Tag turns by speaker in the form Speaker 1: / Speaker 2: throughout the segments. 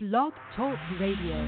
Speaker 1: Blog Talk Radio.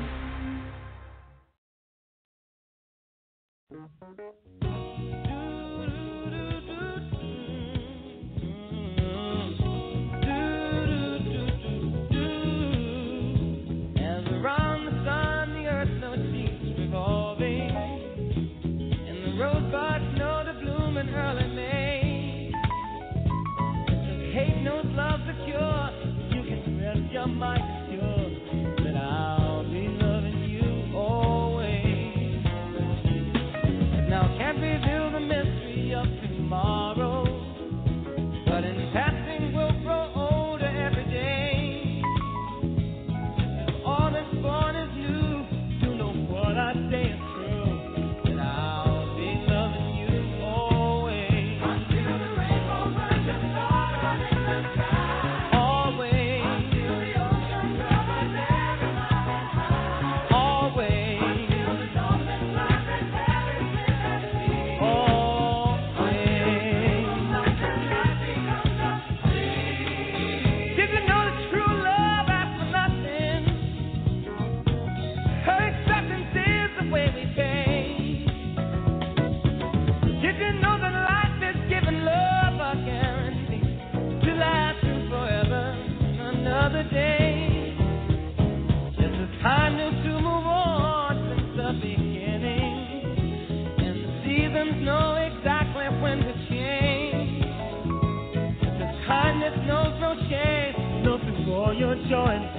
Speaker 2: Shame, nothing for your joy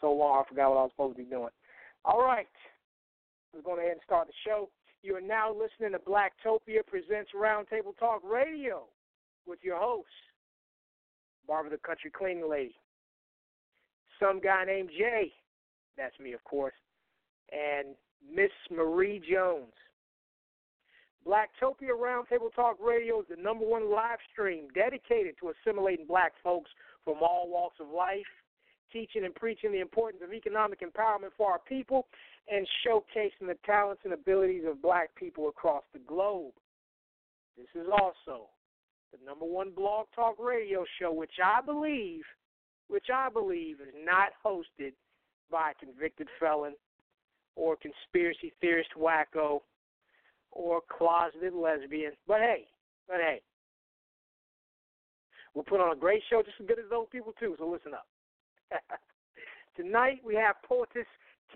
Speaker 2: so
Speaker 3: long. I forgot what I was supposed to be doing. All right, let's go ahead and start the show. You are now listening to Blacktopia presents Roundtable Talk Radio with your host, Barbara the Country Cleaning Lady. Some guy named Jay, that's me, of course, and Miss Marie Jones. Blacktopia Roundtable Talk Radio is the number one live stream dedicated to assimilating black folks from all walks of life, teaching and preaching the importance of economic empowerment for our people, and showcasing the talents and abilities of black people across the globe. This is also the number one blog talk radio show, which I believe, which I believe is not hosted by a convicted felon or conspiracy theorist wacko or closeted lesbian. But hey, but hey, we'll put on a great show just as good as those people too. So listen up. Tonight we have poetess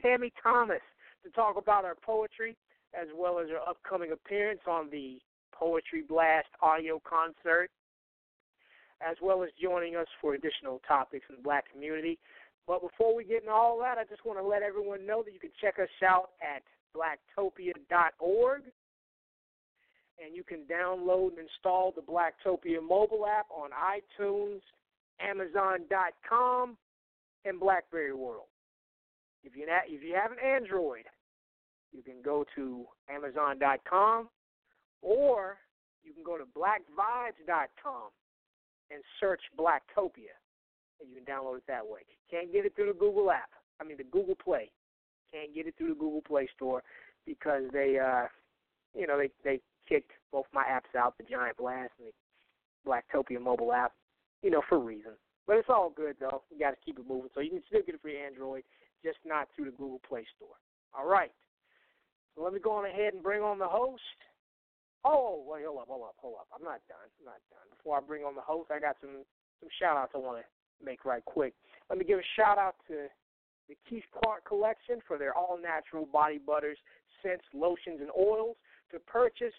Speaker 3: Tammy Thomas to talk about her poetry as well as her upcoming appearance on the Poetry Blast audio concert, as well as joining us for additional topics in the black community. But before we get into all that, I just want to let everyone know that you can check us out at blacktopia.org. And you can download and install the Blacktopia mobile app on iTunes, Amazon.com, and Blackberry World. If you if you have an Android, you can go to Amazon.com or you can go to blackvibes.com and search Blacktopia, and you can download it that way. Can't get it through the Google app. I mean the Google Play. Can't get it through the Google Play Store because they, uh, you know, they they kicked both my apps out, the Giant Blast and the Blacktopia mobile app, you know, for reasons. But it's all good though. You got to keep it moving, so you can still get it for Android, just not through the Google Play Store. All right. So let me go on ahead and bring on the host. Oh, oh, wait, hold up, hold up, hold up. I'm not done. I'm not done. Before I bring on the host, I got some some shout outs I want to make right quick. Let me give a shout out to the Keith Clark collection for their all natural body butters, scents, lotions, and oils. To purchase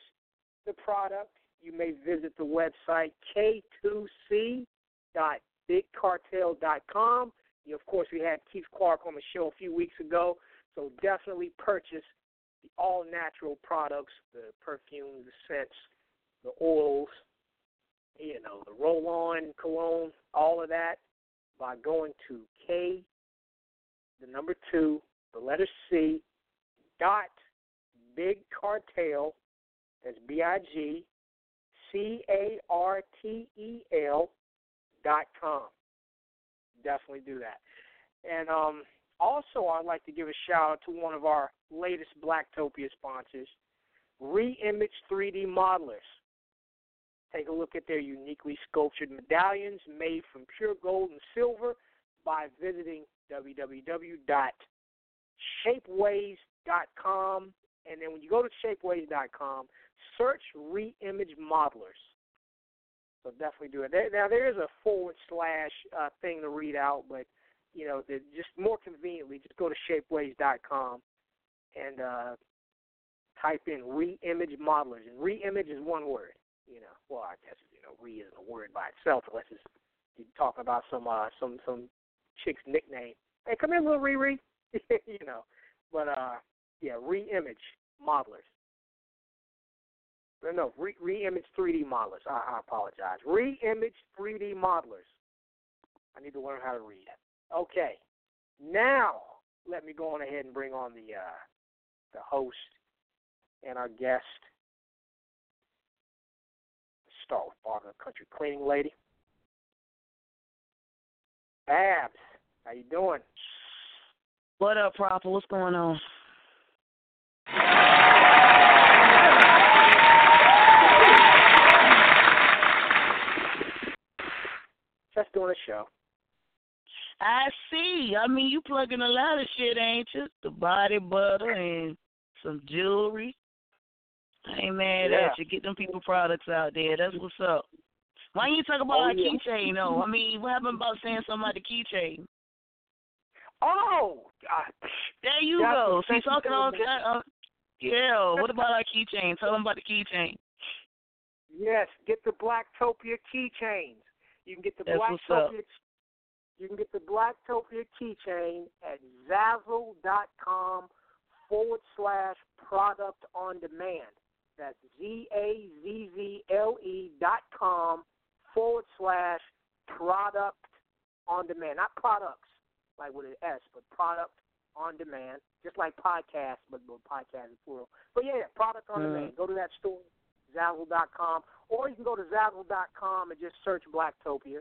Speaker 3: the product, you may visit the website k2c.bigcartel.com. You, of course, we had Keith Clark on the show a few weeks ago, so definitely purchase the all natural products, the perfumes, the scents, the oils, you know, the roll on cologne, all of that by going to K the number two, the letter C, dot big cartel, that's B I G C A R T E L dot com. Definitely do that. And um also, I'd like to give a shout out to one of our latest Blacktopia sponsors, Reimage 3D Modelers. Take a look at their uniquely sculptured medallions made from pure gold and silver by visiting www.shapeways.com. And then when you go to shapeways.com, search Reimage Modelers. So definitely do it. Now there is a forward slash uh, thing to read out, but you know, the, just more conveniently, just go to shapeways.com and uh, type in reimage modelers. And reimage is one word. You know, well, I guess you know, re isn't a word by itself unless it's you talk about some uh, some some chick's nickname. Hey, come here, little re Riri. you know, but uh, yeah, reimage modelers. No, no, re-image 3D modelers. I, I apologize. Reimage 3D modelers. I need to learn how to read. Okay, now let me go on ahead and bring on the uh, the host and our guest. Start with Barbara, country cleaning lady. Babs, how you doing?
Speaker 4: What up, Prophet? What's going on?
Speaker 3: Just doing a show.
Speaker 4: I see. I mean, you plugging a lot of shit, ain't you? The body butter and some jewelry. I ain't mad
Speaker 3: Yeah.
Speaker 4: at you. Get them people products out there. That's what's up. Why you talk about
Speaker 3: Oh,
Speaker 4: our
Speaker 3: yeah.
Speaker 4: keychain though? I mean, what happened about saying something about the keychain?
Speaker 3: Oh, God.
Speaker 4: There you
Speaker 3: Yeah,
Speaker 4: go.
Speaker 3: you
Speaker 4: talking all kind. Uh, Yeah. What about our keychain? Tell them about the keychain.
Speaker 3: Yes, get the Blacktopia keychains. You can get the
Speaker 4: That's.
Speaker 3: Blacktopia. You can get the Blacktopia keychain at Zazzle.com forward slash product on demand. That's Z A Z Z L E dot com forward slash product on demand. Not products, like with an S, but product on demand. Just like podcast, but with podcast is plural. But yeah, product on
Speaker 4: Mhm.
Speaker 3: demand. Go to that store, Zazzle.com, or you can go to Zazzle.com and just search Blacktopia,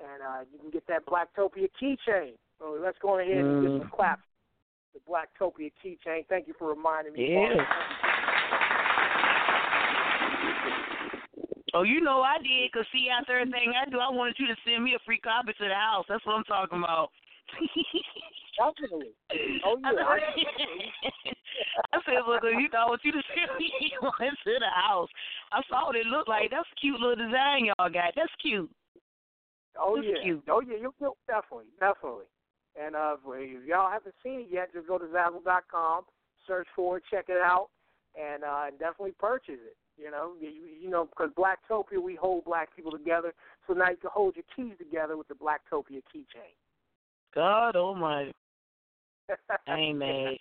Speaker 3: and uh, you can get that Blacktopia keychain. So let's go ahead and get some
Speaker 4: Mm.
Speaker 3: claps. The Blacktopia keychain. Thank you for reminding me.
Speaker 4: Yeah. Oh, you know I did, because see, after everything I do, I wanted you to send me a free copy to the house. That's what I'm talking about.
Speaker 3: Definitely. Oh yeah. I,
Speaker 4: I said, look, you know, I want you to send me one to the house. I saw what it looked like. That's a cute little design y'all got. That's cute.
Speaker 3: oh
Speaker 4: That's
Speaker 3: yeah.
Speaker 4: cute.
Speaker 3: Oh yeah. You'll, you'll definitely, definitely. And uh, if y'all haven't seen it yet, just go to Zazzle.com, search for it, check it out, and uh, definitely purchase it. You know, you, you know, because Blacktopia, we hold black people together. So now you can hold your keys together with the Blacktopia keychain.
Speaker 4: God almighty. Mad.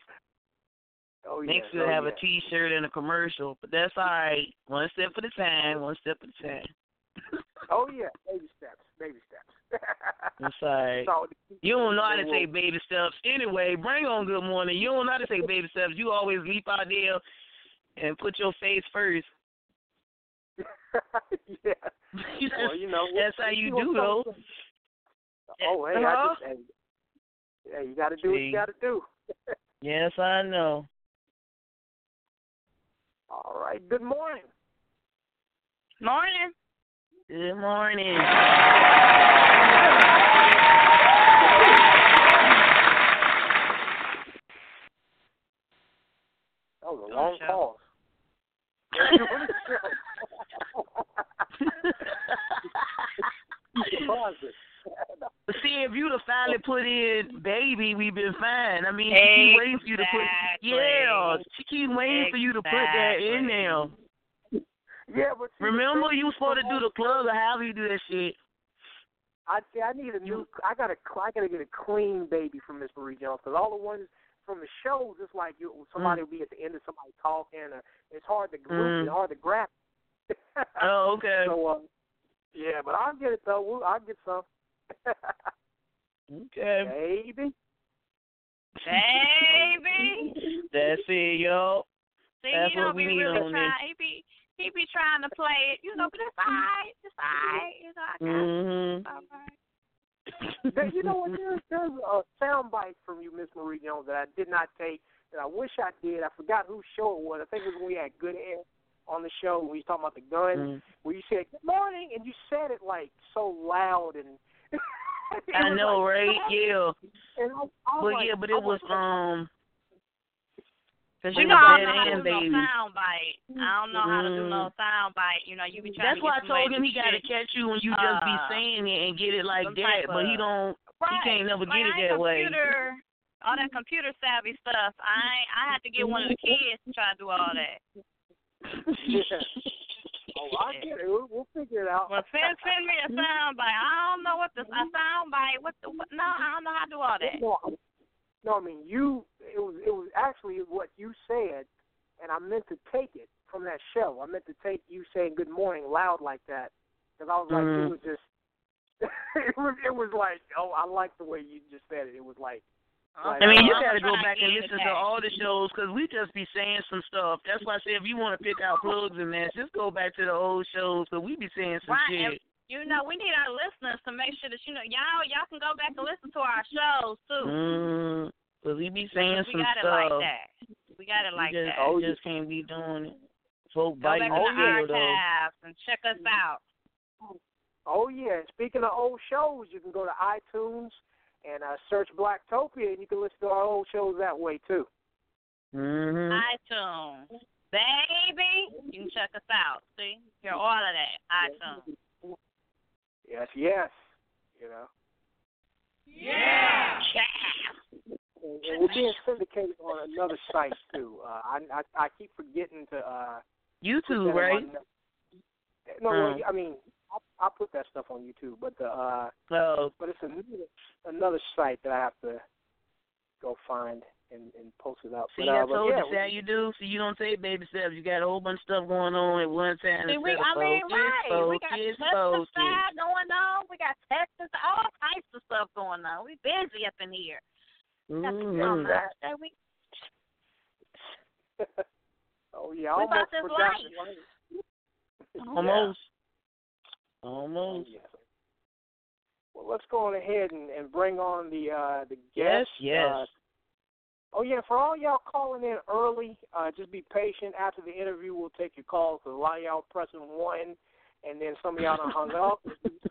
Speaker 3: Oh yeah.
Speaker 4: Next we'll
Speaker 3: oh,
Speaker 4: have
Speaker 3: yeah.
Speaker 4: a T-shirt and a commercial, but that's all right. One step at a time. One step at a time.
Speaker 3: Oh yeah, baby steps, baby steps.
Speaker 4: That's all right.
Speaker 3: So,
Speaker 4: You don't know how to say baby steps. Anyway, bring on good morning. You don't know how to say baby steps. You always leap out there and put your face first.
Speaker 3: yeah. Well, you know,
Speaker 4: That's how you do though.
Speaker 3: Oh, hey, I
Speaker 4: Huh?
Speaker 3: just, hey, yeah, you got to do what you got to do.
Speaker 4: Yes, I know.
Speaker 3: All right. Good morning.
Speaker 5: Morning.
Speaker 4: Good morning.
Speaker 3: That was a
Speaker 5: Good
Speaker 3: long
Speaker 5: show.
Speaker 3: pause. Surprised it.
Speaker 4: See, if you'd have finally put in baby, we've been fine. I mean, she keep waiting for you to put. Yeah, she keep waiting for you to put that in
Speaker 5: Exactly.
Speaker 4: there.
Speaker 3: Yeah, but see,
Speaker 4: Remember, you
Speaker 3: is,
Speaker 4: supposed to do the plug or however you do that shit.
Speaker 3: I see. I need a new. I gotta. I gotta get a clean baby from Miss Marie Jones because all the ones from the shows, it's like you somebody will be at the end of somebody talking, or it's hard to group,
Speaker 4: Mm.
Speaker 3: it's hard to grab.
Speaker 4: Oh, okay.
Speaker 3: So, uh, yeah, but I'll get it though. We'll, I'll get some.
Speaker 4: Okay.
Speaker 3: Baby.
Speaker 5: Baby.
Speaker 4: That's it, yo.
Speaker 5: See,
Speaker 4: That's
Speaker 5: he don't
Speaker 4: we
Speaker 5: be really trying. He be he be trying to play it, you know, but it's alright. It's alright. It's alright.
Speaker 4: Mhm.
Speaker 5: It's alright.
Speaker 3: There- you know what? There's, there's a sound bite from you, Miss Marie Jones, that I did not take. That I wish I did. I forgot whose show it was. I think it was when we had Good Air on the show. When you was talking about the gun.
Speaker 4: Mhm.
Speaker 3: Where you said Good morning, and you said it like so loud and.
Speaker 4: I know,
Speaker 3: like,
Speaker 4: right? Yeah.
Speaker 3: And I, I
Speaker 4: Well,
Speaker 3: like,
Speaker 4: yeah, but
Speaker 3: I
Speaker 4: it was um. Cause
Speaker 5: You
Speaker 4: you
Speaker 5: know
Speaker 4: was
Speaker 5: I don't know how to do no
Speaker 4: baby.
Speaker 5: sound bite. I don't know how to do no
Speaker 4: Mm.
Speaker 5: sound bite. You know, you be trying
Speaker 4: That's
Speaker 5: to
Speaker 4: why I told him he got to catch you when you just be
Speaker 5: Uh,
Speaker 4: saying it and get it like that,
Speaker 5: type
Speaker 4: but he don't.
Speaker 5: Right.
Speaker 4: can't never
Speaker 5: like,
Speaker 4: get it that way.
Speaker 5: computer, All that computer savvy stuff. I I had to get one of the kids to try to do all that.
Speaker 3: Yeah. Oh, I get it. We'll, we'll figure it out.
Speaker 5: Well, send send me a sound bite. I don't know what the a sound bite. What the what? No, I don't know how to do all that.
Speaker 3: No, I- no, I mean you. It was it was actually what you said, and I meant to take it from that show. I meant to take you saying good morning loud like that because I was like,
Speaker 4: Mhm.
Speaker 3: it was just. it was it was like oh I like the way you just said it. It was like. Like,
Speaker 4: I mean, you got to go back and listen to all the shows because we just be saying some stuff. That's why I said if you want to pick out plugs and that, just go back to the old shows because we be saying some
Speaker 5: Right, and
Speaker 4: shit.
Speaker 5: You know, we need our listeners to make sure that you know y'all y'all can go back and listen to our shows too.
Speaker 4: Mm, cause we be saying some stuff.
Speaker 5: we
Speaker 4: some
Speaker 5: got it like that. We got it like
Speaker 4: we just,
Speaker 5: that.
Speaker 3: Oh,
Speaker 4: just can't be doing it. Folk
Speaker 5: Go back
Speaker 4: biting
Speaker 5: in
Speaker 4: the
Speaker 5: the
Speaker 4: heel though.
Speaker 5: archives and check us out.
Speaker 3: Oh yeah. Speaking of old shows, you can go to iTunes and uh, search Blacktopia, and you can listen to our old shows that way too.
Speaker 4: Mhm.
Speaker 5: iTunes. Baby, you can check us out. See? Hear all of that. iTunes.
Speaker 3: Yes, yes. You know.
Speaker 5: Yeah.
Speaker 3: and, and we're being syndicated on another site too. Uh, I, I I keep forgetting to uh,
Speaker 4: YouTube, right?
Speaker 3: on- No, no, I mean I, I put that stuff on YouTube, but the uh,
Speaker 4: So
Speaker 3: but it's another another site that I have to go find and, and post it out.
Speaker 4: see,
Speaker 3: but, uh,
Speaker 4: I
Speaker 3: but
Speaker 4: told
Speaker 3: yeah,
Speaker 4: you, see how you do. See, you don't take baby steps. You got a whole bunch of stuff going on at one time.
Speaker 5: See, we,
Speaker 4: instead
Speaker 5: I
Speaker 4: of
Speaker 5: mean,
Speaker 4: focus,
Speaker 5: right. We got
Speaker 4: focus, focus.
Speaker 5: pesticide going on. We got Texas, all types of stuff going on. We busy up in here. Got to
Speaker 4: Mhm.
Speaker 5: That we
Speaker 3: oh yeah,
Speaker 5: We
Speaker 3: almost
Speaker 5: about this life.
Speaker 3: life.
Speaker 4: Almost.
Speaker 3: Oh,
Speaker 4: Almost.
Speaker 3: yeah. Well, let's go on ahead and, and bring on the uh, the
Speaker 4: Yes,
Speaker 3: guest.
Speaker 4: yes.
Speaker 3: Uh, oh yeah, for all y'all calling in early, uh, just be patient. After the interview, we'll take your calls. 'cause A lot of y'all pressing one, and then some of y'all done hung up.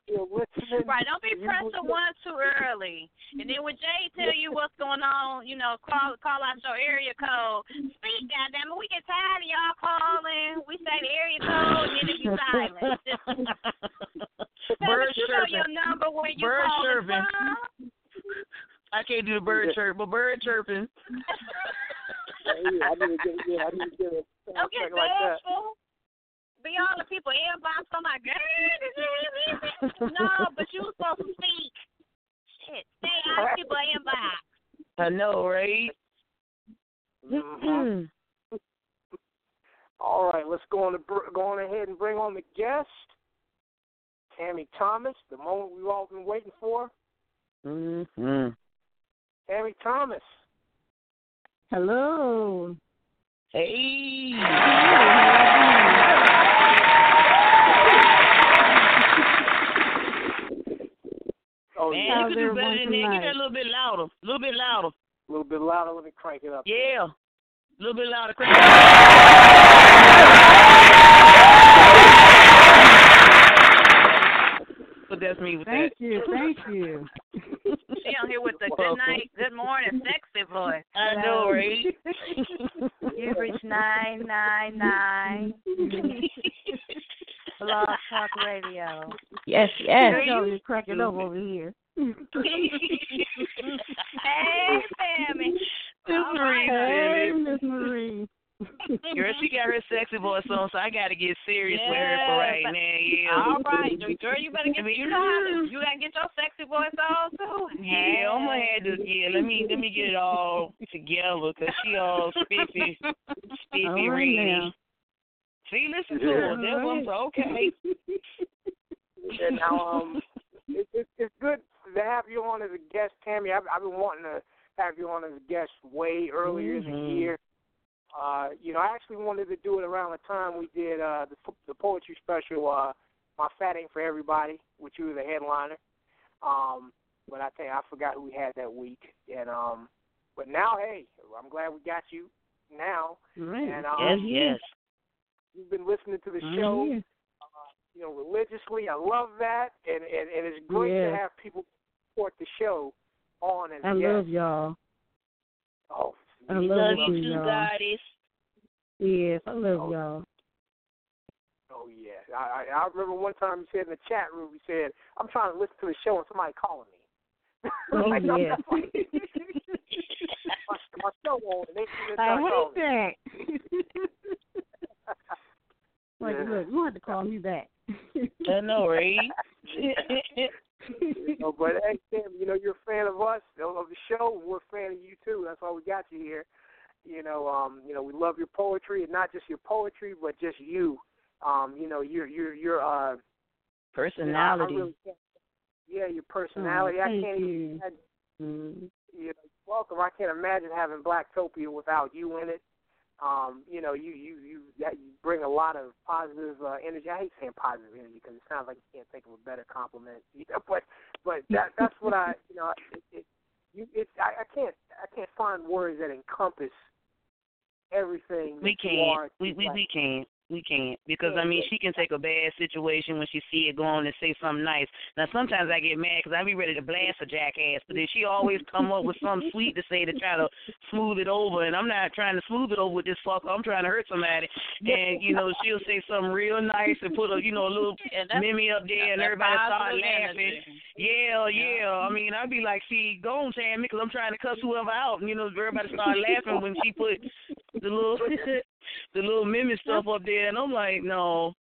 Speaker 3: Still listening,
Speaker 5: Right, don't be pressing one too early. And then when Jay tell you what's going on, you know, call call out your area code. Speak, goddamn it. We get tired of y'all calling. We say the area code and then it be silent. Just
Speaker 4: Bird
Speaker 5: you know
Speaker 4: chirping.
Speaker 5: your number where you
Speaker 4: Bird
Speaker 5: calling
Speaker 4: chirping.
Speaker 5: from.
Speaker 4: I can't do the bird chirp, but bird chirping.
Speaker 3: Yeah, yeah, I need to get yeah, I need to get a uh,
Speaker 5: Don't get
Speaker 3: something like that.
Speaker 5: Bashful. Be all the people inbox. I'm like, girl, this is it. No, but you was supposed to speak. Shit, stay out of people inbox.
Speaker 4: I know, right?
Speaker 3: Mhm. All right, let's go on to br- go on ahead and bring on the guest, Tammy Thomas. The moment we've all been waiting for.
Speaker 4: mm-hmm.
Speaker 3: Tammy Thomas.
Speaker 6: Hello.
Speaker 4: Hey.
Speaker 3: Oh
Speaker 4: Man,
Speaker 3: yeah,
Speaker 4: you
Speaker 6: How's
Speaker 4: could do better than that. Get that a little bit louder. A little bit louder.
Speaker 3: a little bit louder. Let me crank it up.
Speaker 4: Yeah. A little bit louder. Crank it up. But that's me with that.
Speaker 6: Thank
Speaker 4: that.
Speaker 6: you. Thank you.
Speaker 5: She on here with the good night, good morning, sexy voice.
Speaker 4: I know, right?
Speaker 5: You've reached nine nine nine. Blog Talk Radio.
Speaker 6: Yes, yes.
Speaker 5: Are
Speaker 6: Yo,
Speaker 5: you
Speaker 6: you're cracking up over here.
Speaker 5: hey, Sammy.
Speaker 4: Miss
Speaker 5: All
Speaker 4: Marie,
Speaker 6: Hey,
Speaker 4: silly.
Speaker 6: Miss Marie.
Speaker 4: Girl, she got her sexy voice on, so I got to get serious with her for right now. Yeah.
Speaker 5: All right, girl, you better get you know you gotta get your sexy voice on too.
Speaker 4: Yeah, I'm gonna have to. Yeah, let me let me get it all together, cause she all spiffy, spiffy
Speaker 6: All right
Speaker 4: ready.
Speaker 6: now.
Speaker 4: See, listen to her. That one's okay.
Speaker 3: And now, um, it, it, it's good to have you on as a guest, Tammy. I've, I've been wanting to have you on as a guest way earlier in the
Speaker 4: Mhm.
Speaker 3: year. Uh, you know, I actually wanted to do it around the time we did uh, the the poetry special, uh, "My Fat Ain't for Everybody," which you were the headliner. Um, but I think I forgot who we had that week. And um, but now, hey, I'm glad we got you now.
Speaker 6: Right.
Speaker 3: And um,
Speaker 4: Yes, yes.
Speaker 3: You've been listening to the
Speaker 6: I'm
Speaker 3: show
Speaker 6: here.
Speaker 3: you know, religiously. I love that, and and, and it's great
Speaker 6: Yeah.
Speaker 3: to have people support the show on as
Speaker 6: I
Speaker 3: guests.
Speaker 6: love y'all.
Speaker 3: Oh,
Speaker 6: I
Speaker 3: me
Speaker 6: love
Speaker 4: Love
Speaker 3: too.
Speaker 4: you
Speaker 6: you,
Speaker 4: too,
Speaker 6: y'all.
Speaker 4: goddess.
Speaker 6: Yes, I love
Speaker 3: Oh.
Speaker 6: y'all.
Speaker 3: Oh yeah, I, I I remember one time you said in the chat room, you said, "I'm trying to listen to the show and somebody calling me."
Speaker 6: Oh,
Speaker 3: Like,
Speaker 6: yeah.
Speaker 3: like, my, my show on, and they they
Speaker 6: I
Speaker 3: try to call
Speaker 6: that. Like,
Speaker 3: Yeah.
Speaker 6: look, you have to call me back.
Speaker 4: I know, right?
Speaker 3: No, but hey, Tim, you know you're a fan of us, of the show. We're a fan of you too. That's why we got you here. You know, um, you know, we love your poetry, and not just your poetry, but just you. Um, you know, you're you're you're uh, you know, I- I
Speaker 4: Personality.
Speaker 3: really yeah, your personality.
Speaker 6: Oh,
Speaker 3: I can't even.
Speaker 6: you.
Speaker 3: imagine-
Speaker 6: Mm.
Speaker 3: You know, welcome. I can't imagine having Blacktopia without you in it. Um, you know, you you you that you bring a lot of positive uh, energy. I hate saying positive energy because it sounds like you can't think of a better compliment. You know, but but that that's what I you know it, it you it's I, I can't I can't find words that encompass everything
Speaker 4: We can't. We we we can't. We can't because I mean she can take a bad situation when she see it go on and say something nice. Now sometimes I get mad because I be ready to blast a jackass, but then she always come up with something sweet to say to try to smooth it over, and I'm not trying to smooth it over with this fucker. I'm trying to hurt somebody, and you know she'll say something real nice and put a you know a little
Speaker 5: that's-
Speaker 4: mimi up there, and everybody start laughing. Yeah, yeah. I mean, I'd be like, see, go on, Tammy, because I'm trying to cuss whoever out. And, you know, everybody start laughing when she put the little the little mimic stuff up there, and I'm like, no,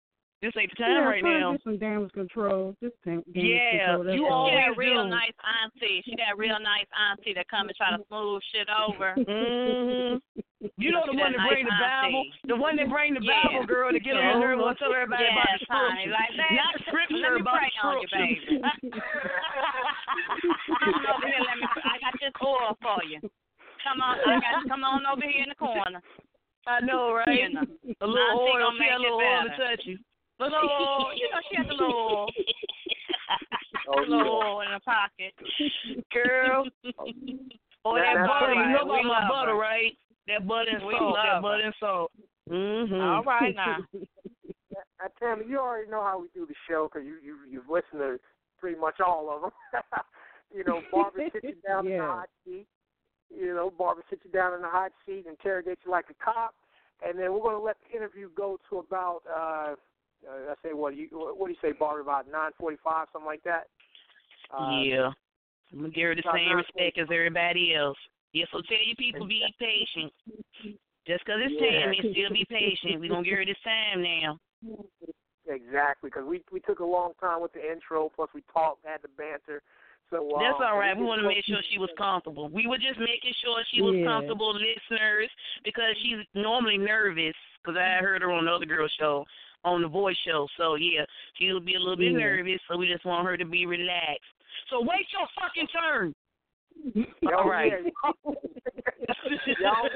Speaker 4: this ain't the time
Speaker 6: yeah,
Speaker 4: right
Speaker 6: try to
Speaker 4: now.
Speaker 6: Get some damage control. Just damage
Speaker 4: Yeah,
Speaker 6: control.
Speaker 4: You
Speaker 6: all.
Speaker 4: Always
Speaker 5: got a real
Speaker 4: do.
Speaker 5: nice auntie. She got a real nice auntie that come and try to smooth shit over.
Speaker 4: hmm You know the
Speaker 5: She
Speaker 4: one
Speaker 5: got
Speaker 4: that bring the Bible,
Speaker 5: auntie.
Speaker 4: the one that bring the
Speaker 5: Yeah.
Speaker 4: Bible girl to get on her nerve and tell everybody yeah, about
Speaker 5: Yes,
Speaker 4: the
Speaker 5: honey.
Speaker 4: scripture.
Speaker 5: Like that.
Speaker 4: Not scripture
Speaker 5: Let me
Speaker 4: about
Speaker 5: pray on you,
Speaker 4: scripture.
Speaker 5: baby. come over here. Let me. I got this oil for you. Come on. I got. Come on over here in the corner.
Speaker 4: I know, right?
Speaker 5: You know.
Speaker 4: A little
Speaker 5: Auntie
Speaker 4: oil,
Speaker 5: gonna
Speaker 4: she had a
Speaker 5: it
Speaker 4: little oil to
Speaker 5: better.
Speaker 4: touch you. A little oil.
Speaker 5: you know, she has a little oil.
Speaker 3: Oh,
Speaker 5: a little oil in her pocket.
Speaker 4: Girl. Or
Speaker 3: That-
Speaker 4: that
Speaker 3: that's
Speaker 4: butter. You
Speaker 5: right.
Speaker 4: know about
Speaker 5: We
Speaker 4: my
Speaker 5: love
Speaker 4: butter,
Speaker 5: her.
Speaker 4: right? That butter and
Speaker 5: We
Speaker 4: salt.
Speaker 5: love
Speaker 4: That
Speaker 5: her.
Speaker 4: butter and salt. Mm-hmm.
Speaker 5: All right now.
Speaker 3: Uh, Tammy, you already know how we do the show because you, you you've listened to pretty much all of them. you know, Barbara sits you down in the hot seat. You know, Barbara sits you down in the hot seat, interrogates you like a cop, and then we're going to let the interview go to about uh, uh I say what you what do you say, Barbara? About nine forty-five, something like that. Uh,
Speaker 4: yeah. I'm gonna give her the same respect as everybody else. Yeah, so tell your people be patient. Just 'cause it's
Speaker 3: Yeah.
Speaker 4: Tammy, still be patient. We're gonna give her this time now.
Speaker 3: Exactly, because we we took a long time with the intro, plus we talked, had the banter. So uh,
Speaker 4: That's all right. We want to make sure she was comfortable. We were just making sure she was
Speaker 6: Yeah.
Speaker 4: comfortable, listeners, because she's normally nervous. Because I heard her on the other girl show, on the voice show. So yeah, she'll be a little bit
Speaker 6: Yeah.
Speaker 4: nervous. So we just want her to be relaxed. So wait your fucking turn. All right.
Speaker 3: yeah. Y'all-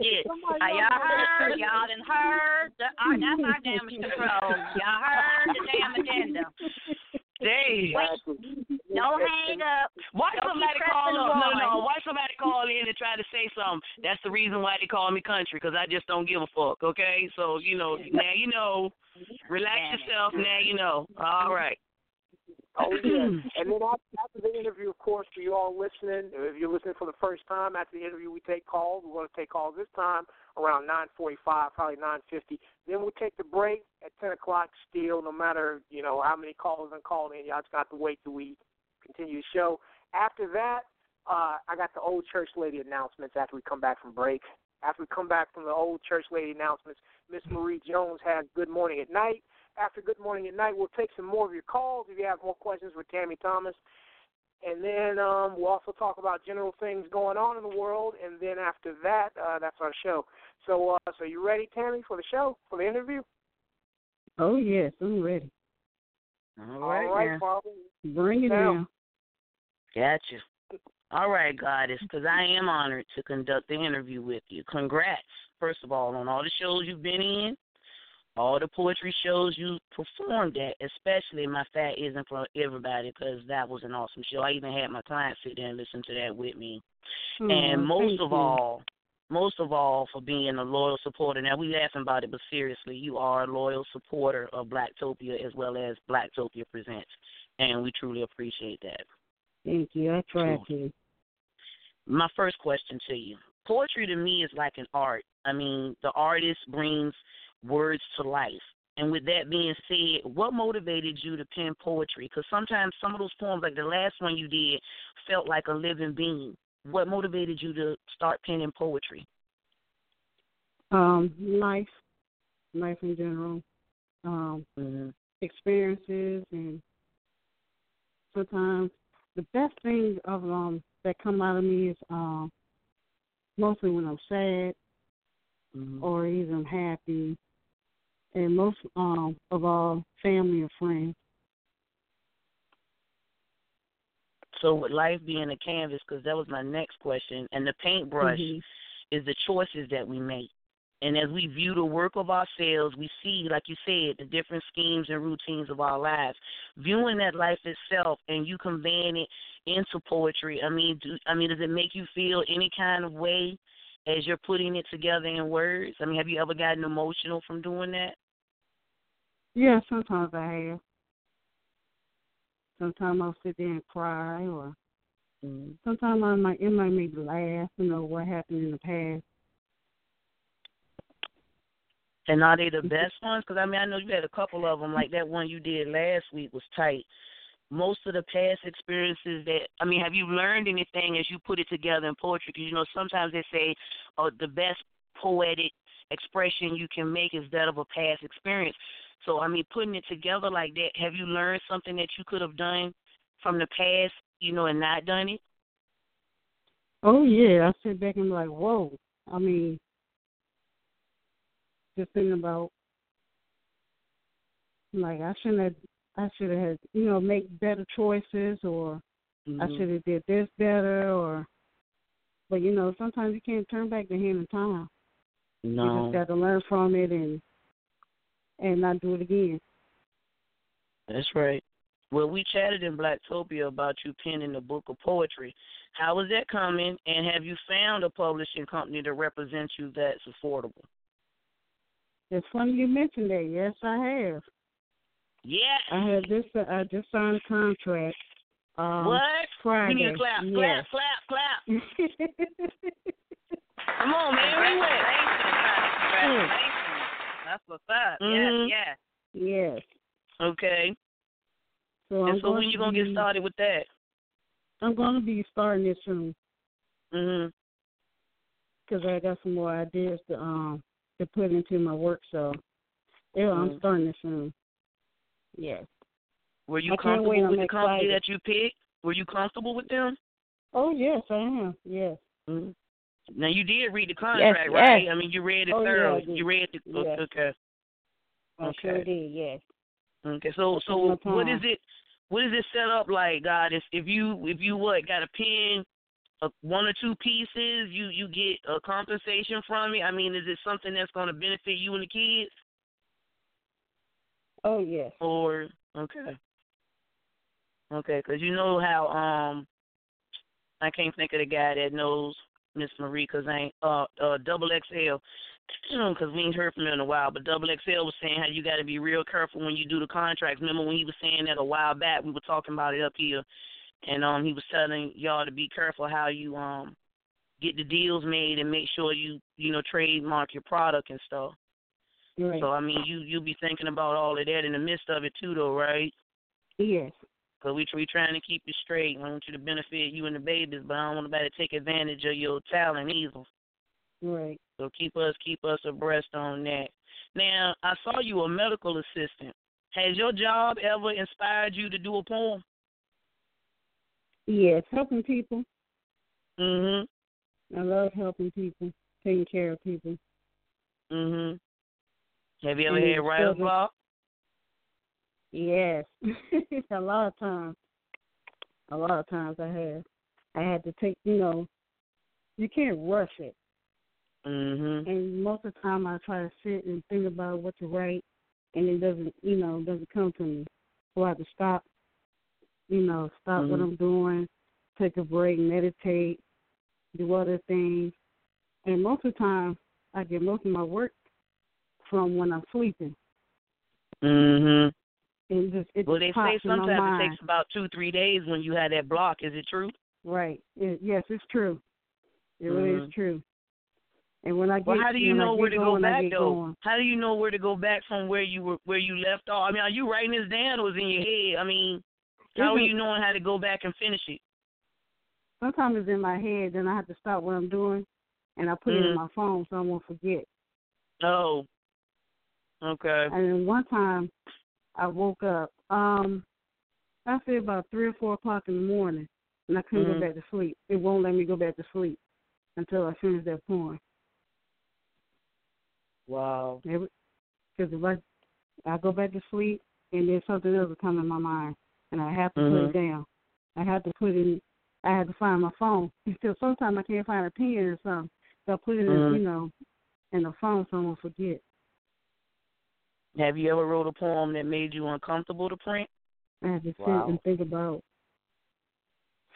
Speaker 4: Shit.
Speaker 5: Uh, y'all heard, y'all done heard. The, uh, that's our damage control. Y'all heard the damn agenda.
Speaker 4: Dang.
Speaker 3: Exactly.
Speaker 5: Don't hang up.
Speaker 4: Why
Speaker 5: Don't
Speaker 4: somebody call up? No, no. Why somebody call in and try to say something? That's the reason why they call me country, because I just don't give a fuck. Okay, so you know now you know. Relax
Speaker 5: Damn
Speaker 4: yourself. Now you know. All right.
Speaker 3: Oh yeah, and then after, the interview, of course, for you all listening, if you're listening for the first time, after the interview, we take calls. We're going to take calls this time around 9:45, probably 9:50. Then we'll take the break at 10 o'clock. Still, no matter you know how many callers and called in, y'all just got to wait till we continue the show. After that, uh, I got the old church lady announcements. After we come back from break, after we come back from the old church lady announcements, Miss Marie Jones has Good Morning at Night. After Good Morning at Night, we'll take some more of your calls if you have more questions with Tammy Thomas. And then um, we'll also talk about general things going on in the world. And then after that, uh, that's our show. So, uh, so you ready, Tammy, for the show, for the interview?
Speaker 6: Oh yes, I'm ready.
Speaker 4: All
Speaker 3: All
Speaker 4: right.
Speaker 3: right,
Speaker 4: now.
Speaker 3: Barbara.
Speaker 6: Bring it
Speaker 3: Now.
Speaker 6: down.
Speaker 4: Gotcha. All right, Goddess, because I am honored to conduct the interview with you. Congrats, first of all, on all the shows you've been in, all the poetry shows you performed at, especially My Fat Isn't For Everybody, because that was an awesome show. I even had my clients sit there and listen to that with me.
Speaker 6: Oh,
Speaker 4: and most of
Speaker 6: you.
Speaker 4: all, most of all, for being a loyal supporter. Now we laughing about it, but seriously, you are a loyal supporter of Blacktopia as well as Blacktopia Presents, and we truly appreciate that.
Speaker 6: Thank you. I try
Speaker 4: Cool.
Speaker 6: to.
Speaker 4: My first question to you: Poetry to me is like an art. I mean, the artist brings words to life. And with that being said, what motivated you to pen poetry? Because sometimes some of those poems, like the last one you did, felt like a living being. What motivated you to start penning poetry?
Speaker 6: Um, life, life in general, um,
Speaker 4: Mm-hmm.
Speaker 6: experiences, and sometimes the best thing of um that come out of me is um mostly when I'm sad
Speaker 4: Mm-hmm.
Speaker 6: or even happy, and most um of all family and friends.
Speaker 4: So, with life being a canvas, because that was my next question, and the paintbrush
Speaker 6: Mhm.
Speaker 4: is the choices that we make. And as we view the work of ourselves, we see, like you said, the different schemes and routines of our lives. Viewing that life itself and you conveying it into poetry. I mean, do, I mean, does it make you feel any kind of way as you're putting it together in words? I mean, have you ever gotten emotional from doing that?
Speaker 6: Yeah, sometimes I have. Sometimes I'll sit there and cry, or
Speaker 4: Mm-hmm.
Speaker 6: sometimes I might it might make me laugh. You know what happened in the past.
Speaker 4: And are they the best ones? Because I mean, I know you had a couple of them. Like that one you did last week was tight. Most of the past experiences that I mean, have you learned anything as you put it together in poetry? Because you know sometimes they say, "Oh, the best poetic expression you can make is that of a past experience." So I mean, putting it together like that, have you learned something that you could have done from the past, you know, and not done it?
Speaker 6: Oh yeah, I sit back and be like, whoa. I mean, just thinking about like I shouldn't have. I should have had, you know, make better choices, or I
Speaker 4: Mhm.
Speaker 6: should have did this better, or. But you know, sometimes you can't turn back the hand of time.
Speaker 4: No.
Speaker 6: You just got to learn from it and and not do it again.
Speaker 4: that's right. Well, we chatted in Blacktopia about you penning a book of poetry. How is that coming? And have you found a publishing company that represents you that's affordable?
Speaker 6: It's funny you mentioned that. Yes, I have.
Speaker 4: Yeah.
Speaker 6: I had this. I just signed a contract. Um,
Speaker 4: what?
Speaker 6: Friday.
Speaker 4: Need to clap,
Speaker 6: yes.
Speaker 4: clap, clap, clap. Come on, man. At?
Speaker 5: Congratulations. That's what's up.
Speaker 4: Mhm.
Speaker 5: Yes, yes.
Speaker 6: yes.
Speaker 4: Okay.
Speaker 6: So I'm
Speaker 4: And so when you gonna
Speaker 6: be,
Speaker 4: get started with that?
Speaker 6: I'm going to be starting this soon
Speaker 4: Mhm.
Speaker 6: because I got some more ideas to um to put into my work. So yeah, I'm
Speaker 4: Mm.
Speaker 6: starting this soon. Yes.
Speaker 4: Were you
Speaker 6: I
Speaker 4: comfortable
Speaker 6: I'm
Speaker 4: with the company that you picked? Were you comfortable with them?
Speaker 6: Oh yes, I am. Yes.
Speaker 4: Mm-hmm. Now you did read the contract,
Speaker 6: yes.
Speaker 4: right? I mean, you read it
Speaker 6: Oh,
Speaker 4: thoroughly.
Speaker 6: did.
Speaker 4: you read the
Speaker 6: Yes.
Speaker 4: okay.
Speaker 6: I
Speaker 4: Okay.
Speaker 6: sure did. Yes.
Speaker 4: Okay. So so what is it? What is it set up like, God? If if you if you what got a pen, a, one or two pieces, you you get a compensation from it. I mean, is it something that's going to benefit you and the kids?
Speaker 6: Oh yes.
Speaker 4: Or okay, okay, because you know how um, I can't think of the guy that knows Miss Marie because I ain't uh uh double XL because we ain't heard from him in a while. But double XL was saying how you got to be real careful when you do the contracts. Remember when he was saying that a while back? We were talking about it up here, and um he was telling y'all to be careful how you um get the deals made and make sure you you know trademark your product and stuff.
Speaker 6: Right.
Speaker 4: So I mean, you you be thinking about all of that in the midst of it too, though, right?
Speaker 6: yes.
Speaker 4: Because we we trying to keep you straight. I want you to benefit you and the babies, but I don't want nobody to take advantage of your talent either.
Speaker 6: Right.
Speaker 4: So keep us keep us abreast on that. Now I saw you a medical assistant. Has your job ever inspired you to do a poem?
Speaker 6: Yes. Helping people.
Speaker 4: Mhm.
Speaker 6: I love helping people, taking care of people.
Speaker 4: Mhm. Have you ever
Speaker 6: And
Speaker 4: had writer's block?
Speaker 6: Yes, a lot of times. A lot of times I have. I had to take, you know, you can't rush it.
Speaker 4: Mhm.
Speaker 6: And most of the time I try to sit and think about what to write, and it doesn't, you know, doesn't come to me. So I have to stop, you know, stop what
Speaker 4: Mhm.
Speaker 6: I'm doing, take a break, meditate, do other things. And most of the time I get most of my work from when I'm sleeping.
Speaker 4: Mhm.
Speaker 6: It just it
Speaker 4: Well, they say
Speaker 6: pops in my
Speaker 4: sometimes it takes about two three days when you have that block. Is it true?
Speaker 6: Right. It, yes, it's true. It really is
Speaker 4: Mhm.
Speaker 6: true. And when I get
Speaker 4: Well, how do you know where to go
Speaker 6: going, I
Speaker 4: back though?
Speaker 6: going.
Speaker 4: How do you know where to go back from where you were where you left off? I mean, are you writing this down or is it in your head? I mean, how are you knowing how to go back and finish it?
Speaker 6: Sometimes it's in my head, then I have to stop what I'm doing, and I put it in
Speaker 4: Mhm.
Speaker 6: my phone so I won't forget.
Speaker 4: Oh. Okay.
Speaker 6: And then one time, I woke up. Um, I say about three or four o'clock in the morning, and I couldn't
Speaker 4: Mhm.
Speaker 6: go back to sleep. It won't let me go back to sleep until I finish that poem.
Speaker 4: Wow.
Speaker 6: Because if I I go back to sleep, and then something else will come in my mind, and I have to put
Speaker 4: Mhm.
Speaker 6: it down. I have to put. In, I have to find my phone. Until sometimes I can't find a pen or something, so I put it in,
Speaker 4: Mhm.
Speaker 6: you know, in the phone so I won't forget.
Speaker 4: Have you ever wrote a poem that made you uncomfortable to print?
Speaker 6: I have to sit and think about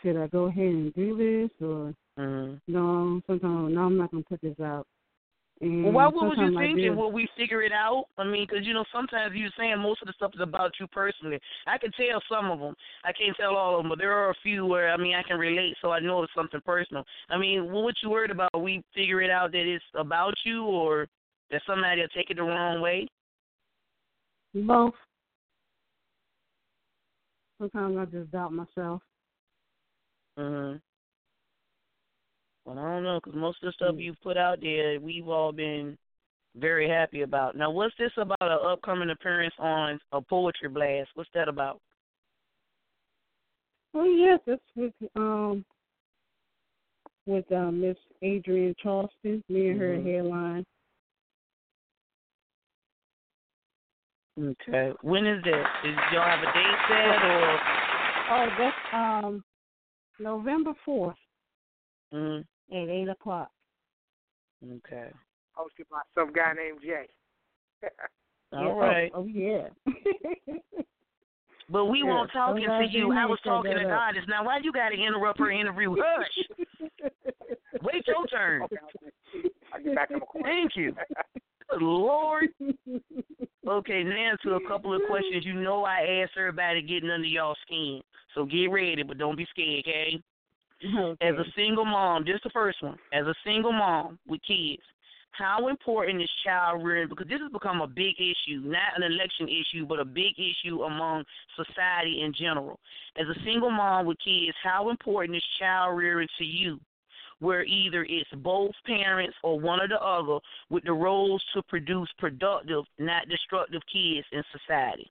Speaker 6: should I go ahead and do this or
Speaker 4: Mm-hmm.
Speaker 6: No, sometimes no, I'm not gonna put this out. And
Speaker 4: Well, why? What was you thinking? Will we figure it out? I mean, because you know, sometimes you're saying most of the stuff is about you personally. I can tell some of them. I can't tell all of them, but there are a few where I mean, I can relate, so I know it's something personal. I mean, what you worried about? We figure it out that it's about you, or that somebody will take it the wrong way.
Speaker 6: Both. Sometimes I just doubt myself.
Speaker 4: Mhm. Well, I don't know, because most of the stuff
Speaker 6: Mm.
Speaker 4: you've put out there, we've all been very happy about. Now, what's this about? An upcoming appearance on a poetry blast? What's that about?
Speaker 6: Oh yes, that's with um with uh, Miss Adrian Charleston. Me and her
Speaker 4: Mhm.
Speaker 6: headline.
Speaker 4: Okay. When is this? Is y'all have a date set or?
Speaker 6: Oh, that's um November fourth
Speaker 4: Mm,
Speaker 6: at eight o'clock.
Speaker 4: okay.
Speaker 3: Hosted by some guy named Jay.
Speaker 4: All
Speaker 6: Yeah,
Speaker 4: right.
Speaker 6: Oh, oh yeah.
Speaker 4: But we
Speaker 6: Yeah,
Speaker 4: won't talking to
Speaker 6: guys
Speaker 4: you. I was talking to
Speaker 6: that up.
Speaker 4: Goddess. Now, why you got to interrupt her interview? Hush. Wait your turn.
Speaker 3: Okay, I'll get back in the corner.
Speaker 4: Thank you. Lord. Okay, now to a couple of questions. You know I asked everybody getting under y'all skin. So get ready, but don't be scared, okay?
Speaker 6: okay.
Speaker 4: As a single mom, just the first one. As a single mom with kids, how important is child rearing? Because this has become a big issue, not an election issue, but a big issue among society in general. As a single mom with kids, how important is child rearing to you? Where either it's both parents or one or the other with the roles to produce productive, not destructive kids in society.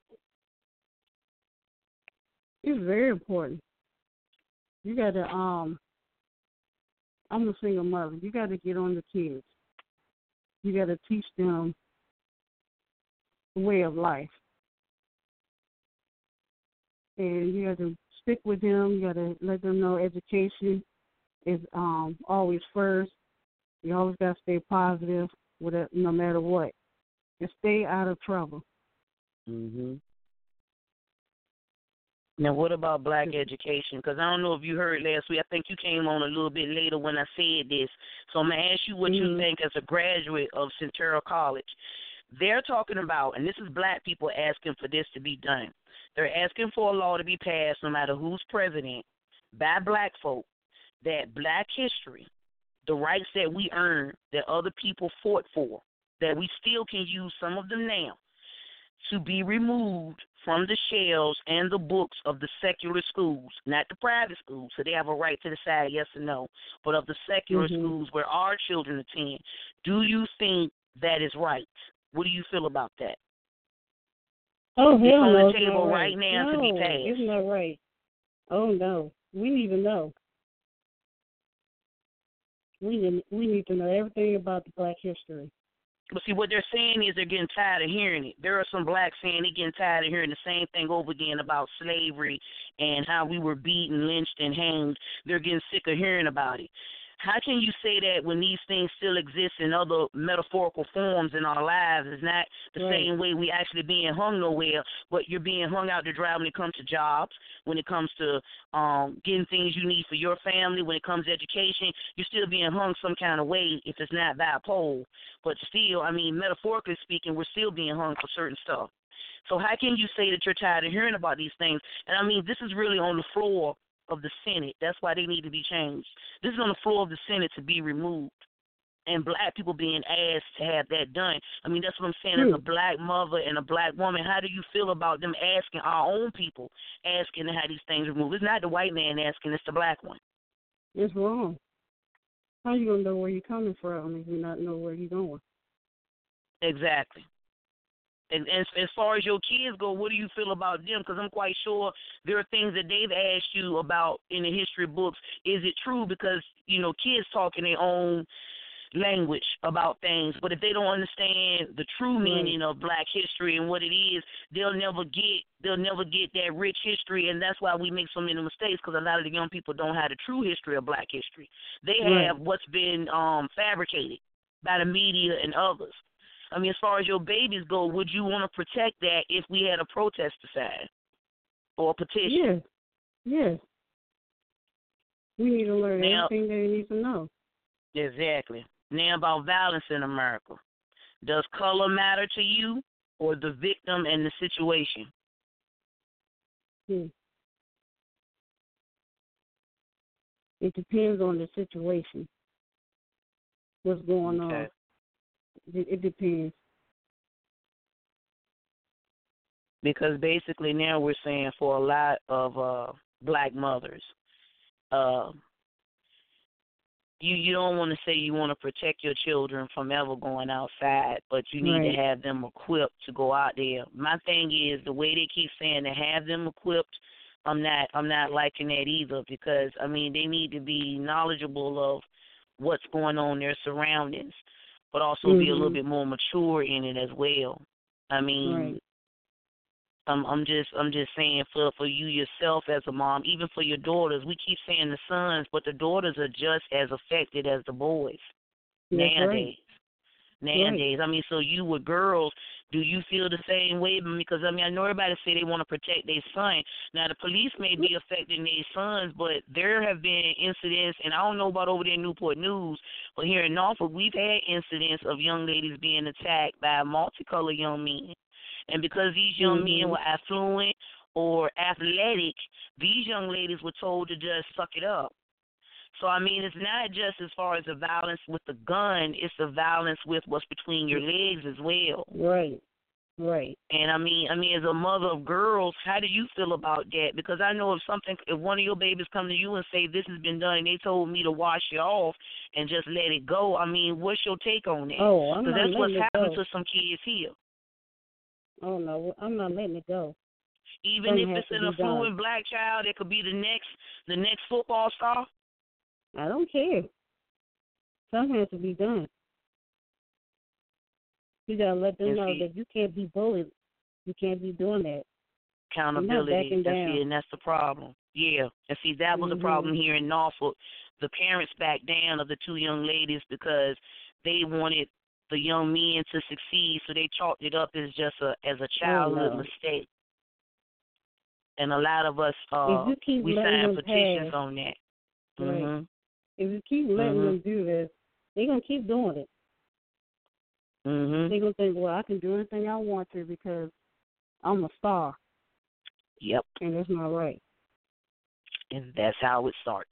Speaker 6: It's very important. You gotta um I'm a single mother. You gotta get on the kids. You gotta teach them the way of life. And you gotta stick with them, you gotta let them know education is um always first. You always gotta stay positive with it no matter what. And stay out of trouble.
Speaker 4: Mhm. Now, what about black education? Because I don't know if you heard last week. I think you came on a little bit later when I said this. So I'm gonna ask you what you
Speaker 6: Mhm.
Speaker 4: think as a graduate of Centura College. They're talking about, and this is black people asking for this to be done. They're asking for a law to be passed, no matter who's president, by black folk, that black history, the rights that we earned, that other people fought for, that we still can use some of them now to be removed from the shelves and the books of the secular schools, not the private schools, so they have a right to decide yes or no, but of the secular
Speaker 6: Mhm.
Speaker 4: schools where our children attend. Do you think that is right? What do you feel about that?
Speaker 6: Oh
Speaker 4: It's on the
Speaker 6: no,
Speaker 4: table
Speaker 6: not
Speaker 4: right now to be
Speaker 6: no,
Speaker 4: passed.
Speaker 6: It's not right. Oh no, we need to know. We we need to know everything about the Black history.
Speaker 4: But see, what they're saying is they're getting tired of hearing it. There are some blacks saying they're getting tired of hearing the same thing over again about slavery and how we were beaten, lynched, and hanged. They're getting sick of hearing about it. How can you say that when these things still exist in other metaphorical forms in our lives? It's not the
Speaker 6: Right.
Speaker 4: same way we actually being hung nowhere, but you're being hung out to dry when it comes to jobs, when it comes to um getting things you need for your family, when it comes to education, you're still being hung some kind of way if it's not by a pole. But still, I mean, metaphorically speaking, we're still being hung for certain stuff. So how can you say that you're tired of hearing about these things? And I mean, this is really on the floor of the Senate. That's why they need to be changed. This is on the floor of the Senate to be removed. And black people being asked to have that done. I mean, that's what I'm saying. As a black mother and a black woman, how do you feel about them asking our own people, asking to have these things removed? It's not the white man asking, it's the black one.
Speaker 6: It's wrong. How you gonna know where you're coming from if you not know where you're going?
Speaker 4: Exactly. And, and as far as your kids go, what do you feel about them? Because I'm quite sure there are things that they've asked you about in the history books. Is it true? Because you know, kids talk in their own language about things, but if they don't understand the true meaning of Black history and what it is, they'll never get they'll never get that rich history, and that's why we make so many mistakes. Because a lot of the young people don't have the true history of Black history. They
Speaker 6: Right.
Speaker 4: have what's been um fabricated by the media and others. I mean, as far as your babies go, would you want to protect that if we had a protest to sign or a petition?
Speaker 6: Yes. Yes. We need to learn
Speaker 4: Now-
Speaker 6: everything they need to know.
Speaker 4: Exactly. Now about violence in America. Does color matter to you or the victim and the situation?
Speaker 6: Hmm. It depends on the situation. What's going on?
Speaker 4: Okay.
Speaker 6: It, it depends.
Speaker 4: because basically now we're saying for a lot of uh black mothers uh you you don't want to say you want to protect your children from ever going outside but you need
Speaker 6: Right.
Speaker 4: to have them equipped to go out there my thing is the way they keep saying to have them equipped i'm not i'm not liking that either because i mean they need to be knowledgeable of what's going on in their surroundings but also be a little
Speaker 6: Mhm.
Speaker 4: bit more mature in it as well i mean
Speaker 6: Right.
Speaker 4: I'm I'm just I'm just saying for for you yourself as a mom, even for your daughters. We keep saying the sons, but the daughters are just as affected as the boys
Speaker 6: That's
Speaker 4: nowadays.
Speaker 6: right.
Speaker 4: Nowadays, I mean, so you with girls, do you feel the same way? Because I mean, I know everybody say they want to protect their son. Now the police may be affecting their sons, but there have been incidents, and I don't know about over there in Newport News, but here in Norfolk, we've had incidents of young ladies being attacked by multicolored young men. And because these young men
Speaker 6: Mhm.
Speaker 4: were affluent or athletic, these young ladies were told to just suck it up. So I mean, it's mm-hmm. not just as far as the violence with the gun; it's the violence with what's between your mm-hmm. legs as well.
Speaker 6: Right. Right.
Speaker 4: And I mean, I mean, as a mother of girls, how do you feel about that? Because I know if something, if one of your babies come to you and say this has been done, and they told me to wash it off and just let it go. I mean, what's your take on that?
Speaker 6: Oh, I'm
Speaker 4: Because
Speaker 6: not
Speaker 4: that's what's
Speaker 6: letting it
Speaker 4: happened
Speaker 6: go.
Speaker 4: to some kids here.
Speaker 6: Oh no, I'm not letting it go.
Speaker 4: Even
Speaker 6: Something
Speaker 4: if it's an affluent black child, it could be the next, the next football star.
Speaker 6: I don't care. Something has to be done. You gotta let them
Speaker 4: And
Speaker 6: know
Speaker 4: see-
Speaker 6: that you can't be bullied. You can't be doing that.
Speaker 4: accountability. That's
Speaker 6: down.
Speaker 4: it, and that's the problem. Yeah, and see that was the problem here in Norfolk. The parents backed down of the two young ladies because they wanted the young men to succeed, so they chalked it up as just a as a childhood
Speaker 6: no.
Speaker 4: mistake. And a lot of us uh
Speaker 6: if you keep
Speaker 4: we signed petitions
Speaker 6: pass,
Speaker 4: on that.
Speaker 6: Right.
Speaker 4: Mhm.
Speaker 6: If you keep letting
Speaker 4: Mhm.
Speaker 6: them do this, they're gonna keep doing it.
Speaker 4: Mhm.
Speaker 6: They're gonna think, well, I can do anything I want to because I'm a star,
Speaker 4: Yep.
Speaker 6: and that's not right.
Speaker 4: And that's how it starts.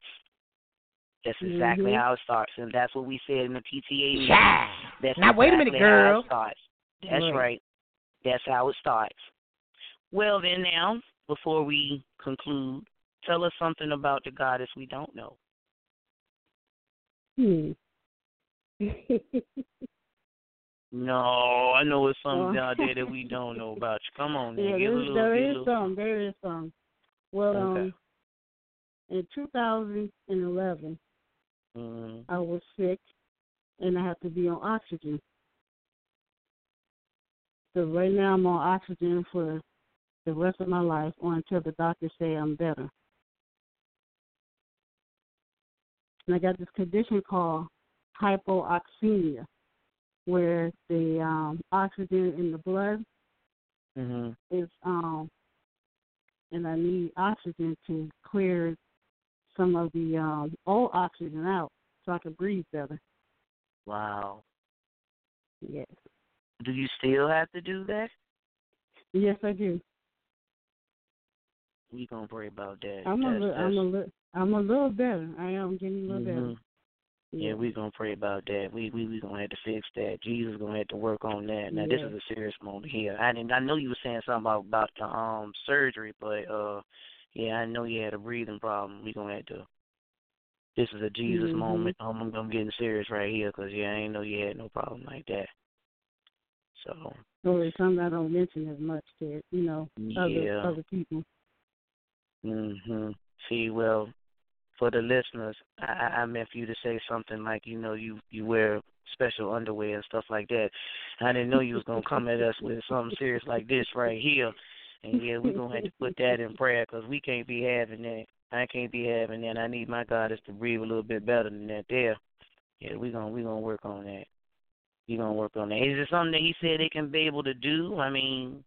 Speaker 4: That's exactly
Speaker 6: Mhm.
Speaker 4: how it starts, and that's what we said in the PTA meeting.
Speaker 7: Yeah.
Speaker 4: That's
Speaker 7: Now wait a minute,
Speaker 4: exactly how
Speaker 7: girl.
Speaker 4: it starts. That's
Speaker 6: Right.
Speaker 4: right. That's how it starts. Well, then now, before we conclude, tell us something about the goddess we don't know.
Speaker 6: Hmm.
Speaker 4: No, I know it's something out there that we don't know about you. Come on,
Speaker 6: yeah, there,
Speaker 4: little,
Speaker 6: there is some. There is some. Well,
Speaker 4: Okay.
Speaker 6: um, in 2011,
Speaker 4: Mm,
Speaker 6: I was sick, and I have to be on oxygen. So right now I'm on oxygen for the rest of my life, or until the doctors say I'm better. And I got this condition called hypoxemia, where the um, oxygen in the blood
Speaker 4: mhm.
Speaker 6: is um, and I need oxygen to clear some of the um, old oxygen out so I can breathe better.
Speaker 4: Wow.
Speaker 6: Yes.
Speaker 4: Do you still have to do that?
Speaker 6: Yes, I do.
Speaker 4: We gonna pray about that.
Speaker 6: I'm a little, I'm a little, I'm a little better. I am getting a little better.
Speaker 4: Mhm. Yeah, we gonna pray about that. We we we gonna have to fix that. Jesus gonna have to work on that. Now this is a serious moment here. I didn't. I know you were saying something about about the um surgery, but uh, yeah, I know you had a breathing problem. We gonna have to. This is a Jesus
Speaker 6: Mhm.
Speaker 4: moment. Um, I'm I'm getting serious right here because yeah, I ain't know you had no problem like that. So
Speaker 6: it's something I don't mention as much to you know other
Speaker 4: yeah.
Speaker 6: other people.
Speaker 4: Mhm. See, well, for the listeners, I, I meant for you to say something like, you know, you you wear special underwear and stuff like that. I didn't know you was gonna come at us with something serious like this right here. And yeah, we're gonna have to put that in prayer because we can't be having that. I can't be having that. I need my goddess to breathe a little bit better than that. There. Yeah, we gonna we gonna work on that. We gonna work on that. Is it something that he said they can be able to do? I mean,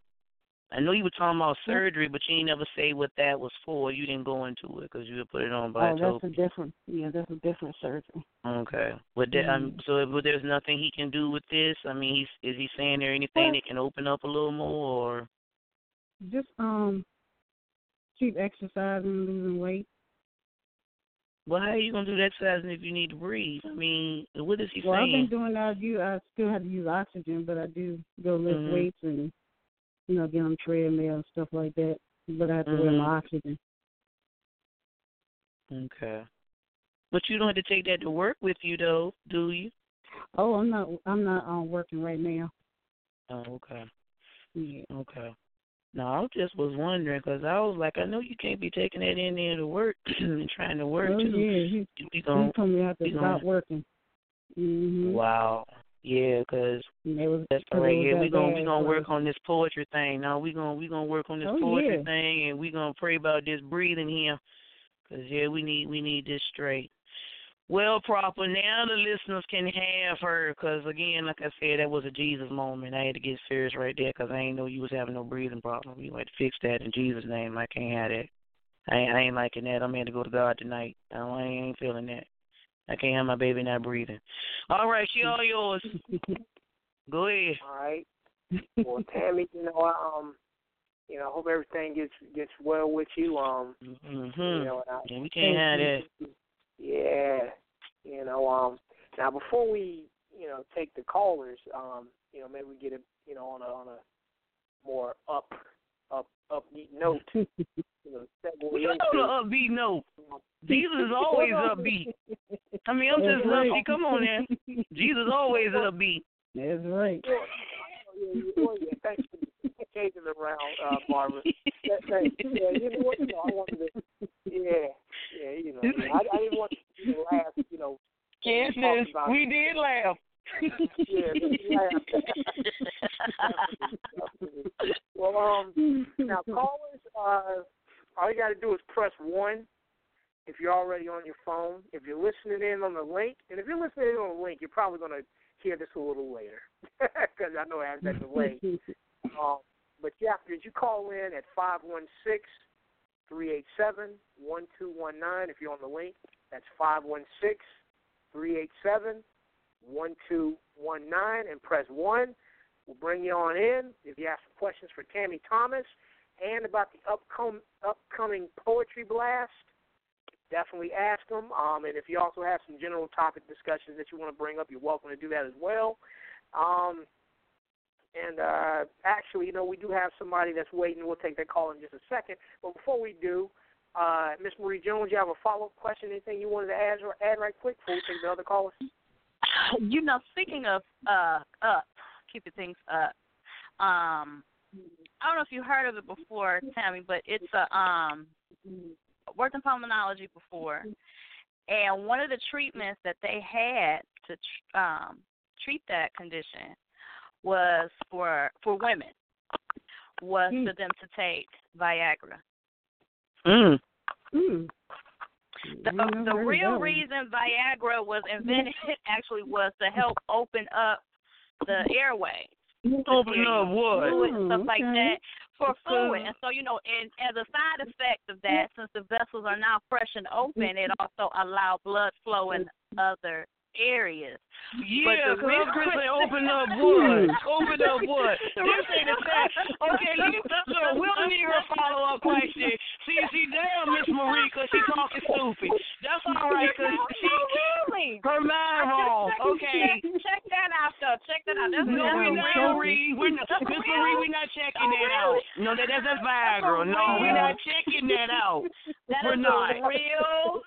Speaker 4: I know you were talking about surgery, but you ain't never say what that was for. You didn't go into it because you would put it on by
Speaker 6: Oh, that's a different. Yeah, that's a different surgery.
Speaker 4: Okay. But that, um,
Speaker 6: Mhm.
Speaker 4: so but there's nothing he can do with this. I mean, he's is he saying there anything
Speaker 6: Well-
Speaker 4: that can open up a little more, or
Speaker 6: Just um, keep exercising, and losing weight.
Speaker 4: well, how are you gonna do the exercising if you need to breathe? I mean, what is he saying?
Speaker 6: Well, I've been doing that. I do. I still have to use oxygen, but I do go lift
Speaker 4: Mhm.
Speaker 6: weights and you know get on treadmill and stuff like that. But I have to wear
Speaker 4: Mhm.
Speaker 6: my oxygen.
Speaker 4: Okay. But you don't have to take that to work with you though, do you?
Speaker 6: Oh, I'm not. I'm not um working right now.
Speaker 4: Oh, okay.
Speaker 6: Yeah.
Speaker 4: Okay. No, I just was wondering because I was like, I know you can't be taking that in there to work and trying to work
Speaker 6: Oh
Speaker 4: too.
Speaker 6: yeah. He,
Speaker 4: We
Speaker 6: he
Speaker 4: gon'
Speaker 6: told me I have to
Speaker 4: gonna-
Speaker 6: stop working. Mhm.
Speaker 4: wow. Yeah, 'cause
Speaker 6: And it was.
Speaker 4: That's all right. Yeah,
Speaker 6: that
Speaker 4: we gonna we gonna work on this poetry thing. Now we gonna we gonna work on this
Speaker 6: Oh,
Speaker 4: poetry
Speaker 6: yeah.
Speaker 4: thing, and we gonna pray about this breathing here, 'cause yeah, we need we need this straight. Well, proper. Now the listeners can have her, 'cause again, like I said, that was a Jesus moment. I had to get serious right there, 'cause I ain't know you was having no breathing problem. You had to fix that in Jesus' name. I can't have that. I ain't, I ain't liking that. I'm here to go to God tonight. I, I ain't feeling that. I can't have my baby not breathing. All right, she all yours. Go ahead.
Speaker 3: All right. Well, Tammy, you know, I, um, you know, I hope everything gets gets well with you. Um,
Speaker 4: Mm-hmm.
Speaker 3: you know, and I,
Speaker 4: Yeah, we can't have that.
Speaker 3: Yeah, you know. Um, now before we, you know, take the callers, um, you know, maybe we get it, you know, on a on a more up, up, upbeat note. You know, segue
Speaker 4: We the upbeat note. Jesus is always upbeat. I mean, I'm just
Speaker 6: That's right.
Speaker 4: upbeat. Come on now. Jesus always upbeat.
Speaker 6: That's right.
Speaker 3: Yeah, yeah, yeah, oh, yeah. Thanks for changing around, uh, Barbara. That, thanks. Yeah, you know what? You know, I wanted to. Yeah, yeah. You know, I, I didn't want you to laugh. You know.
Speaker 4: Yes,
Speaker 3: talking
Speaker 4: yes, we did laugh.
Speaker 3: Well, um, now callers, uh, all you got to do is press one if you're already on your phone. If you're listening in on the link, and if you're listening in on the link, you're probably going to hear this a little later because I know it has that delay. Um, but yeah, have to, you call in at five one six three eight seven one two one nine. If you're on the link, that's five one six three eight seven one two one nine, and press one. We'll bring you on in. If you have some questions for Tammy Thomas and about the upcoming upcoming poetry blast, definitely ask them. Um, and if you also have some general topic discussions that you want to bring up, you're welcome to do that as well. Um, and uh, actually, you know, we do have somebody that's waiting. We'll take that call in just a second. But before we do, uh, Miss Marie Jones, you have a follow-up question? Anything you wanted to add, or add right quick before we take the other callers?
Speaker 5: you know, speaking of uh up, keeping things up. Um, I don't know if you heard of it before, Tammy, but it's a um worked in pulmonology before, and one of the treatments that they had to tr- um treat that condition was for for women was
Speaker 6: Hmm.
Speaker 5: for them to take Viagra.
Speaker 4: Mm.
Speaker 6: Mm.
Speaker 5: The,
Speaker 6: never
Speaker 5: the real reason Viagra was invented actually was to help open up the airway.
Speaker 4: Open up what?
Speaker 5: and stuff like oh,
Speaker 6: okay.
Speaker 5: that for fluid. Uh, and so, you know, and as a side effect of that, since the vessels are now fresh and open, it also allow blood flow in other areas.
Speaker 4: Yeah, because I'm Chris say open up what? open up what? This ain't the fact. Okay, so we'll need her follow up question. See, see, damn, Miss Marie, because she talking stupid. That's all right, because she,
Speaker 5: really?
Speaker 4: her mind wrong. Okay.
Speaker 5: Check, check that out, though. Check that out. That's,
Speaker 4: No, we're not, Marie. We're not, Miss Marie, we're not checking that out. No, that, that's, that's Viagra. No, we're not checking that out.
Speaker 5: That
Speaker 4: We're
Speaker 5: is
Speaker 4: not.
Speaker 5: a real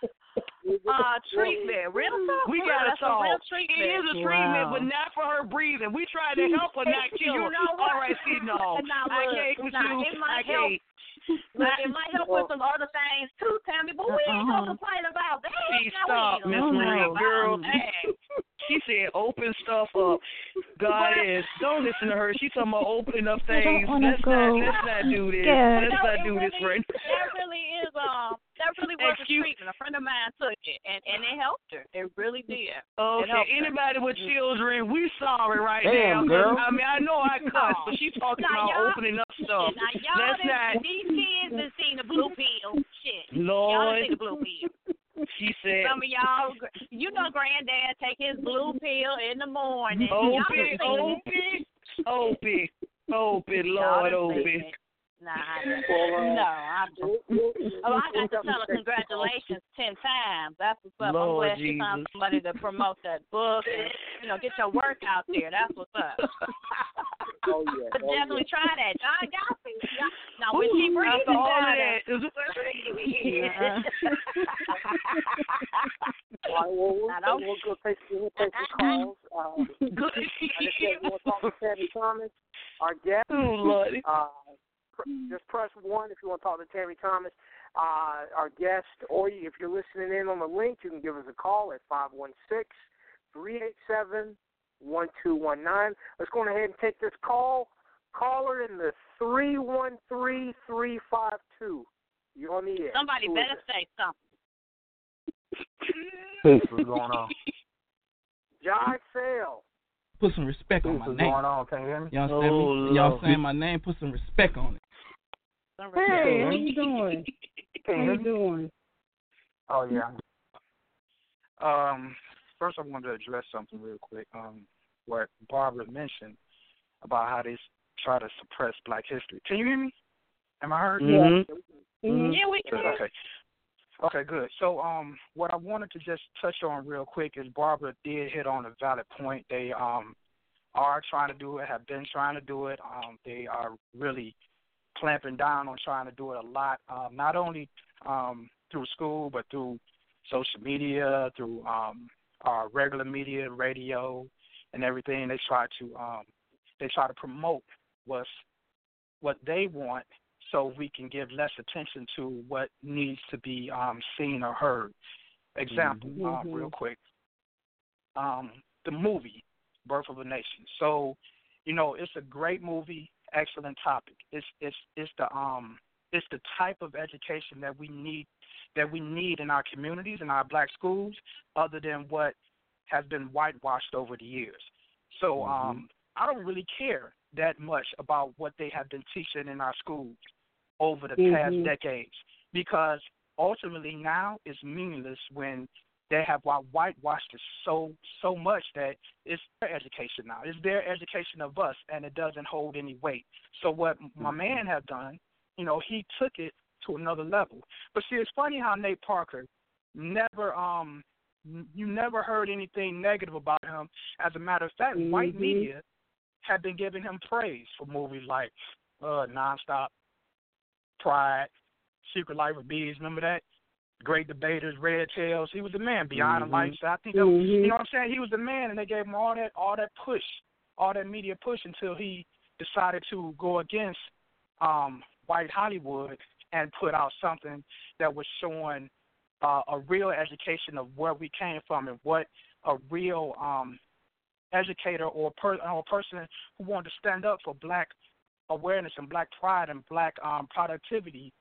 Speaker 5: uh, treatment. Real talk.
Speaker 4: We gotta
Speaker 5: That's a real treatment.
Speaker 4: It is a treatment,
Speaker 6: Wow.
Speaker 4: but not for her breathing. We try to help her, not kill
Speaker 5: You
Speaker 4: her.
Speaker 5: know?
Speaker 4: All right, see, no.
Speaker 5: Now,
Speaker 4: I can't with
Speaker 5: now,
Speaker 4: you.
Speaker 5: it might
Speaker 4: I can't.
Speaker 5: Look, it might help with some other things too, Tammy, but we ain't
Speaker 6: Uh-uh.
Speaker 5: gonna complain about that.
Speaker 4: See,
Speaker 5: Now, we
Speaker 4: stop,
Speaker 5: ain't
Speaker 4: Miss
Speaker 5: gonna
Speaker 4: Marie, girl.
Speaker 5: about that.
Speaker 4: She said open stuff up. Goddess, don't listen to her. She talking about opening up things.
Speaker 6: wanna
Speaker 4: Let's
Speaker 6: go.
Speaker 4: not let's not do this.
Speaker 6: Yeah.
Speaker 4: Let's
Speaker 5: No,
Speaker 4: not
Speaker 5: it
Speaker 4: do this
Speaker 5: really,
Speaker 4: right
Speaker 5: That really is um that that really was a treatment. A friend of mine took it, and and it helped her. It really did.
Speaker 4: Okay,
Speaker 5: helped her.
Speaker 4: anybody with children, we sorry right
Speaker 7: Damn,
Speaker 4: now.
Speaker 7: girl.
Speaker 4: I mean, I know I cuss, but she's talking
Speaker 5: Now,
Speaker 4: about
Speaker 5: y'all-
Speaker 4: opening up stuff.
Speaker 5: Now y'all
Speaker 4: Let's not.
Speaker 5: these kids have seen the blue pill. Shit. Y'all
Speaker 4: Lord,
Speaker 5: done seen the blue pill.
Speaker 4: She said,
Speaker 5: Some of y'all, you know, granddad take his blue pill in the morning.
Speaker 4: "Opie,
Speaker 5: Y'all done seen it.
Speaker 4: Opie, Opie, Opie, Lord, Opie."
Speaker 5: Nah, I
Speaker 3: Well, uh,
Speaker 5: no, I'm just.
Speaker 3: we'll- we'll-
Speaker 5: Oh, I got to tell her
Speaker 3: definitely take the call.
Speaker 5: congratulations ten times. That's what's up.
Speaker 4: Lord
Speaker 5: I'm glad she found
Speaker 4: Jesus.
Speaker 5: somebody to promote that book and you know get your work out there. That's what's up.
Speaker 3: Oh yeah.
Speaker 5: But
Speaker 3: oh,
Speaker 5: definitely try that. Y'all, y'all now when she breathes
Speaker 4: all of
Speaker 5: down
Speaker 4: that,
Speaker 3: All right, well, we'll,
Speaker 5: I don't-
Speaker 3: we'll go take we'll take some calls. Uh,
Speaker 4: good.
Speaker 3: I just said, we'll talk to Tammy Thomas, our guest.
Speaker 4: oh Lord.
Speaker 3: Uh, pr- just press one if you want to talk to Tammy Thomas, uh, our guest, or if you're listening in on the link, you can give us a call at 516-387-1219. Let's go ahead and take this call. Caller in the 313352. You're on the air.
Speaker 5: somebody
Speaker 3: Who is
Speaker 5: better say something.
Speaker 7: Peace, what's going on?
Speaker 3: Jai Sale.
Speaker 8: Put some respect
Speaker 7: Peace,
Speaker 8: on my
Speaker 7: what's
Speaker 8: name.
Speaker 7: going on? Can you hear me?
Speaker 8: You understand
Speaker 4: Oh,
Speaker 8: me? Y'all saying my name, put some respect on it.
Speaker 5: Some
Speaker 6: Hey, how you doing?
Speaker 7: Can
Speaker 6: How
Speaker 7: you hear
Speaker 6: you
Speaker 7: me?
Speaker 6: doing?
Speaker 7: Oh yeah. Um, first I wanted to address something real quick. Um, what Barbara mentioned about how they try to suppress Black history. Can you hear me? Am I heard?
Speaker 4: Mhm.
Speaker 6: Mhm.
Speaker 5: Yeah, we can.
Speaker 7: Good, Okay. Okay, good. So, um, what I wanted to just touch on real quick is Barbara did hit on a valid point. They um are trying to do it, have been trying to do it. Um, they are really clamping down on trying to do it a lot, um, not only um, through school but through social media, through um, our regular media, radio, and everything. They try to um, they try to promote what's what they want so we can give less attention to what needs to be um, seen or heard. Example, uh,
Speaker 6: Mhm.
Speaker 7: real quick. Um, the movie Birth of a Nation. So, you know, it's a great movie, excellent topic. It's it's it's the um it's the type of education that we need that we need in our communities and our black schools, other than what has been whitewashed over the years. So um I don't really care that much about what they have been teaching in our schools over the past
Speaker 6: Mhm.
Speaker 7: decades because ultimately now it's meaningless when they have white- whitewashed it so so much that it's their education now. It's their education of us, and it doesn't hold any weight. So what my man has done, you know, he took it to another level. But see, it's funny how Nate Parker never um you never heard anything negative about him. As a matter of fact, white
Speaker 6: Mhm.
Speaker 7: media have been giving him praise for movies like uh Nonstop, Pride, Secret Life of Bees. Remember that? Great Debaters, Red Tails. He was the man. Beyond
Speaker 4: Mhm.
Speaker 7: the Lights. I think that
Speaker 6: Mhm.
Speaker 7: you know what I'm saying. He was the man, and they gave him all that all that push, all that media push until he decided to go against um white Hollywood and put out something that was showing uh, a real education of where we came from and what a real um educator or per, or person who wanted to stand up for black awareness and black pride and black um productivity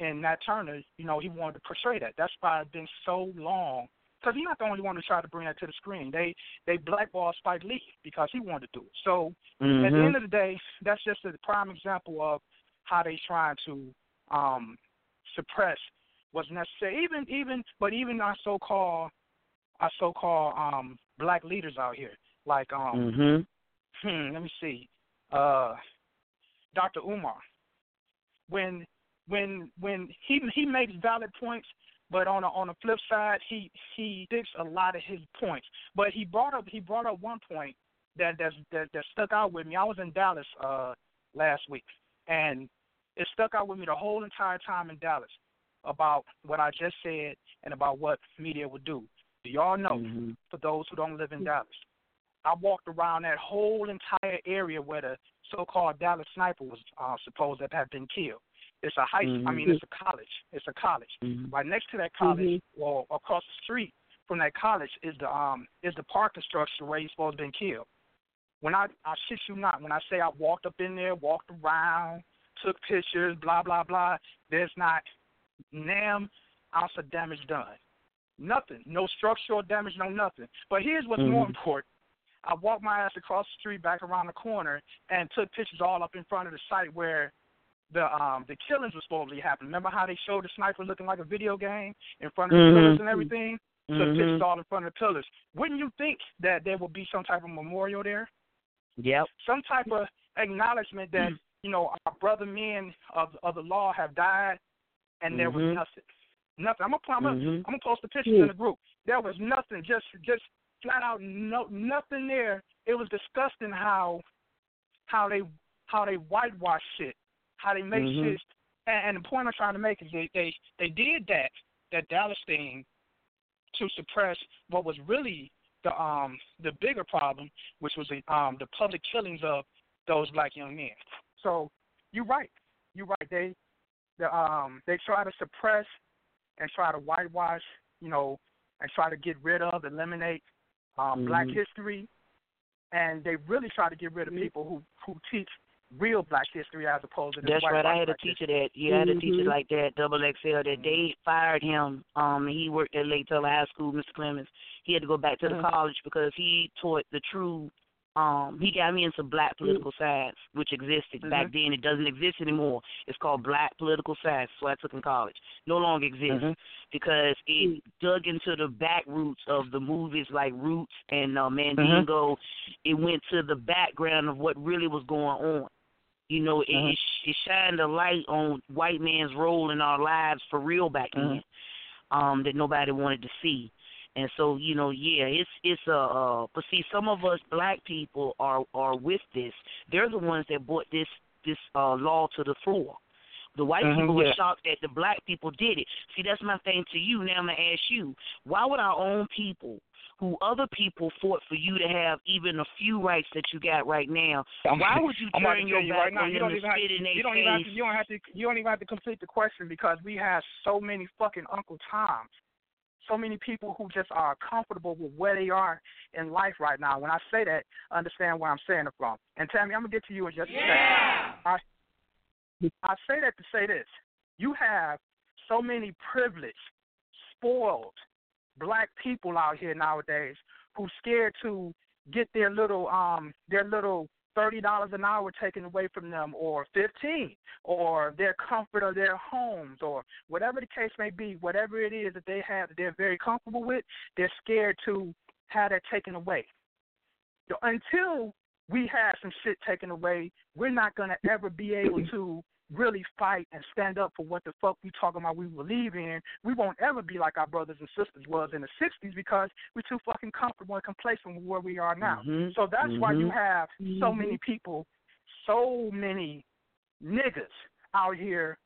Speaker 7: in Nat Turner, you know, he wanted to portray that. That's why it's been so long. Because he's not the only one to try to bring that to the screen. They they blackballed Spike Lee because he wanted to do it. So at the
Speaker 4: Mhm.
Speaker 7: end of the day, that's just a prime example of how they trying to um, suppress what's necessary. Even even but even our so called our so called um, black leaders out here, like um,
Speaker 4: Mhm.
Speaker 7: hmm, let me see, uh, Dr. Umar. When when when he he makes valid points, but on a, on the flip side, he he sticks a lot of his points. But he brought up he brought up one point that that that, that stuck out with me. I was in Dallas uh last week, and it stuck out with me the whole entire time in Dallas about what I just said and about what media would do. Do y'all know?
Speaker 4: Mhm.
Speaker 7: For those who don't live in Dallas, I walked around that whole entire area where the so-called Dallas sniper was uh, supposed to have been killed. It's a high. I
Speaker 4: Mhm.
Speaker 7: mean, it's a college. It's a college.
Speaker 4: Mhm.
Speaker 7: Right next to that college, or across the street from that college, is the um is the parking structure where he's supposed to been killed. When I I shit you not, when I say I walked up in there, walked around, took pictures, blah blah blah, there's not nam ounce of damage done. Nothing. No structural damage, no nothing. But here's what's
Speaker 4: Mhm.
Speaker 7: more important. I walked my ass across the street back around the corner and took pictures all up in front of the site where the um the killings were supposedly happening. Remember how they showed the sniper looking like a video game in front of the
Speaker 4: Mhm.
Speaker 7: pillars and everything? Took
Speaker 4: Mhm.
Speaker 7: pictures all in front of the pillars. Wouldn't you think that there would be some type of memorial there?
Speaker 4: Yep.
Speaker 7: Some type of acknowledgement that, you know, our brother men of of the law have died and there was
Speaker 4: Mhm.
Speaker 7: nothing. Nothing. I'm gonna I'm gonna,
Speaker 4: Mhm.
Speaker 7: I'm gonna post the pictures
Speaker 6: Yeah.
Speaker 7: in the group. There was nothing, just just flat out no nothing there. It was disgusting how how they how they whitewash shit, how they make
Speaker 4: Mhm.
Speaker 7: shit. And, and the point I'm trying to make is they they they did that that Dallas thing to suppress what was really the um the bigger problem, which was the um the public killings of those black young men. So you're right, you're right. They the um they try to suppress and try to whitewash, you know, and try to get rid of, eliminate um, Black
Speaker 4: Mhm.
Speaker 7: history, and they really try to get rid of people who who teach real Black history as opposed to this
Speaker 4: That's right. I had a teacher
Speaker 7: history.
Speaker 4: that you had a teacher
Speaker 6: Mhm.
Speaker 4: like that, double XL, that they fired him. Um, he worked at Lake Taylor High School, Mr. Clemens. He had to go back to the
Speaker 7: Mhm.
Speaker 4: college because he taught the true. Um, he got me into black political science, which existed back
Speaker 7: Mhm.
Speaker 4: then. It doesn't exist anymore. It's called black political science. That's what I took in college. No longer exists
Speaker 7: Mhm.
Speaker 4: because it dug into the back roots of the movies like Roots and uh, Mandingo. It went to the background of what really was going on. You know, it,
Speaker 7: Mhm.
Speaker 4: it, it shined a light on white man's role in our lives for real back then, um, that nobody wanted to see. And so, you know, yeah, it's it's a. Uh, but see, some of us black people are are with this. They're the ones that brought this this uh law to the floor. The white
Speaker 7: Mhm,
Speaker 4: people were
Speaker 7: yeah.
Speaker 4: shocked that the black people did it. See, that's my thing to you. Now I'm gonna ask you, why would our own people, who other people fought for you to have even a few rights that you got right now, why would you
Speaker 7: I'm
Speaker 4: turn your
Speaker 7: you
Speaker 4: back
Speaker 7: right now,
Speaker 4: on
Speaker 7: you
Speaker 4: them
Speaker 7: don't
Speaker 4: and spit in their
Speaker 7: you don't even have
Speaker 4: face?
Speaker 7: to, you don't have to you don't even have to complete the question because we have so many fucking Uncle Toms. So many people who just are comfortable with where they are in life right now. When I say that, understand where I'm saying it from. And Tammy, I'm gonna get to you in just a second. I I say that to say this. You have so many privileged, spoiled black people out here nowadays who scared to get their little um their little thirty dollars an hour taken away from them or fifteen or their comfort of their homes or whatever the case may be, whatever it is that they have that they're very comfortable with, they're scared to have that taken away. So Until we have some shit taken away, we're not gonna ever be able to really fight and stand up for what the fuck we talking about we believe in. We won't ever be like our brothers and sisters was in the sixties because we're too fucking comfortable and complacent with where we are now.
Speaker 4: Mhm,
Speaker 7: So that's why you
Speaker 4: mhm.
Speaker 7: have so
Speaker 6: Mhm.
Speaker 7: many people, so many niggas out here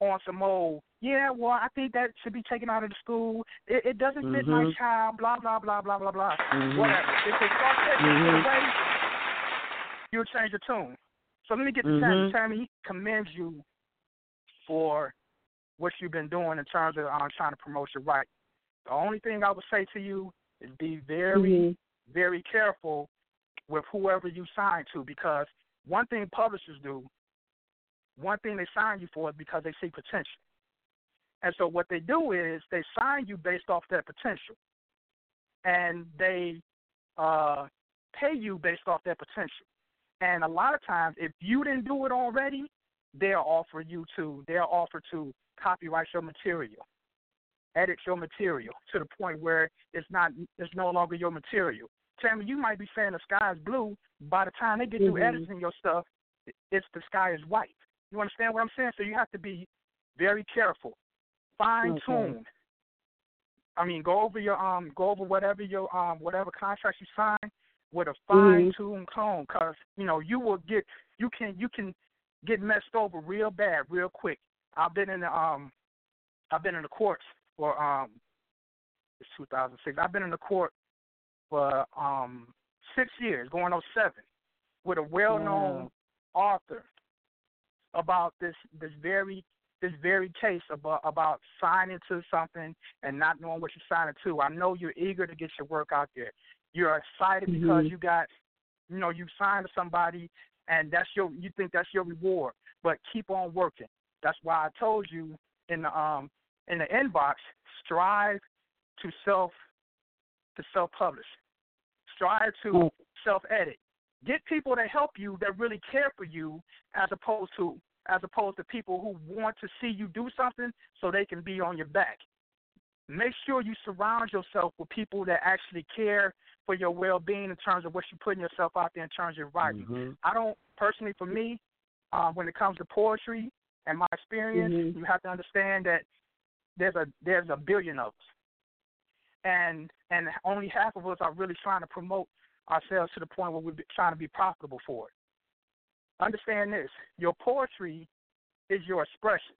Speaker 7: on some old, yeah, well, I think that should be taken out of the school. It, it doesn't fit my
Speaker 4: Mhm.
Speaker 7: child, blah, blah, blah, blah, blah, blah.
Speaker 4: Mhm.
Speaker 7: Whatever. If they start taking
Speaker 4: Mhm.
Speaker 7: it away, you'll change the tune. So let me get to Tammy.
Speaker 4: Mhm.
Speaker 7: Tammy commends you for what you've been doing in terms of um, trying to promote your right. The only thing I would say to you is be very,
Speaker 6: Mhm.
Speaker 7: very careful with whoever you sign to because one thing publishers do, one thing they sign you for is because they see potential. And so what they do is they sign you based off that potential. And they uh, pay you based off that potential. And a lot of times, if you didn't do it already, they'll offer you to they'll offer to copyright your material, edit your material to the point where it's not it's no longer your material. Tammy, you might be saying the sky is blue. By the time they get through
Speaker 6: Mhm.
Speaker 7: editing your stuff, it's the sky is white. You understand what I'm saying? So you have to be very careful, fine tune. I mean, go over your um, go over whatever your um, whatever contract you sign with a fine tune tone, cause you know you will get you can you can get messed over real bad real quick. I've been in the um, I've been in the courts for um, it's 2006. I've been in the court for um six years, going on seven, with a well-known author about this this very this very case about about signing to something and not knowing what you're signing to. I know you're eager to get your work out there. You're excited because
Speaker 6: Mhm.
Speaker 7: you got you know, you signed to somebody and that's your you think that's your reward. But keep on working. That's why I told you in the um in the inbox, strive to self to self publish. Strive to
Speaker 6: Mm.
Speaker 7: self edit. Get people to help you that really care for you as opposed to as opposed to people who want to see you do something so they can be on your back. Make sure you surround yourself with people that actually care for your well being in terms of what you're putting yourself out there in terms of writing.
Speaker 4: Mhm.
Speaker 7: I don't personally, for me, uh, when it comes to poetry and my experience,
Speaker 6: Mhm.
Speaker 7: you have to understand that there's a there's a billion of us, and and only half of us are really trying to promote ourselves to the point where we're trying to be profitable for it. Understand this: your poetry is your expression.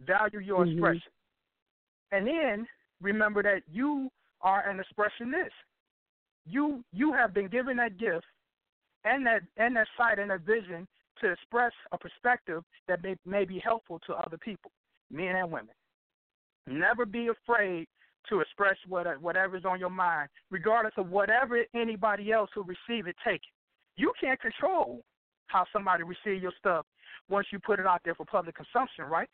Speaker 7: Value your
Speaker 6: Mhm.
Speaker 7: expression, and then remember that you are an expressionist. You you have been given that gift and that and that sight and that vision to express a perspective that may, may be helpful to other people, men and women. Never be afraid to express what, whatever's on your mind, regardless of whatever anybody else who receive it take it. You can't control how somebody receive your stuff once you put it out there for public consumption, right?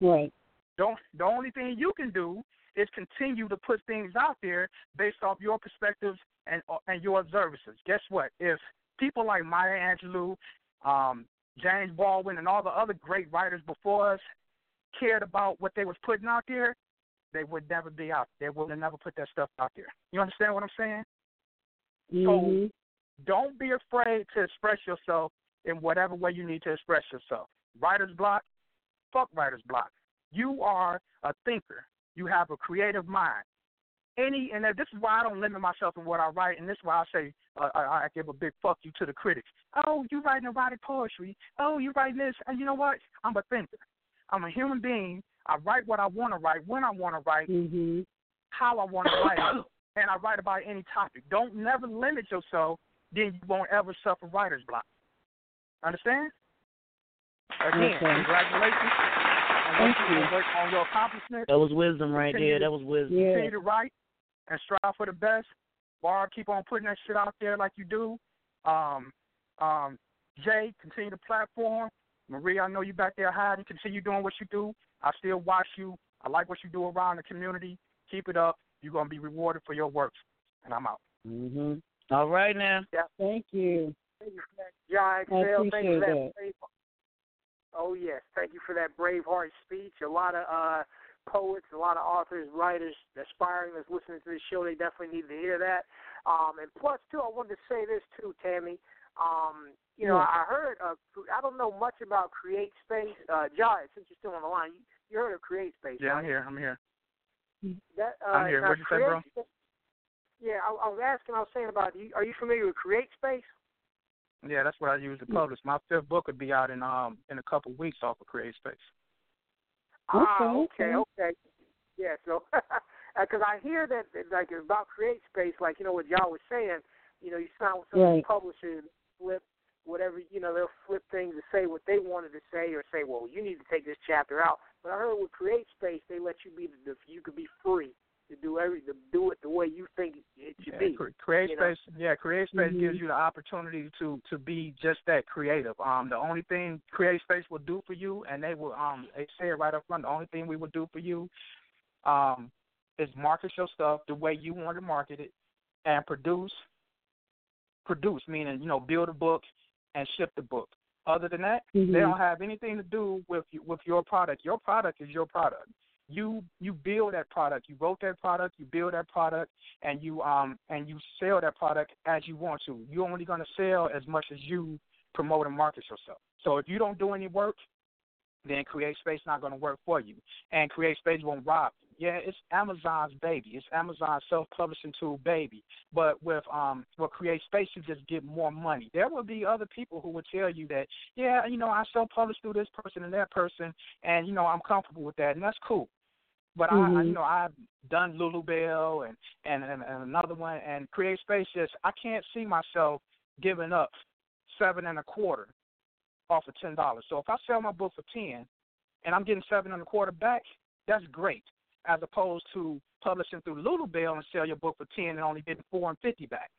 Speaker 6: Right.
Speaker 7: Don't the only thing you can do is continue to put things out there based off your perspectives and and your observances. Guess what? If people like Maya Angelou, um, James Baldwin, and all the other great writers before us cared about what they was putting out there, they would never be out. They would have never put that stuff out there. You understand what I'm saying?
Speaker 6: Mhm.
Speaker 7: Don't be afraid to express yourself in whatever way you need to express yourself. Writer's block, fuck writer's block. You are a thinker. You have a creative mind. Any and this is why I don't limit myself in what I write, and this is why I say uh, I, I give a big fuck you to the critics. Oh, you writing erotic poetry? Oh, you writing this? And you know what? I'm a thinker. I'm a human being. I write what I want to write when I want to write,
Speaker 6: Mhm.
Speaker 7: how I want to write it, and I write about any topic. Don't never limit yourself, then you won't ever suffer writer's block. Understand? Again,
Speaker 6: Okay.
Speaker 7: congratulations. And
Speaker 6: Thank you.
Speaker 7: work on your accomplishments.
Speaker 4: That was wisdom right there. That was wisdom.
Speaker 6: Yeah.
Speaker 7: Continue to write and strive for the best. Barb, keep on putting that shit out there like you do. Um, um, Jay, continue the platform. Maria, I know you back there hiding. Continue doing what you do. I still watch you. I like what you do around the community. Keep it up. You're gonna be rewarded for your work. And I'm out.
Speaker 4: Mhm. All right now.
Speaker 6: Thank you.
Speaker 3: Giant
Speaker 6: I
Speaker 3: Sale, thank you
Speaker 6: appreciate
Speaker 3: for that.
Speaker 6: that.
Speaker 3: Oh yes, thank you for that Braveheart speech. A lot of uh, poets, a lot of authors, writers, aspiring that's listening to this show, they definitely need to hear that. Um, and plus, too, I wanted to say this too, Tammy. Um, you know, I heard. Uh, I don't know much about Create Space. Uh, Jai, since you're still on the line, you, you heard of Create Space?
Speaker 7: Yeah,
Speaker 3: right?
Speaker 7: I'm here. I'm here.
Speaker 3: That, uh,
Speaker 7: I'm here. What'd you say, bro?
Speaker 3: Space- Yeah, I, I was asking. I was saying about. Are you familiar with Create Space?
Speaker 7: Yeah, that's what I use to publish. My fifth book would be out in um in a couple of weeks off of Create Space.
Speaker 3: Ah,
Speaker 6: Okay,
Speaker 3: okay, okay. Yeah, so because I hear that that, like about Create Space, like you know what y'all was saying, you know, you sign with some of
Speaker 6: Right.
Speaker 3: these publishers, flip whatever, you know, they'll flip things to say what they wanted to say, or say, well, you need to take this chapter out. But I heard with Create Space, they let you be the, the you could be free to do every to do it the way you think it should
Speaker 7: Yeah,
Speaker 3: be.
Speaker 7: cre- create
Speaker 3: you know?
Speaker 7: Yeah, create space
Speaker 6: Mhm.
Speaker 7: gives you the opportunity to to be just that creative. Um, the only thing create space will do for you, and they will um they say it right up front. The only thing we will do for you, um, is market your stuff the way you want to market it, and produce. Produce meaning you know build a book and ship the book. Other than that,
Speaker 6: Mhm.
Speaker 7: they don't have anything to do with you, with your product. Your product is your product. You you build that product. You wrote that product. You build that product, and you um and you sell that product as you want to. You're only going to sell as much as you promote and market yourself. So if you don't do any work, then Create Space not going to work for you, and Create Space won't rob you. Yeah, it's Amazon's baby. It's Amazon's self-publishing tool baby. But with um with Create Space, you just get more money. There will be other people who will tell you that, yeah, you know, I self-publish through this person and that person, and you know, I'm comfortable with that, and that's cool. But I, I,
Speaker 6: Mhm.
Speaker 7: you know, I've done Lulu Bell and, and and and another one, and Create Space. Just I can't see myself giving up seven and a quarter off of ten dollars. So if I sell my book for ten, and I'm getting seven and a quarter back, that's great. As opposed to publishing through Lulu Bell and sell your book for ten and only getting four and fifty back.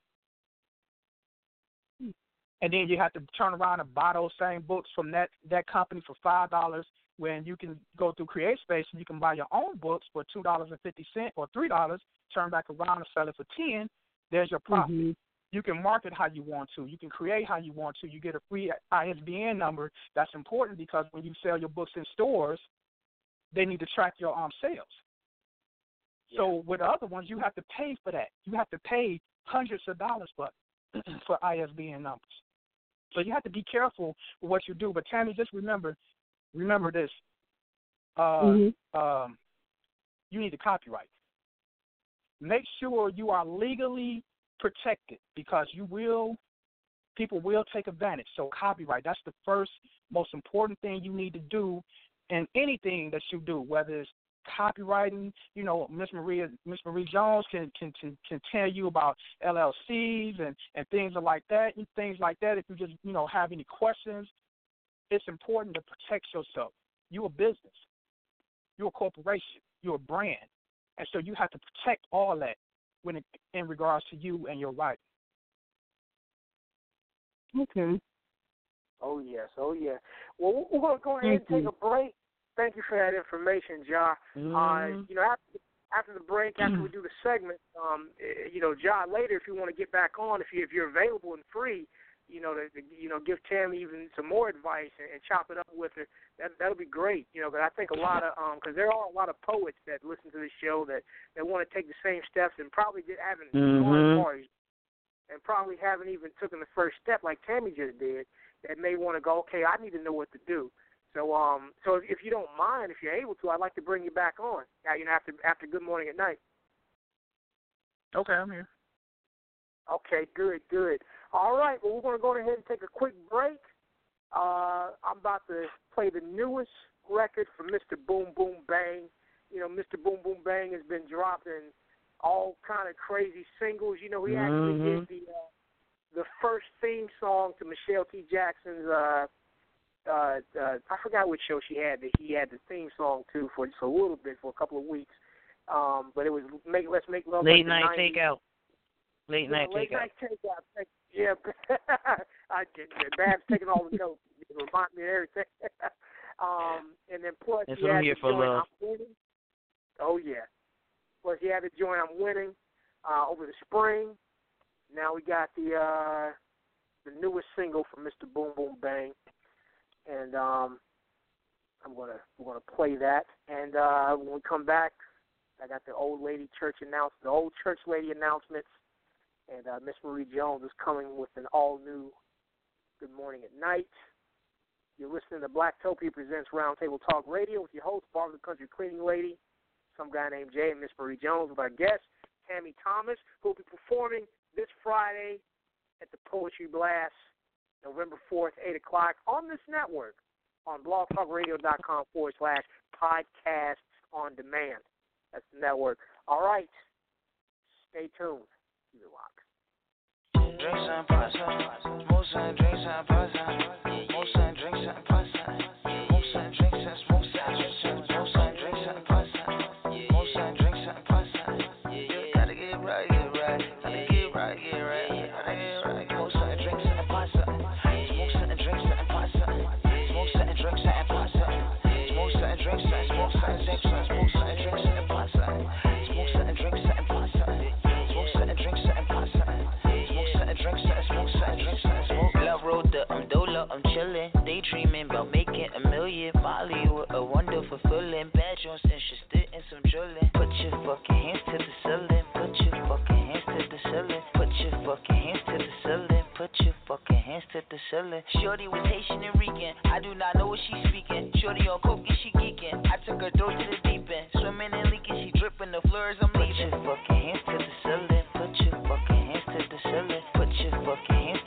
Speaker 7: And then you have to turn around and buy those same books from that that company for five dollars when you can go through CreateSpace and you can buy your own books for two dollars and fifty cent or three dollars, turn back around and sell it for ten. There's your profit.
Speaker 6: Mhm.
Speaker 7: You can market how you want to. You can create how you want to. You get a free ISBN number. That's important because when you sell your books in stores, they need to track your um sales. So with the other ones, you have to pay for that. You have to pay hundreds of dollars for for ISBN numbers. So you have to be careful with what you do. But Tammy, just remember, remember this. Uh,
Speaker 6: Mhm.
Speaker 7: um, you need to copyright. Make sure you are legally protected because you will, people will take advantage. So copyright, that's the first most important thing you need to do in anything that you do, whether it's copywriting. You know, Miss Maria, Miss Marie Jones can can can, can tell you about LLCs and and things like that, and things like that. If you just you know have any questions, it's important to protect yourself. You're a business. You're a corporation. You're a brand, and so you have to protect all that when it, in regards to you and your writing.
Speaker 6: Okay.
Speaker 3: Oh yes, oh yeah. Well, we're gonna go ahead and take
Speaker 6: you.
Speaker 3: a break. Thank you for that information, Ja. Uh,
Speaker 4: Mhm.
Speaker 3: you know, after, after the break, after we do the segment, um, eh, you know, Ja, later if you want to get back on, if you if you're available and free, you know, to, to you know give Tammy even some more advice and, and chop it up with her, that that'll be great. You know, but I think a lot of um, because there are a lot of poets that listen to this show that that want to take the same steps and probably did, haven't gone
Speaker 4: Mhm.
Speaker 3: as far and probably haven't even taken the first step like Tammy just did. That may want to go, okay, I need to know what to do. So, um, so if, if you don't mind, if you're able to, I'd like to bring you back on. Uh, you know, after after Good Morning at Night.
Speaker 7: Okay, I'm here.
Speaker 3: Okay, good, good. All right, well, we're going to go ahead and take a quick break. Uh, I'm about to play the newest record from Mr. Boom Boom Bang. You know, Mr. Boom Boom Bang has been dropping all kind of crazy singles. You know, he actually
Speaker 4: Mhm.
Speaker 3: did the uh, the first theme song to Michelle T. Jackson's. Uh, uh, uh, I forgot which show she had that he had the theme song to for just a little bit for a couple of weeks. Um, but it was make let's make love
Speaker 4: Late
Speaker 3: like
Speaker 4: night takeout. Late
Speaker 3: Yeah,
Speaker 4: night
Speaker 3: late
Speaker 4: takeout.
Speaker 3: night takeout. Yeah, I did. Bab's taking all the notes. It me of everything. um, and then plus
Speaker 4: That's
Speaker 3: he had the
Speaker 4: for,
Speaker 3: joint
Speaker 4: love.
Speaker 3: I'm winning. Oh yeah. Plus he had the joint I'm winning uh, over the spring. Now we got the uh, the newest single from Mr. Boom Boom Bang, and um, I'm gonna we're gonna play that. And uh, when we come back, I got the old lady church announce the old church lady announcements, and uh, Miss Marie Jones is coming with an all new Good Morning at Night. You're listening to Blacktopia presents Roundtable Talk Radio with your host, Barbara the Country Cleaning Lady, some guy named Jay, and Miss Marie Jones with our guest Tammy Thomas, who will be performing this Friday at the Poetry Blast, November 4th, 8 o'clock on this network on blogtalkradio.com forward slash podcasts on demand. That's the network. All right. Stay tuned. Locked.
Speaker 9: Drinks and pasta, drinks and pasta, chillin'. Daydreaming about making a million. Molly with a wonderful feeling. Bad Jones interested in some drilling. Put your fucking hands to the ceiling. Put your fucking hands to the ceiling. Put your fucking hands to the ceiling. Put your fucking hands to the ceiling. Shorty was Haitian and Rican. I do not know what she's speaking. Shorty on coke and she geeking. I took her door to the deep end. Swimming and leaking, she dripping the floor as I'm leaving. Put your fucking hands to the ceiling. Put your fucking hands to the ceiling. Put your fucking hands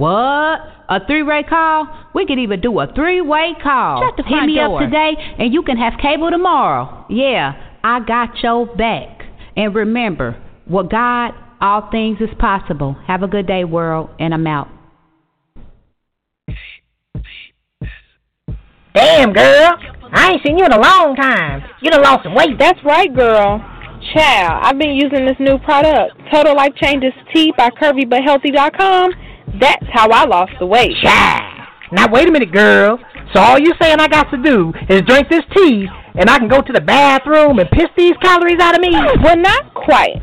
Speaker 10: What? A three-way call? We could even do a three-way call.
Speaker 11: Shut the
Speaker 10: Hit
Speaker 11: front
Speaker 10: me
Speaker 11: door.
Speaker 10: up today, and you can have cable tomorrow. Yeah, I got your back. And remember, with God, all things is possible. Have a good day, world, and I'm out.
Speaker 12: Damn, girl. I ain't seen you in a long time. You done lost some weight.
Speaker 13: That's right, girl. Child, I've been using this new product, Total Life Changes Tea by CurvyButHealthy.com. That's how I lost the weight.
Speaker 12: Now, wait a minute, girl. So all you're saying I got to do is drink this tea, and I can go to the bathroom and piss these calories out of me?
Speaker 13: Well, not quite.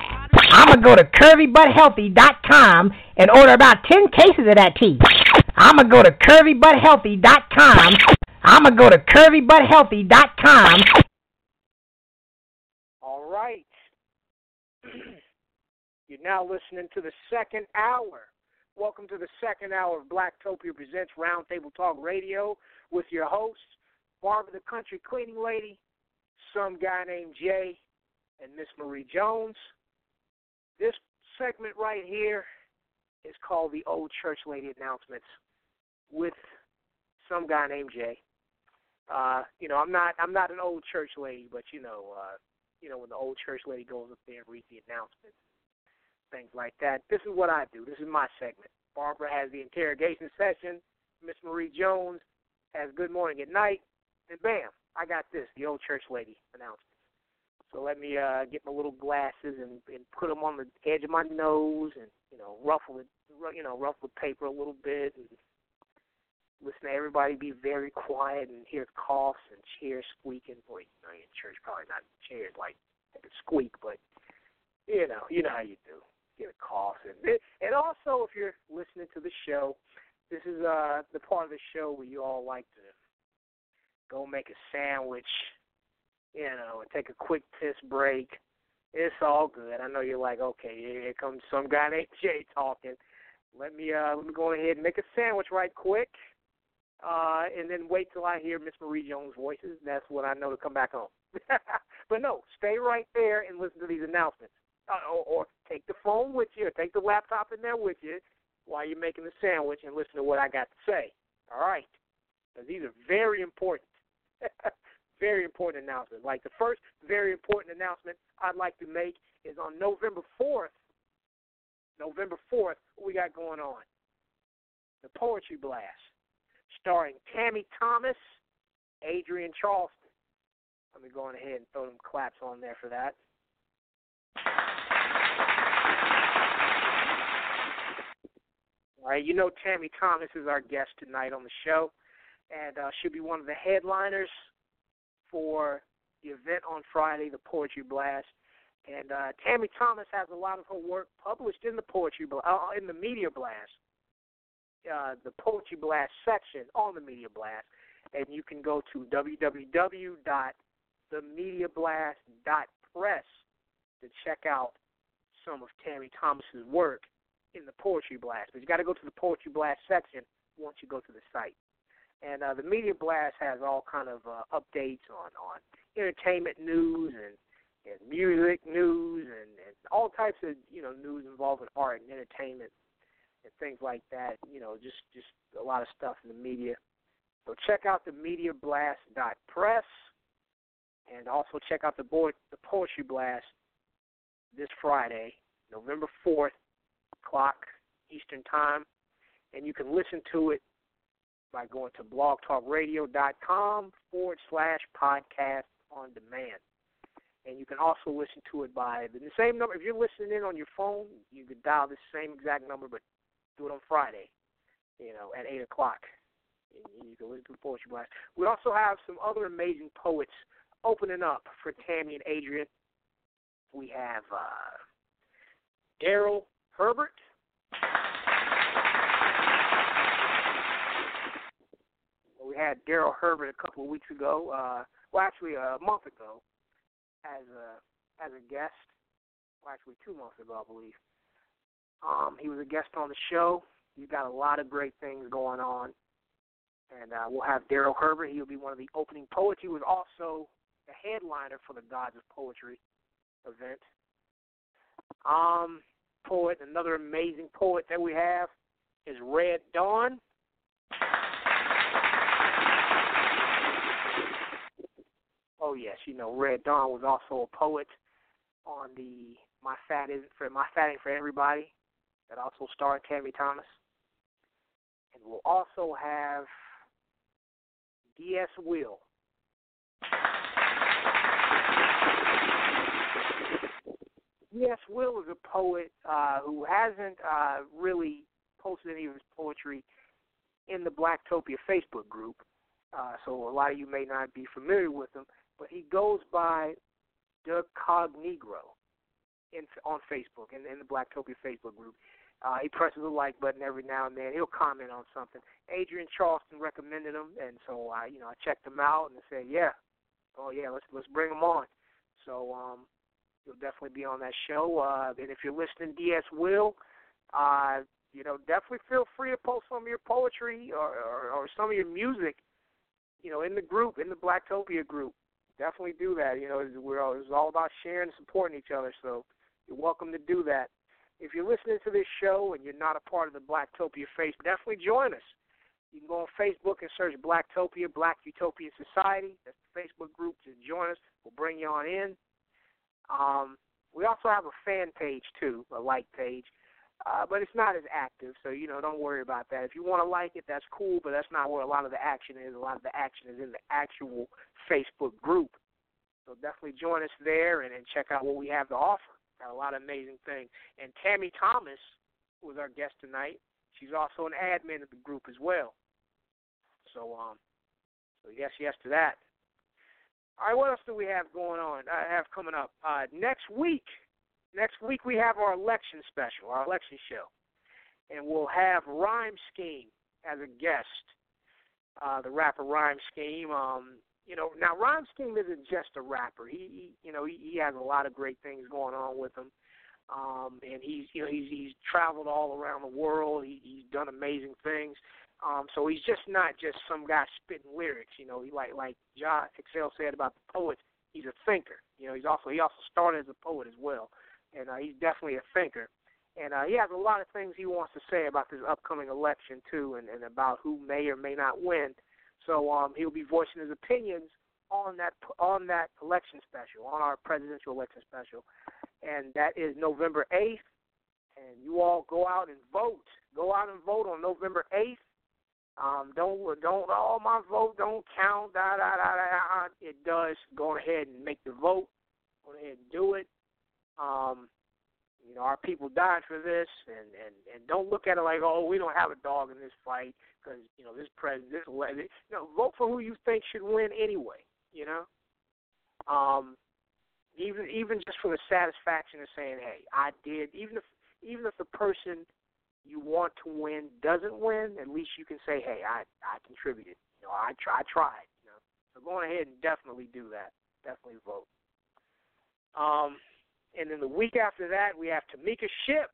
Speaker 12: I'm going to go to curvybutthealthy.com and order about 10 cases of that tea. I'm going to go to curvybutthealthy.com. I'm going to go to curvybutthealthy.com.
Speaker 3: All right. You're now listening to the second hour. Welcome to the second hour of Blacktopia Presents Roundtable Talk Radio with your hosts, Barbara the Country Cleaning Lady, some guy named Jay, and Miss Marie Jones. This segment right here is called the Old Church Lady Announcements with some guy named Jay. Uh, you know, I'm not I'm not an old church lady, but you know, uh, you know, when the old church lady goes up there and reads the announcements, things like that. This is what I do. This is my segment. Barbara has the interrogation session. Miss Marie Jones has good morning at night, and bam, I got this, the old church lady announcement. So let me uh, get my little glasses and, and put them on the edge of my nose, and you know, ruffle it, you know, ruffle the paper a little bit, and listen to everybody be very quiet and hear coughs and chairs squeaking. Boy, you know, in church probably not chairs like squeak, but you know, you know how you do. Get a cough, and and also if you're listening to the show, this is uh the part of the show where you all like to go make a sandwich, you know, and take a quick piss break. It's all good. I know you're like, okay, here comes some guy named Jay talking. Let me uh let me go ahead and make a sandwich right quick. Uh, and then wait till I hear Miss Marie Jones' voices. That's when I know to come back home. but no, stay right there and listen to these announcements. Uh, or, or take the phone with you, or take the laptop in there with you while you're making the sandwich and listen to what I got to say. All right? Because these are very important. very important announcement. Like the first very important announcement I'd like to make is on November 4th. November 4th, what we got going on? The Poetry Blast, starring Tammy Thomas, Adrian Charleston. Let me go on ahead and throw them claps on there for that. All right, you know Tammy Thomas is our guest tonight on the show, and uh, she'll be one of the headliners for the event on Friday, the Poetry Blast. And uh, Tammy Thomas has a lot of her work published in the Poetry Bla- uh, in the Media Blast, uh, the Poetry Blast section on the Media Blast, and you can go to www.themediablast.press to check out some of Tammy Thomas's work in the Poetry Blast. But you got to go to the Poetry Blast section once you go to the site. And uh, the Media Blast has all kind of uh, updates on on entertainment news and and music news and, and all types of you know news involving art and entertainment and things like that. You know, just just a lot of stuff in the media. So check out the MediaBlast.press and also check out the board the Poetry Blast this Friday, November fourth, clock Eastern Time, and you can listen to it by going to blogtalkradio.com forward slash podcast on demand. And you can also listen to it by the same number. If you're listening in on your phone, you can dial the same exact number, but do it on Friday, you know, at 8 o'clock. And You can listen to the Poetry Blast. We also have some other amazing poets opening up for Tammy and Adrian. We have uh, Daryl Herbert. We had Daryl Herbert a couple of weeks ago. Uh, well, actually, a month ago, as a as a guest. Well, actually, two months ago, I believe. Um, he was a guest on the show. He's got a lot of great things going on. And uh, we'll have Daryl Herbert. He'll be one of the opening poets. He was also the headliner for the Gods of Poetry event. Um, poet, another amazing poet that we have is Red Dawn. Oh yes, you know Red Dawn was also a poet on the My Fat is for My for Everybody that also starred Tammy Thomas. And we'll also have D.S. Will. D.S. Will is a poet uh, who hasn't uh, really posted any of his poetry in the Blacktopia Facebook group, uh, so a lot of you may not be familiar with him. But he goes by Doug Cognegro in on Facebook in, in the Blacktopia Facebook group. Uh, he presses the like button every now and then. He'll comment on something. Adrian Charleston recommended him, and so I, you know, I checked him out and said, yeah, oh yeah, let's let's bring him on. So um, he'll definitely be on that show. Uh, and if you're listening, DS Will, uh, you know, definitely feel free to post some of your poetry or, or, or some of your music, you know, in the group, in the Blacktopia group. Definitely do that. You know, we're all, it's all about sharing and supporting each other. So you're welcome to do that. If you're listening to this show and you're not a part of the Blacktopia face, definitely join us. You can go on Facebook and search Blacktopia, Black Utopian Society. That's the Facebook group. Just join us. We'll bring you on in. Um, we also have a fan page too, a like page, uh, but it's not as active. So you know, don't worry about that. If you want to like it, that's cool, but that's not where a lot of the action is. A lot of the action is in the actual Facebook group. So definitely join us there and, and check out what we have to offer. Got a lot of amazing things. And Tammy Thomas was our guest tonight. She's also an admin of the group as well. So um, so yes, yes to that. All right, what else do we have going on? I have coming up uh, next week. Next week we have our election special, our election show, and we'll have Rhyme Scheme as a guest. Uh, the rapper Rhyme Scheme. Um, you know, now Rhyme Scheme isn't just a rapper. He, you know, he, he has a lot of great things going on with him. Um, and he's, you know, he's he's traveled all around the world. He, he's done amazing things. Um, so he's just not just some guy spitting lyrics. You know, he like like John Excel said about the poets. He's a thinker. You know, he's also he also started as a poet as well, and uh, he's definitely a thinker. And uh, he has a lot of things he wants to say about this upcoming election too, and, and about who may or may not win. So um, he'll be voicing his opinions on that on that election special, on our presidential election special, and that is November eighth. And you all go out and vote. Go out and vote on November eighth. Um, don't don't oh my vote don't count. Da da da da. It does. Go ahead and make the vote. Go ahead and do it. Um, you know, our people died for this, and and and don't look at it like, oh, we don't have a dog in this fight because you know this president, this you know, vote for who you think should win anyway. You know, um, even even just for the satisfaction of saying, hey, I did. Even if even if the person you want to win doesn't win, at least you can say, hey, I I contributed. You know, I try, I tried. You know, so go ahead and definitely do that. Definitely vote. Um, and then the week after that, we have Tamika Ship.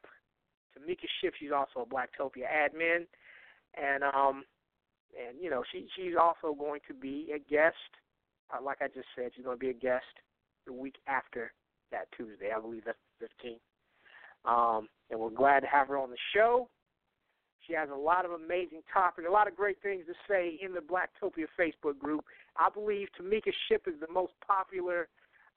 Speaker 3: Tamika Ship, she's also a Blacktopia admin, and um, and you know she she's also going to be a guest. Uh, like I just said, she's going to be a guest the week after that Tuesday. I believe that's the 15th. Um, and we're glad to have her on the show. She has a lot of amazing topics, a lot of great things to say in the Blacktopia Facebook group. I believe Tamika Ship is the most popular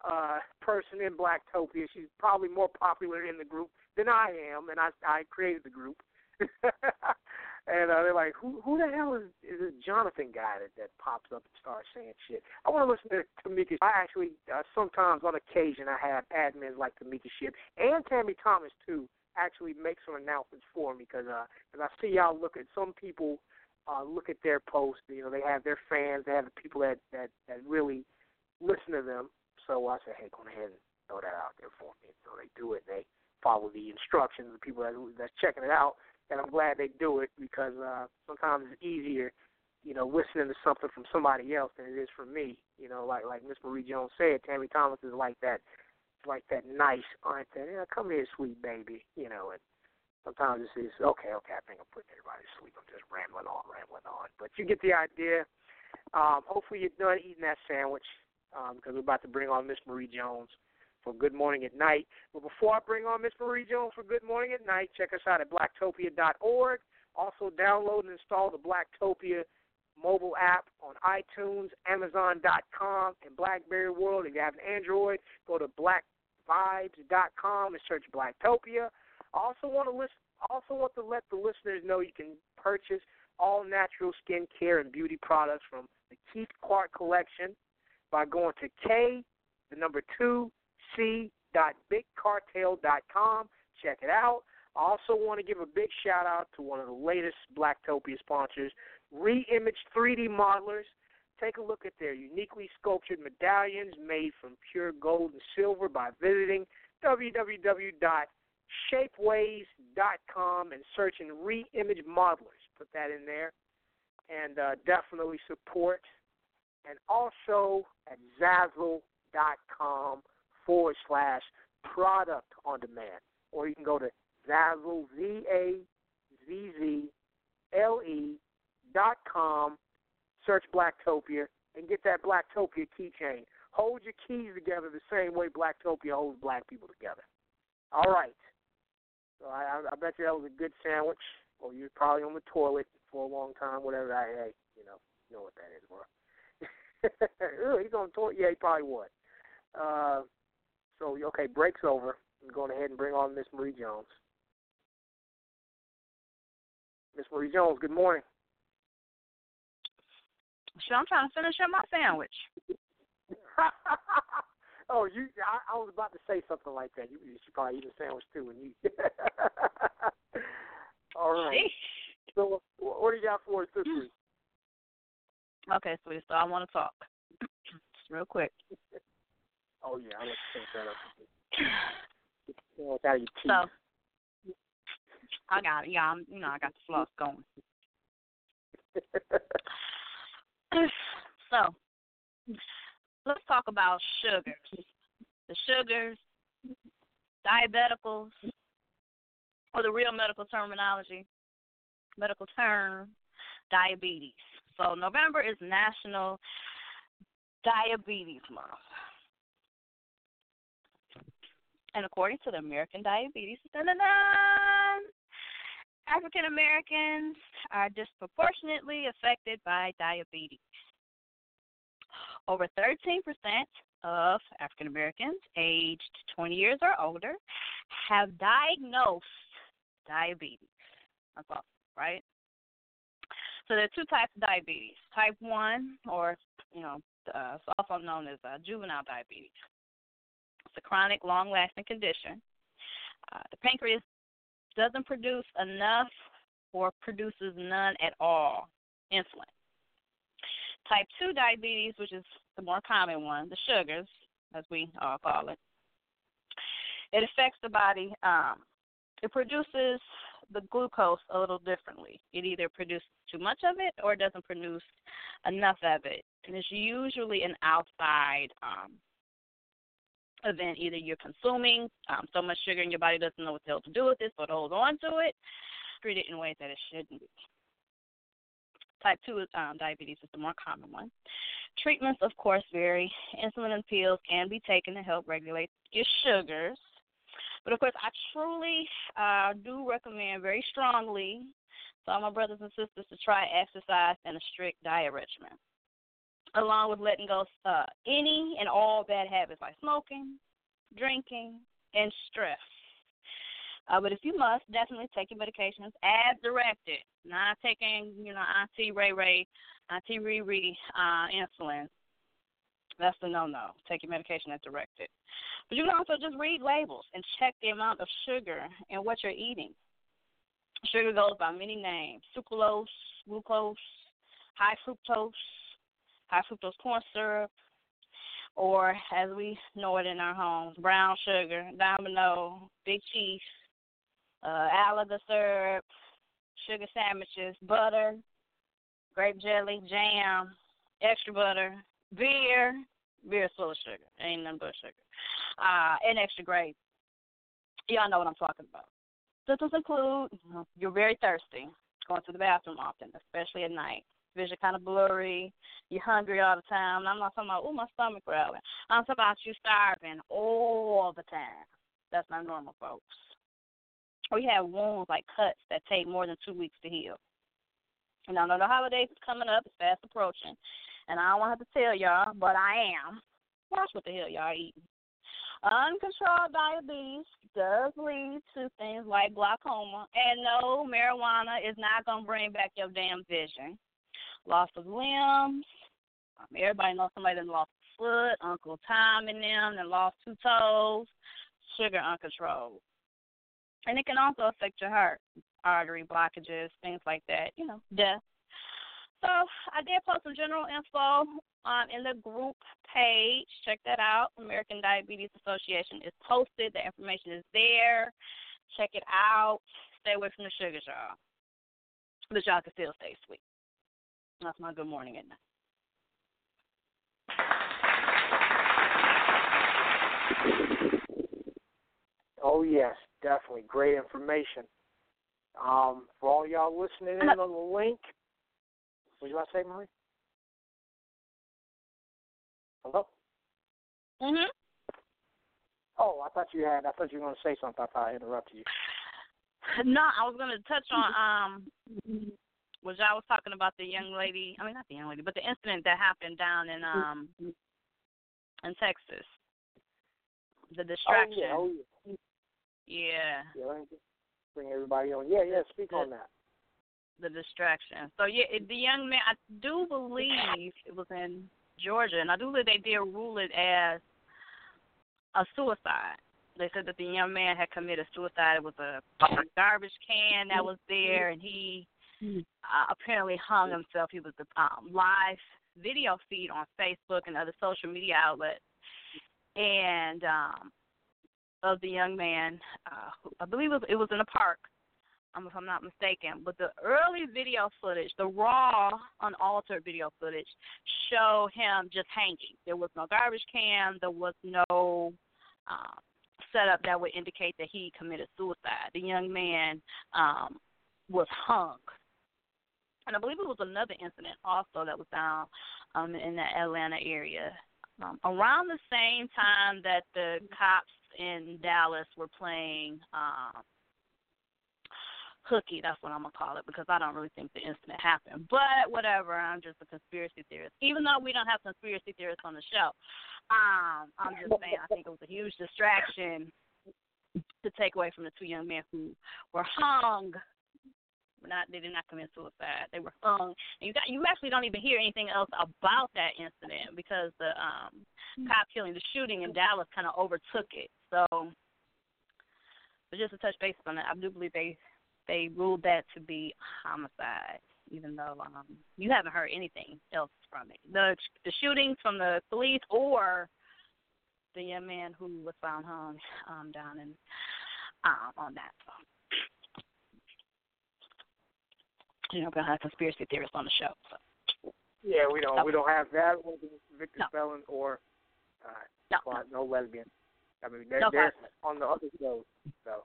Speaker 3: uh, person in Blacktopia. She's probably more popular in the group than I am, and I I created the group. and uh, they're like, who who the hell is is this Jonathan guy that that pops up and starts saying shit? I want to listen to Tamika. I actually uh, sometimes on occasion I have admins like Tamika Ship and Tammy Thomas too actually make some announcements for me because uh, cause I see y'all look at some people uh, look at their posts. You know, they have their fans, they have the people that that that really listen to them. So I say, hey, go ahead and throw that out there for me. So they do it. They follow the instructions of the people that that's checking it out and I'm glad they do it because uh, sometimes it's easier, you know, listening to something from somebody else than it is from me. You know, like like Miss Marie Jones said, Tammy Thomas is like that, like that nice aunt that, yeah, come here, sweet baby, you know, and sometimes it's, it's okay, okay, I think I'm putting everybody to sleep. I'm just rambling on, rambling on, but you get the idea. Um, hopefully you're done eating that sandwich um, because we're about to bring on Miss Marie Jones for Good Morning at Night. But before I bring on Miss Marie Jones for Good Morning at Night, check us out at blacktopia.org. Also, download and install the Blacktopia mobile app on iTunes, Amazon.com, and BlackBerry World. If you have an Android, go to blackvibes.com and search Blacktopia. I also want to list, also want to let the listeners know you can purchase all natural skin care and beauty products from the Keith Clark collection by going to K, the number two, c.bigcartel.com. Check it out. I also want to give a big shout out to one of the latest Blacktopia sponsors, Reimage 3D Modelers. Take a look at their uniquely sculptured medallions made from pure gold and silver by visiting www.shapeways.com and searching Reimage Modelers. Put that in there and uh, definitely support. And also at Zazzle.com forward slash product on demand. Or you can go to Zazzle, Z A Z Z L E dot com, search Blacktopia, and get that Blacktopia keychain. Hold your keys together the same way Blacktopia holds black people together. All right. So I, I bet you that was a good sandwich, or you're probably on the toilet for a long time, whatever. I, hey, you know, you know what that is, bro. He's on toilet. Yeah, he probably would. Uh, so okay, break's over. I'm going ahead and bring on Miss Marie Jones. Miss Marie Jones, good morning.
Speaker 5: Sure, I'm trying to finish up my sandwich.
Speaker 3: oh, you! I, I was about to say something like that. You, you should probably eat a sandwich too, and you. All right.
Speaker 5: Sheesh.
Speaker 3: So, what do you got for us this week?
Speaker 5: Okay, sweetie. So I want to talk real quick.
Speaker 3: Oh yeah, I'll let you finish that up. Get out of your teeth.
Speaker 5: So I got it. Yeah, I'm, you know, I got the floss going. so let's talk about sugars. The sugars, diabeticals, or the real medical terminology, medical term, diabetes. So November is National Diabetes Month. And according to the American Diabetes, African Americans are disproportionately affected by diabetes. Over 13% of African Americans aged 20 years or older have diagnosed diabetes. That's awesome, right? So there are two types of diabetes. Type 1, or, you know, uh, it's also known as uh, juvenile diabetes. It's a chronic, long lasting condition. Uh, the pancreas doesn't produce enough or produces none at all insulin. Type 2 diabetes, which is the more common one, the sugars, as we all call it, it affects the body. Um, it produces the glucose a little differently. It either produces too much of it or it doesn't produce enough of it. And it's usually an outside um, event. Either you're consuming um, so much sugar and your body doesn't know what the hell to do with it, so it holds on to it, treat it in ways that it shouldn't be. Type 2 um, diabetes is the more common one. Treatments, of course, vary. Insulin and pills can be taken to help regulate your sugars. But of course, I truly uh, do recommend very strongly to all my brothers and sisters to try exercise and a strict diet regimen, along with letting go uh, any and all bad habits like smoking, drinking, and stress. Uh, but if you must, definitely take your medications as directed. Not taking, you know, Auntie Ray Ray, Auntie Riri uh, insulin. That's the no-no. Take your medication as directed. But you can also just read labels and check the amount of sugar in what you're eating. Sugar goes by many names: sucralose, glucose, high fructose, high fructose corn syrup, or as we know it in our homes, brown sugar, domino, big cheese, uh, Alaga syrup, sugar sandwiches, butter, grape jelly, jam, extra butter, beer. Beer is full of sugar. Ain't nothing but sugar. Uh, and extra grape. Y'all know what I'm talking about. Symptoms include you're very thirsty, going to the bathroom often, especially at night. Vision kind of blurry. You're hungry all the time. I'm not talking about, oh, my stomach growling. I'm talking about you starving all the time. That's not normal, folks. Or you have wounds like cuts that take more than two weeks to heal. And I know the holidays is coming up. It's fast approaching. And I don't want to have to tell y'all, but I am. Watch what the hell y'all eating. Uncontrolled diabetes does lead to things like glaucoma, and no, marijuana is not going to bring back your damn vision. Loss of limbs. Um, everybody knows somebody that lost a foot, Uncle Tom and them, that lost two toes. Sugar uncontrolled. And it can also affect your heart, artery blockages, things like that, you know, death. So I did post some general info um, in the group page. Check that out. American Diabetes Association is posted. The information is there. Check it out. Stay away from the sugars, y'all. But y'all can still stay sweet. That's my good morning at night.
Speaker 3: Oh yes, definitely great information. Um, for all y'all listening in on the link, what you about to say, Marie? Hello.
Speaker 5: Mhm.
Speaker 3: Oh, I thought you had. I thought you were going to say something. I thought I interrupted you.
Speaker 5: No, I was going to touch on um, which I was talking about the young lady. I mean, not the young lady, but the incident that happened down in um in Texas. The distraction.
Speaker 3: Oh yeah. Oh
Speaker 5: yeah.
Speaker 3: yeah. Yeah. Bring everybody on. Yeah. Yeah. Speak on that.
Speaker 5: The distraction. So yeah, the young man, I do believe it was in Georgia, and I do believe they did rule it as a suicide. They said that the young man had committed suicide. It was a garbage can that was there, and he uh, apparently hung himself. He was the um, live video feed on Facebook and other social media outlets, and um, of the young man. Uh, who, I believe it was, it was in a park um, if I'm not mistaken. But the early video footage, the raw, unaltered video footage, show him just hanging. There was no garbage can. There was no um, setup that would indicate that he committed suicide. The young man um, was hung. And I believe it was another incident also that was down um, in the Atlanta area. Um, around the same time that the cops in Dallas were playing um, hooky. That's what I'm gonna call it because I don't really think the incident happened. But whatever, I'm just a conspiracy theorist. Even though we don't have conspiracy theorists on the show, um, I'm just saying I think it was a huge distraction to take away from the two young men who were hung. Not they did not commit suicide. They were hung. And you got you actually don't even hear anything else about that incident because the um cop killing, the shooting in Dallas, kind of overtook it. So. But just to touch base on that, I do believe they they ruled that to be homicide, even though um, you haven't heard anything else from it. The the shootings from the police or the young man who was found hung um, down in um, on that. So. You know, we're gonna have conspiracy theorists on the show. So.
Speaker 3: Yeah, we don't. We don't have that. Victor
Speaker 5: No.
Speaker 3: Or uh,
Speaker 5: No,
Speaker 3: well, no lesbian. I mean, they're,
Speaker 5: No
Speaker 3: they're on the other shows. So.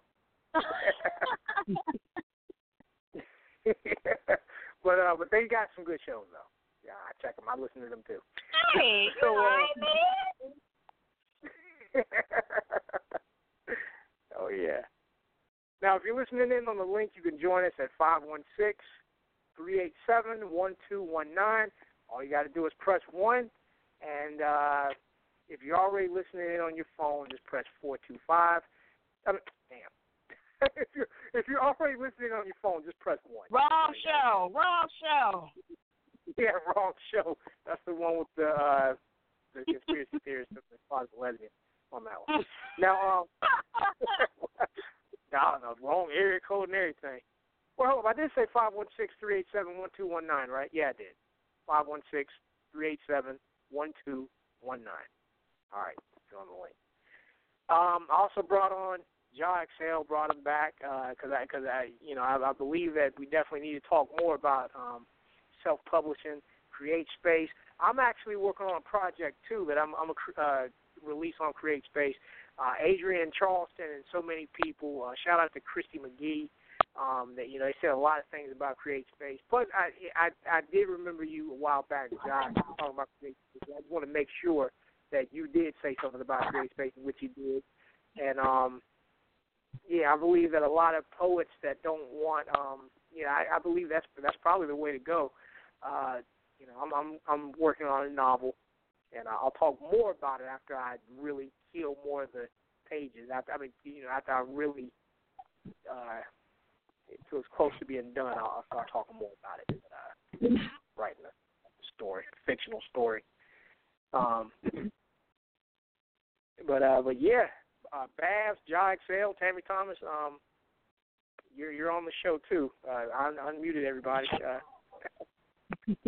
Speaker 3: but uh, but they got some good shows though. Yeah, I check them. I listen to them too.
Speaker 5: Hey,
Speaker 3: So,
Speaker 5: you
Speaker 3: uh,
Speaker 5: alright, man?
Speaker 3: oh yeah. Now, if you're listening in on the link, you can join us at five one six three eight seven one two one nine. All you got to do is press one, and uh, if you're already listening in on your phone, just press four two five. I mean, damn. if you're if you're already listening on your phone, just press one.
Speaker 5: Wrong show. Wrong show.
Speaker 3: Yeah, wrong show. That's the one with the uh, the conspiracy theorist of the closet lesbian on that one. Now, um, no, no, wrong area code and everything. Well, hold on. I did say five one six three eight seven one two one nine, right? Yeah, I did. Five one six three eight seven one two one nine. All right, go on the link. Um, I also brought on Jaw Excel, brought him back because I, cause I, you know, I, I believe that we definitely need to talk more about um, self-publishing, create space. I'm actually working on a project too that I'm, I'm a uh, release on Create Space. Uh, Adrian Charleston and so many people. Uh, shout out to Christy McGee. Um, that you know they said a lot of things about Create Space. But I I, I did remember you a while back, John, talking about Create Space. I just want to make sure that you did say something about Create Space, which you did. And um, yeah, I believe that a lot of poets that don't want um, you know, I, I believe that's that's probably the way to go. Uh, you know, I'm I'm I'm working on a novel, and I'll talk more about it after I really heal more of the pages. After I mean, you know, after I really uh, until it's close to being done, I'll, I'll start talking more about it. Uh, writing a story, fictional story. Um, but uh, but yeah, uh, Babs, Jai Excel, Tammy Thomas. Um, you're you're on the show too. Uh, I unmuted everybody. Uh,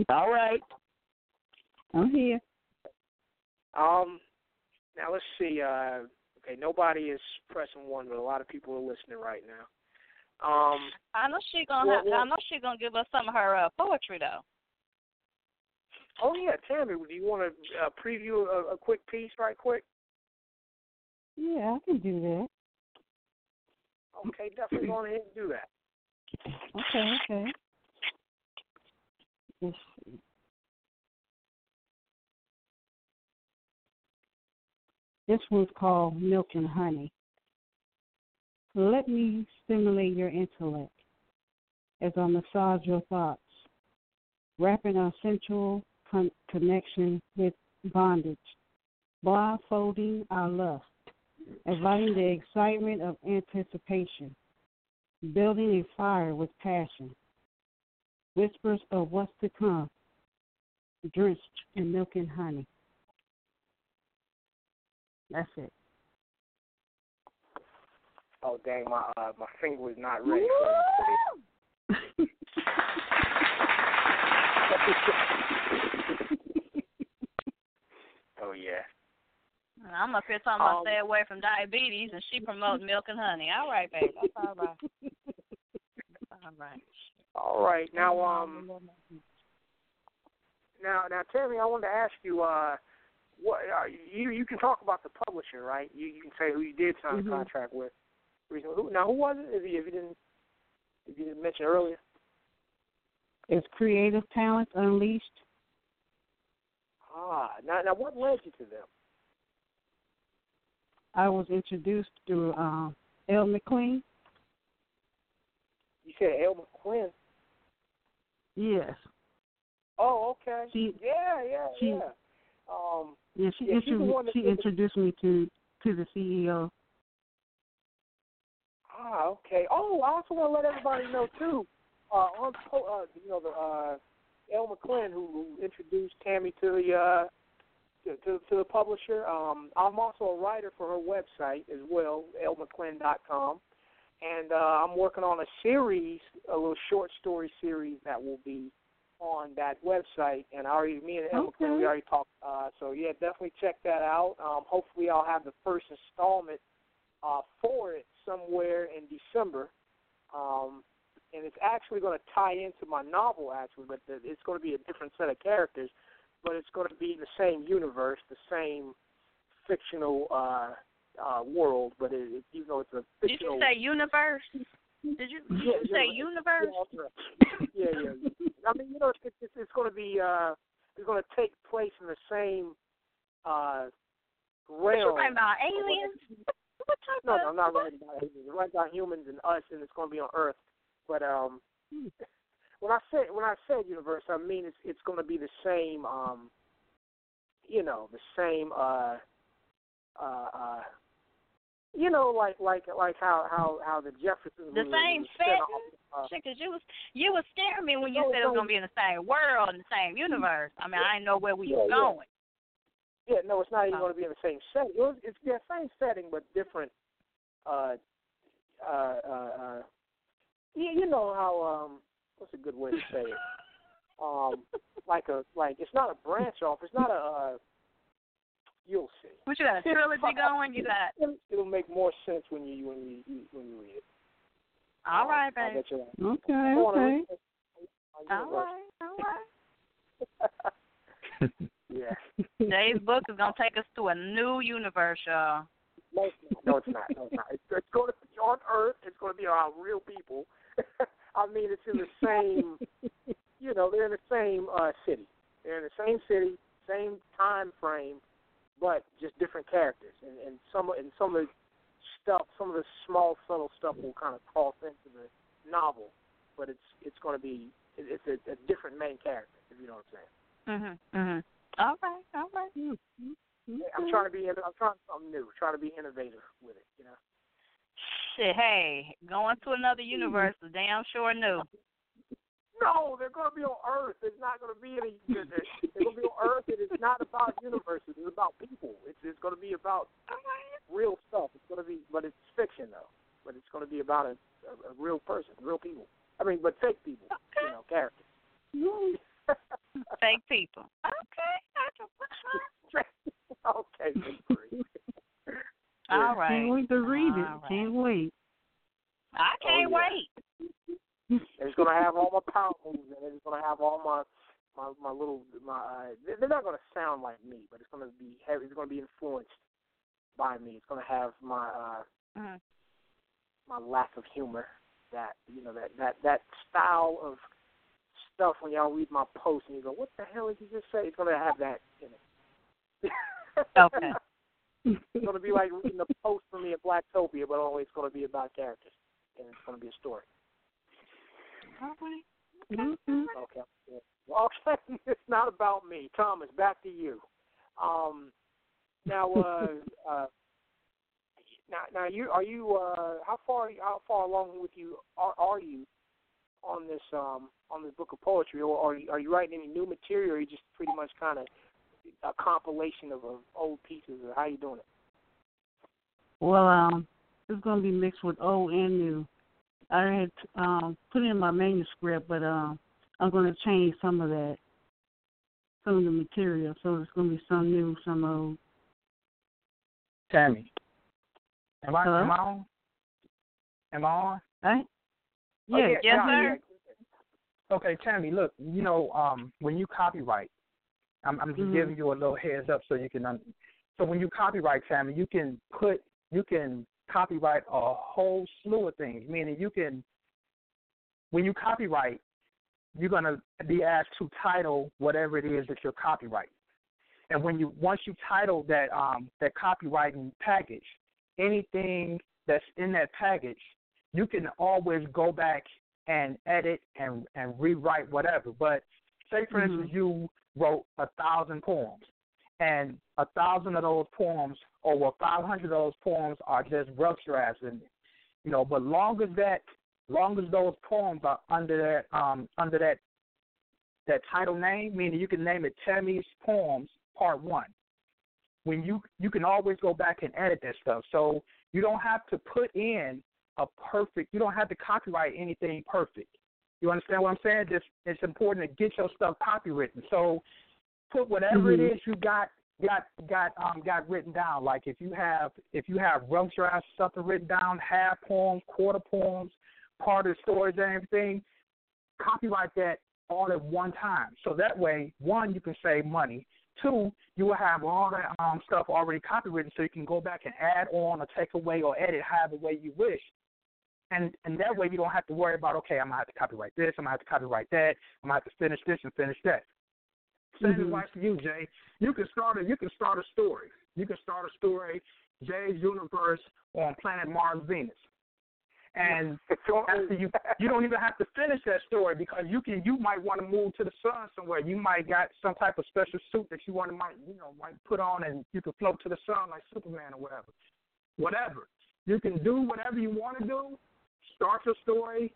Speaker 4: All right.
Speaker 6: I'm here.
Speaker 3: Um, now let's see. Uh, okay, nobody is pressing one, but a lot of people are listening right now. Um,
Speaker 5: I know she gonna.
Speaker 3: Well,
Speaker 5: have,
Speaker 3: well-
Speaker 5: I know she gonna give us some of her uh, poetry though.
Speaker 3: oh yeah, Tammy, do you want to uh, preview a, a quick piece, right quick?
Speaker 6: Yeah, I can do that.
Speaker 3: Okay, definitely go ahead and do that.
Speaker 6: Okay, okay. Let's see. This one's called Milk and Honey. Let me stimulate your intellect as I massage your thoughts, wrapping our sensual con- connection with bondage, blindfolding our lust, inviting the excitement of anticipation, building a fire with passion, whispers of what's to come, drenched in milk and honey. That's it.
Speaker 3: Oh dang, my uh, my finger was not ready oh yeah.
Speaker 5: And I'm up here talking about
Speaker 3: Um,
Speaker 5: stay away from diabetes, and she promotes milk and honey. All right, baby. That's all right. That's all right.
Speaker 3: All right, now um, now now Tammy, I wanted to ask you, uh, what uh, you you can talk about the publisher, right? You you can say who you did sign
Speaker 6: Mhm.
Speaker 3: a contract with. Reason who now who was it? If you, if you didn't if you didn't mention earlier.
Speaker 6: It's Creative Talent Unleashed.
Speaker 3: Ah, now now what led you to them?
Speaker 6: I was introduced through um, Elle McLean.
Speaker 3: You said El McQuinn.
Speaker 6: Yes.
Speaker 3: Oh, okay.
Speaker 6: She-
Speaker 3: yeah, yeah,
Speaker 6: she-
Speaker 3: yeah. Um,
Speaker 6: Yeah, she
Speaker 3: Yeah,
Speaker 6: intro- she
Speaker 3: the-
Speaker 6: introduced me to to the CEO.
Speaker 3: Ah, okay. Oh, I also want to let everybody know too. Uh, on uh, you know the uh, El McClin who, who introduced Tammy to the uh, to, to to the publisher. Um, I'm also a writer for her website as well, elmcclin.com, and uh, I'm working on a series, a little short story series that will be on that website. And I already, me and El McClin, we already talked. Uh, so yeah, definitely check that out. Um, hopefully, I'll have the first installment uh, for it somewhere in December. Um, and it's actually going to tie into my novel, actually, but the, it's going to be a different set of characters, but it's going to be the same universe, the same fictional uh, uh, world, but it, it, even though it's a fictional,
Speaker 5: Did you say universe? Did you did
Speaker 3: Yeah,
Speaker 5: you say
Speaker 3: yeah,
Speaker 5: universe?
Speaker 3: Yeah, yeah, yeah. I mean, you know, it's it's, it's going to be uh, it's going to take place in the same uh
Speaker 5: What you talking about aliens? What type
Speaker 3: No,
Speaker 5: of?
Speaker 3: no, I'm not writing about aliens. I'm writing about humans and us, and it's going to be on Earth. But um, when I say when I said universe, I mean it's it's going to be the same. Um, you know, the same. Uh, uh, uh, you know, like like like how how how the Jeffersons.
Speaker 5: The same
Speaker 3: set uh,
Speaker 5: you was you was scaring me when you
Speaker 3: No,
Speaker 5: said it was gonna be in the same world in the same universe. I mean, I didn't know where we
Speaker 3: Yeah, yeah.
Speaker 5: going.
Speaker 3: Yeah, no, it's not even
Speaker 5: Oh.
Speaker 3: going to be in the same setting. It was, it's the same setting, but different. Uh, uh, uh, uh, you, you know how um, what's a good way to say it? Um, like a like it's not a branch off. It's not a. Uh, you'll see.
Speaker 5: What you got a trilogy going? You got
Speaker 3: It'll, it'll make more sense when you when you you- when you read it.
Speaker 5: all right,
Speaker 3: I'll
Speaker 5: baby.
Speaker 3: bet.
Speaker 6: Okay, okay.
Speaker 3: read.
Speaker 5: All right, all right.
Speaker 3: yeah.
Speaker 5: Today's book is gonna take us to a new universe, y'all.
Speaker 3: No, it's not. No, it's not. No, it's not. It's, it's going to be on Earth. It's going to be around real people. I mean, it's in the same. You know, they're in the same uh city. They're in the same city, same time frame, but just different characters. And and some and some of the stuff, some of the small subtle stuff will kind of cross into the novel, but it's it's going to be it- it's a, a different main character. If you know what I'm saying.
Speaker 5: Mhm. Mhm. All right, all right.
Speaker 3: I'm trying to be. I'm trying something new. Trying to be innovative with it. You know.
Speaker 5: Shit, hey, going to another universe is damn sure new.
Speaker 3: No, they're going to be on Earth. It's not going to be any. They're, they're going to be on Earth, and it's not about universes. It's about people. It's it's going to be about real stuff. It's going to be, but it's fiction though. But it's going to be about a, a, a real person, real people. I mean, but fake people. You know, characters.
Speaker 5: Fake people. Okay, I can.
Speaker 3: okay.
Speaker 5: All right.
Speaker 6: Can't wait to read it.
Speaker 5: All right.
Speaker 6: Can't wait.
Speaker 5: I can't
Speaker 3: yeah.
Speaker 5: wait.
Speaker 3: It's going to have all my power moves in it. It's going to have all my my my little my. Uh, they're- they're not going to sound like me, but it's going to be heavy. It's going to be influenced by me. It's going to have my uh
Speaker 5: Mhm.
Speaker 3: my lack of humor. That you know that that that style of stuff when y'all read my post and you go, what the hell did you just say? It's going to have that in it.
Speaker 5: Okay.
Speaker 3: it's going to be like reading a post from me at Blacktopia, but only it's going to be about characters and it's going to be a story.
Speaker 5: Right.
Speaker 6: Mhm.
Speaker 3: Okay. Well, Okay. It's not about me. Thomas, back to you. Um, now, uh, uh, now, now, you are you? Uh, how far? How far along with you are, are you on this um on this book of poetry, or are you, are you writing any new material? Or are you just pretty much kind of a compilation of, of old pieces? Or how you doing it?
Speaker 6: Well, um, it's gonna be mixed with old and new. I had um put in my manuscript, but um, I'm gonna change some of that, some of the material. So it's gonna be some new, some old.
Speaker 7: Tammy. Am I
Speaker 6: Hello?
Speaker 7: am I on? Am I on?
Speaker 6: Right?
Speaker 3: Oh,
Speaker 6: Yeah.
Speaker 5: Yes,
Speaker 3: yeah,
Speaker 5: sir.
Speaker 7: Okay, Tammy, look, you know, um, when you copyright, I'm, I'm just
Speaker 6: Mhm.
Speaker 7: giving you a little heads up so you can. Un- so when you copyright, Tammy, you can put, you can copyright a whole slew of things. Meaning, you can, when you copyright, you're gonna be asked to title whatever it is that you're copyrighting. And when you once you title that um that copywriting package, anything that's in that package, you can always go back and edit and and rewrite whatever. But say for
Speaker 6: Mhm.
Speaker 7: instance you wrote a thousand poems, and a thousand of those poems, or well, five hundred of those poems are just rough drafts, and you know. But long as that, long as those poems are under that um under that that title name, meaning you can name it Tammy's Poems Part One. When you you can always go back and edit that stuff, so you don't have to put in a perfect. You don't have to copyright anything perfect. You understand what I'm saying? Just it's important to get your stuff copywritten. So put whatever it
Speaker 6: Mhm.
Speaker 7: is you got got got um got written down. Like if you have if you have rough drafts something written down, half poems, quarter poems, part of the stories and everything, copyright that all at one time. So that way, one, you can save money. Two, you will have all that um stuff already copywritten so you can go back and add on or take away or edit however way you wish. And and that way you don't have to worry about okay, I'm gonna have to copyright this, I'm gonna have to copyright that, I'm gonna have to finish this and finish that. Same
Speaker 6: Mhm.
Speaker 7: advice for you, Jay. You can start a you can start a story. You can start a story, Jay's universe on planet Mars Venus. And after you you don't even have to finish that story because you can you might want to move to the sun somewhere. You might got some type of special suit that you want to might you know might put on and you can float to the sun like Superman or whatever. Whatever. You can do whatever you want to do. Start your story,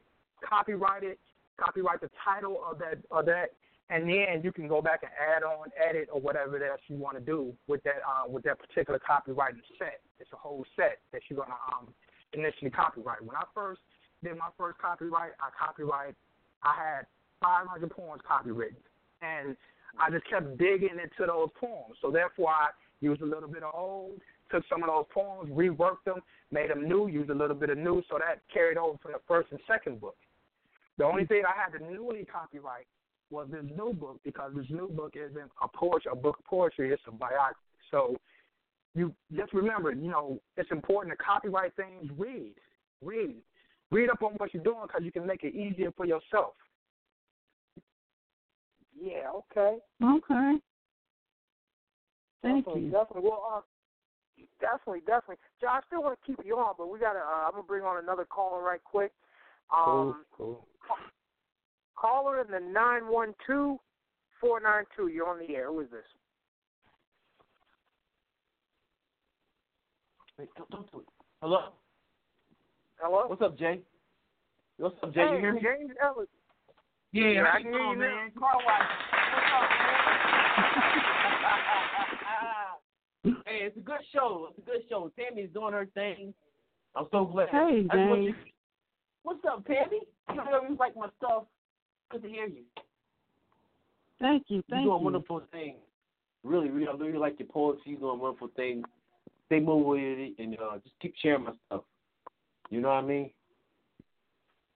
Speaker 7: copyright it, copyright the title of that of that, and then you can go back and add on, edit, or whatever else you want to do with that uh, with that particular copyrighted set. It's a whole set that you're gonna um, initially copyright. When I first did my first copyright, I copyright. I had 500 poems copywritten, and I just kept digging into those poems. So therefore, I used a little bit of old, took some of those poems, reworked them, made them new, used a little bit of new, so that carried over for the first and second book. The only thing I had to newly copyright was this new book because this new book isn't a poetry, a book of poetry. It's a biography. So you just remember, you know, it's important to copyright things. Read, read, read up on what you're doing because you can make it easier for yourself.
Speaker 3: Yeah, okay.
Speaker 6: Okay. Thank
Speaker 3: definitely,
Speaker 6: you.
Speaker 3: Definitely. Well, uh, definitely, definitely. Joe, I still want to keep you on, but we gotta. Uh, I'm gonna bring on another caller right quick. Um,
Speaker 7: cool.
Speaker 3: Caller in the nine one two four nine two. You're on the air. Who is this?
Speaker 11: Wait, don't, don't do it. Hello?
Speaker 3: Hello.
Speaker 11: What's up, Jay? What's up, Jay?
Speaker 3: hey,
Speaker 11: you hear me?
Speaker 3: James Ellis.
Speaker 11: Yeah,
Speaker 3: Yeah, I
Speaker 11: you
Speaker 3: can hear you
Speaker 11: man?
Speaker 3: now.
Speaker 11: Car wash. What's up, man? hey, it's a good show. It's a good show. Tammy's doing her thing. I'm so glad.
Speaker 6: Hey,
Speaker 11: I
Speaker 6: Dave.
Speaker 11: you- What's up, Tammy? You know you like my stuff. Good to hear you.
Speaker 6: Thank you.
Speaker 11: You're doing
Speaker 6: you.
Speaker 11: wonderful things. Really, really, I really like your poetry. You're doing wonderful things. Stay moving with it and uh, just keep sharing my stuff. You know what I mean?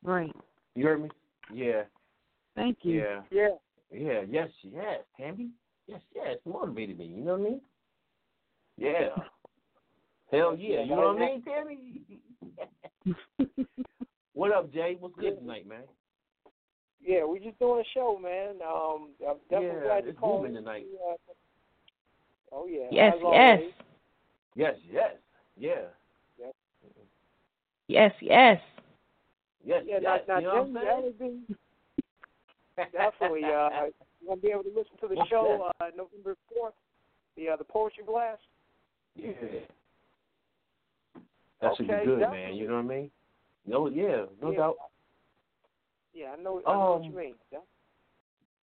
Speaker 6: Right.
Speaker 11: You heard me? Yeah.
Speaker 6: Thank you.
Speaker 11: Yeah.
Speaker 3: Yeah.
Speaker 11: Yeah, yes, yes, Tammy. Yes, yes, motivated me, you know what I mean? Yeah. Hell yeah, you know what I mean, Tammy? what up, Jay? What's good tonight, man?
Speaker 3: Yeah, we're just doing a show, man. Um, I'm definitely
Speaker 11: Yeah,
Speaker 3: glad you
Speaker 11: it's
Speaker 3: called.
Speaker 11: moving tonight.
Speaker 3: Uh, oh yeah.
Speaker 13: Yes, yes.
Speaker 11: Yes, yes, yeah.
Speaker 13: Yes, yes.
Speaker 11: Yes,
Speaker 3: Yeah,
Speaker 11: yes,
Speaker 3: now,
Speaker 11: you know
Speaker 3: now
Speaker 11: what I'm
Speaker 3: James
Speaker 11: saying?
Speaker 3: Definitely. Uh, you're gonna be able to listen to the
Speaker 11: What's
Speaker 3: show uh, November fourth. The uh, the poetry blast.
Speaker 11: Yeah. That should
Speaker 3: Okay,
Speaker 11: be good,
Speaker 3: definitely.
Speaker 11: man, you know what I mean? No, yeah, no
Speaker 3: Yeah.
Speaker 11: doubt.
Speaker 3: Yeah, I know. I know what
Speaker 11: Um,
Speaker 3: you mean. Yeah,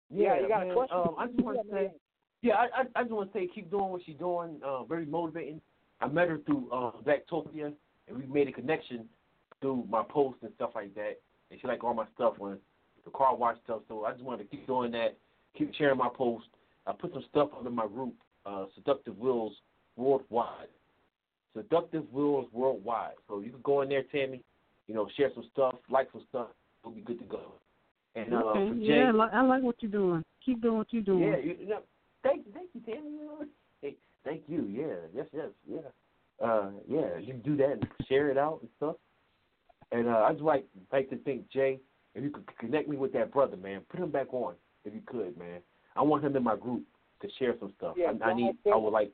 Speaker 11: Yeah,
Speaker 3: you got
Speaker 11: man,
Speaker 3: a question?
Speaker 11: Um, I just want to say, yeah, I, I, I just want to say, keep doing what she's doing. Uh, very motivating. I met her through uh, Blacktopia, and we made a connection through my posts and stuff like that. And she like all my stuff on the car wash stuff. So I just wanted to keep doing that, keep sharing my posts. I put some stuff under my group, uh, Seductive Wills Worldwide. Seductive Wills Worldwide. So you can go in there, Tammy. You know, share some stuff, like some stuff. We'll be good to go. And uh,
Speaker 6: okay.
Speaker 11: for Jay,
Speaker 6: Yeah, I like, I like what you're doing. Keep doing what you're doing.
Speaker 11: yeah, you, you know, thank you, thank you, Tammy. Hey, thank you. Yeah, yes, yes, yeah, uh, yeah. You can do that and share it out and stuff. And uh, I just like like to think, Jay, if you could connect me with that brother, man, put him back on if you could, man. I want him in my group to share some stuff.
Speaker 3: Yeah,
Speaker 11: I, I need. I would like.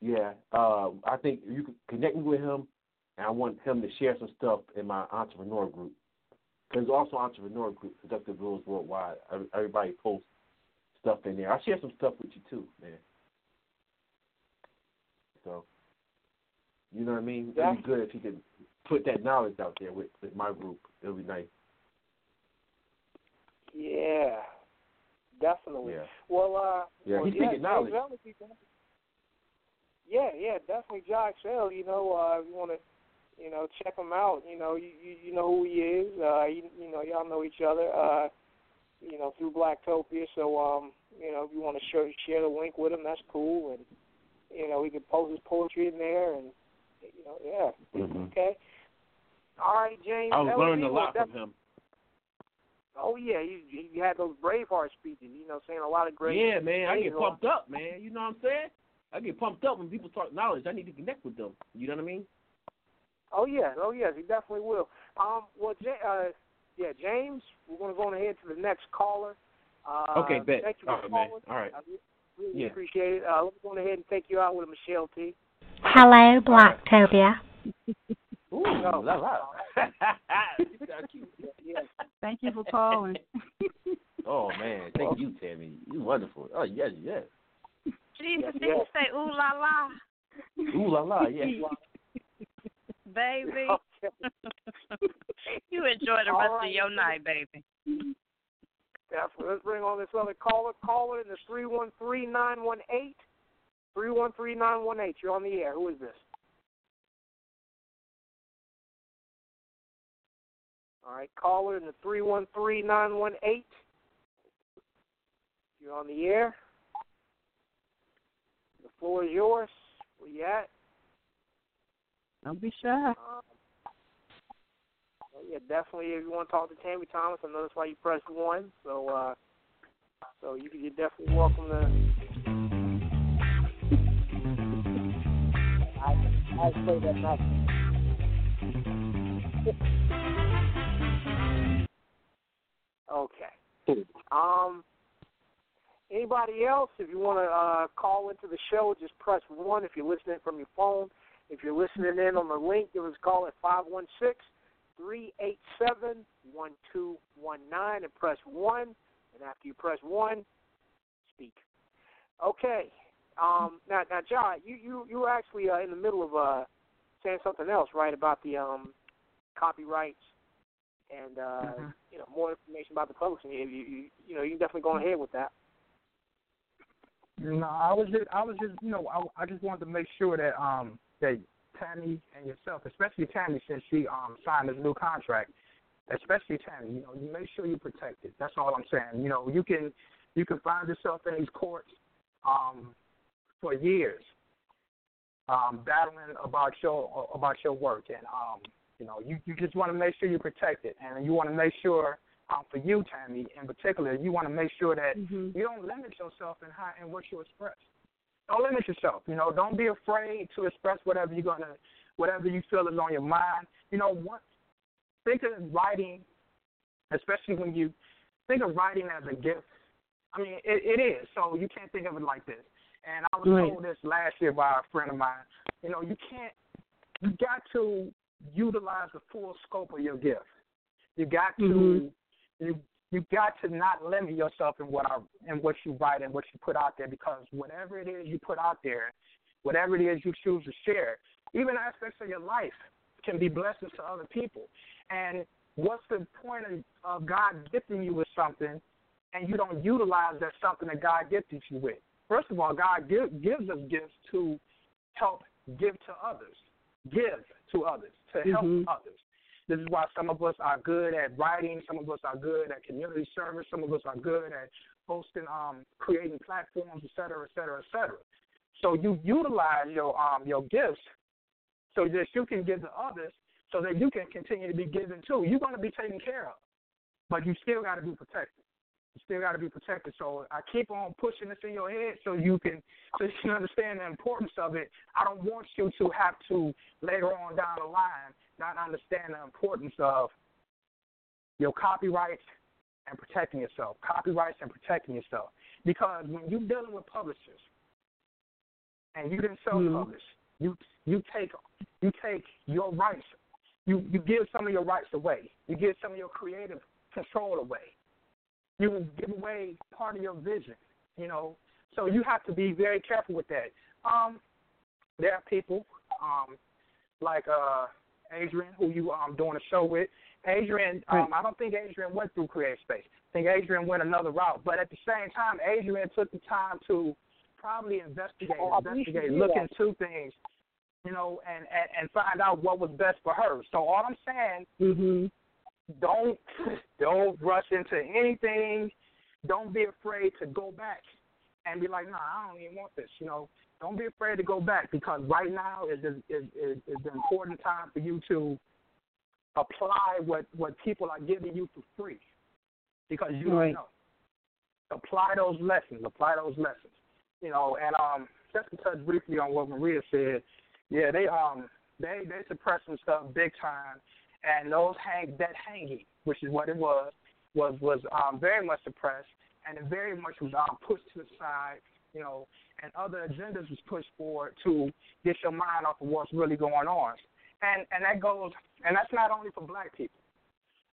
Speaker 11: Yeah, uh, I think you could connect me with him, and I want him to share some stuff in my entrepreneur group. There's also entrepreneur group, Productive Rules Worldwide. Everybody posts stuff in there. I'll share some stuff with you too, man. So, you know what I mean? It'd be good if you could put that knowledge out there with, with my group. It'll be nice.
Speaker 3: Yeah, definitely.
Speaker 11: Yeah.
Speaker 3: Well, uh,
Speaker 11: Yeah,
Speaker 3: well,
Speaker 11: he's
Speaker 3: yeah,
Speaker 11: knowledge.
Speaker 3: James Ellis, he can- Yeah, yeah, definitely Josh L. You know, uh, if you want to, you know, check him out. You know, you you, you know who he is. Uh, you, you know, y'all know each other. Uh, you know, through Blacktopia. So, um, you know, if you want to share share the link with him, that's cool. And you know, he can post his poetry in there, and you know, yeah.
Speaker 11: Mm-hmm.
Speaker 3: Okay. All right, James.
Speaker 11: I was learning a
Speaker 3: you know,
Speaker 11: lot
Speaker 3: def-
Speaker 11: from him.
Speaker 3: Oh yeah, you you had those Braveheart speeches. You know, saying a lot of great.
Speaker 11: Yeah, man, I get
Speaker 3: things.
Speaker 11: pumped up, man. You know what I'm saying? I get pumped up when people talk knowledge. I need to connect with them. You know what I mean?
Speaker 3: Oh yeah, oh yes, he definitely will. Um, well, J- uh, yeah, James, we're going to go on ahead to the next caller. Uh,
Speaker 11: Okay, bet.
Speaker 3: Thank you
Speaker 11: All
Speaker 3: for
Speaker 11: right, man.
Speaker 3: calling.
Speaker 11: All right.
Speaker 3: I really
Speaker 11: Yeah.
Speaker 3: appreciate it. Uh, let's go on ahead and take you out with a Michelle T.
Speaker 12: Hello, Blacktopia.
Speaker 11: Ooh, la la. You got
Speaker 6: Thank you for calling.
Speaker 11: oh man, thank you, Tammy. You're wonderful. Oh yes, yes.
Speaker 5: Jesus,
Speaker 3: Yes,
Speaker 5: did you say ooh la la,
Speaker 11: Ooh la la, yes.
Speaker 5: baby? You enjoy the
Speaker 3: All
Speaker 5: rest
Speaker 3: right.
Speaker 5: of your night, baby.
Speaker 3: Definitely. Let's bring on this other caller. Caller in the three one three nine one eight. Three one three nine one eight. You're on the air. Who is this? All right, caller in the three one three nine one eight. You're on the air. The floor is yours. Where you at?
Speaker 6: Don't be shy.
Speaker 3: Um, well, yeah, definitely. If you want to talk to Tammy Thomas, I know that's why you pressed one. So, uh, so you you're definitely welcome to. I I say that nothing. okay. Um. Anybody else? If you want to uh, call into the show, just press one. If you're listening from your phone, if you're listening in on the link, give us a call at 516 387 1219 and press 1. And after you press 1, speak. Okay. Um, now, now, John, you, you, you were actually uh, in the middle of uh, saying something else, right, about the um, copyrights and uh,
Speaker 7: Mhm.
Speaker 3: you know more information about the publishing. You, you, you know, you can definitely go ahead with that.
Speaker 7: No, I was just, I was just, you know, I, I just wanted to make sure that um that Tammy and yourself, especially Tammy, since she um signed this new contract, especially Tammy, you know, you make sure you protect it. That's all I'm saying. You know, you can you can find yourself in these courts um for years, um battling about your about your work, and um you know you you just want to make sure you protect it, and you want to make sure. Um, for you, Tammy, in particular, you want to make sure that
Speaker 6: Mhm.
Speaker 7: you don't limit yourself in how in what you express. Don't limit yourself. You know, don't be afraid to express whatever you're gonna, whatever you feel is on your mind. You know, what think of writing, especially when you think of writing as a gift. I mean, it, it is. So you can't think of it like this. And I was
Speaker 6: Right.
Speaker 7: told this last year by a friend of mine. You know, you can't. You got to utilize the full scope of your gift. You got to.
Speaker 6: Mhm.
Speaker 7: You you got to not limit yourself in what I in what you write and what you put out there because whatever it is you put out there, whatever it is you choose to share, even aspects of your life can be blessings to other people. And what's the point of, of God gifting you with something and you don't utilize that something that God gifted you with? First of all, God give, gives us gifts to help give to others, give to others, to help
Speaker 6: Mhm.
Speaker 7: others. This is why some of us are good at writing, some of us are good at community service, some of us are good at hosting, um, creating platforms, et cetera, et cetera, et cetera. So you utilize your um your gifts so that you can give to others so that you can continue to be given too. You're gonna be taken care of. But you still gotta be protected. You still gotta be protected. So I keep on pushing this in your head so you can so you can understand the importance of it. I don't want you to have to later on down the line not understand the importance of your copyrights and protecting yourself. Copyrights and protecting yourself. Because when you're dealing with publishers and you didn't self publish, you you take you take your rights you you give some of your rights away. You give some of your creative control away. You give away part of your vision, you know. So you have to be very careful with that. Um, there are people um, like uh, Adrian, who you um doing a show with. Adrian, um, I don't think Adrian went through Creative Space. I think Adrian went another route. But at the same time, Adrian took the time to probably investigate,
Speaker 3: Oh, I believe she
Speaker 7: investigate, look
Speaker 3: that.
Speaker 7: into things, you know, and, and and find out what was best for her. So all I'm saying,
Speaker 6: mm-hmm.
Speaker 7: don't don't rush into anything. Don't be afraid to go back and be like, no, I don't even want this. You know, don't be afraid to go back because right now is is is, the important time for you to apply what what people are giving you for free because you
Speaker 6: Right.
Speaker 7: don't know. Apply those lessons. Apply those lessons. You know, and um, just to touch briefly on what Maria said, yeah, they um they they suppressed some stuff big time, and those hang that hanging, which is what it was, was was um, very much suppressed, and it very much was um, pushed to the side, you know, and other agendas was pushed forward to get your mind off of what's really going on, and and that goes, and that's not only for black people,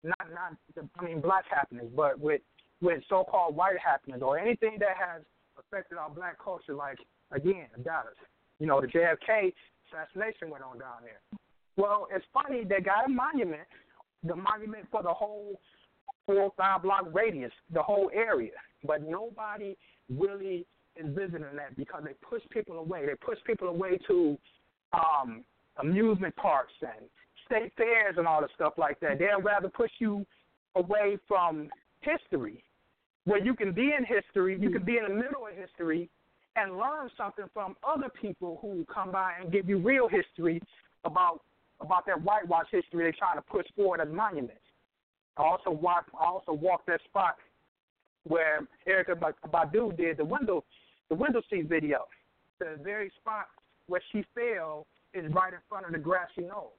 Speaker 7: not not the, I mean black happenings, but with with so-called white happenings or anything that has affected our black culture, like again, Dallas, you know, the JFK assassination went on down there. Well, it's funny they got a monument, the monument for the whole four or five block radius, the whole area, but nobody really is visiting that because they push people away. They push people away to um, amusement parks and state fairs and all the stuff like that. They'd rather push you away from history, where you can be in history, you can be in the middle of history, and learn something from other people who come by and give you real history about about that whitewash history they're trying to push forward as monuments. I also walk I also walked that spot where Erykah Badu did the window the window seat video. The very spot where she fell is right in front of the grassy knoll.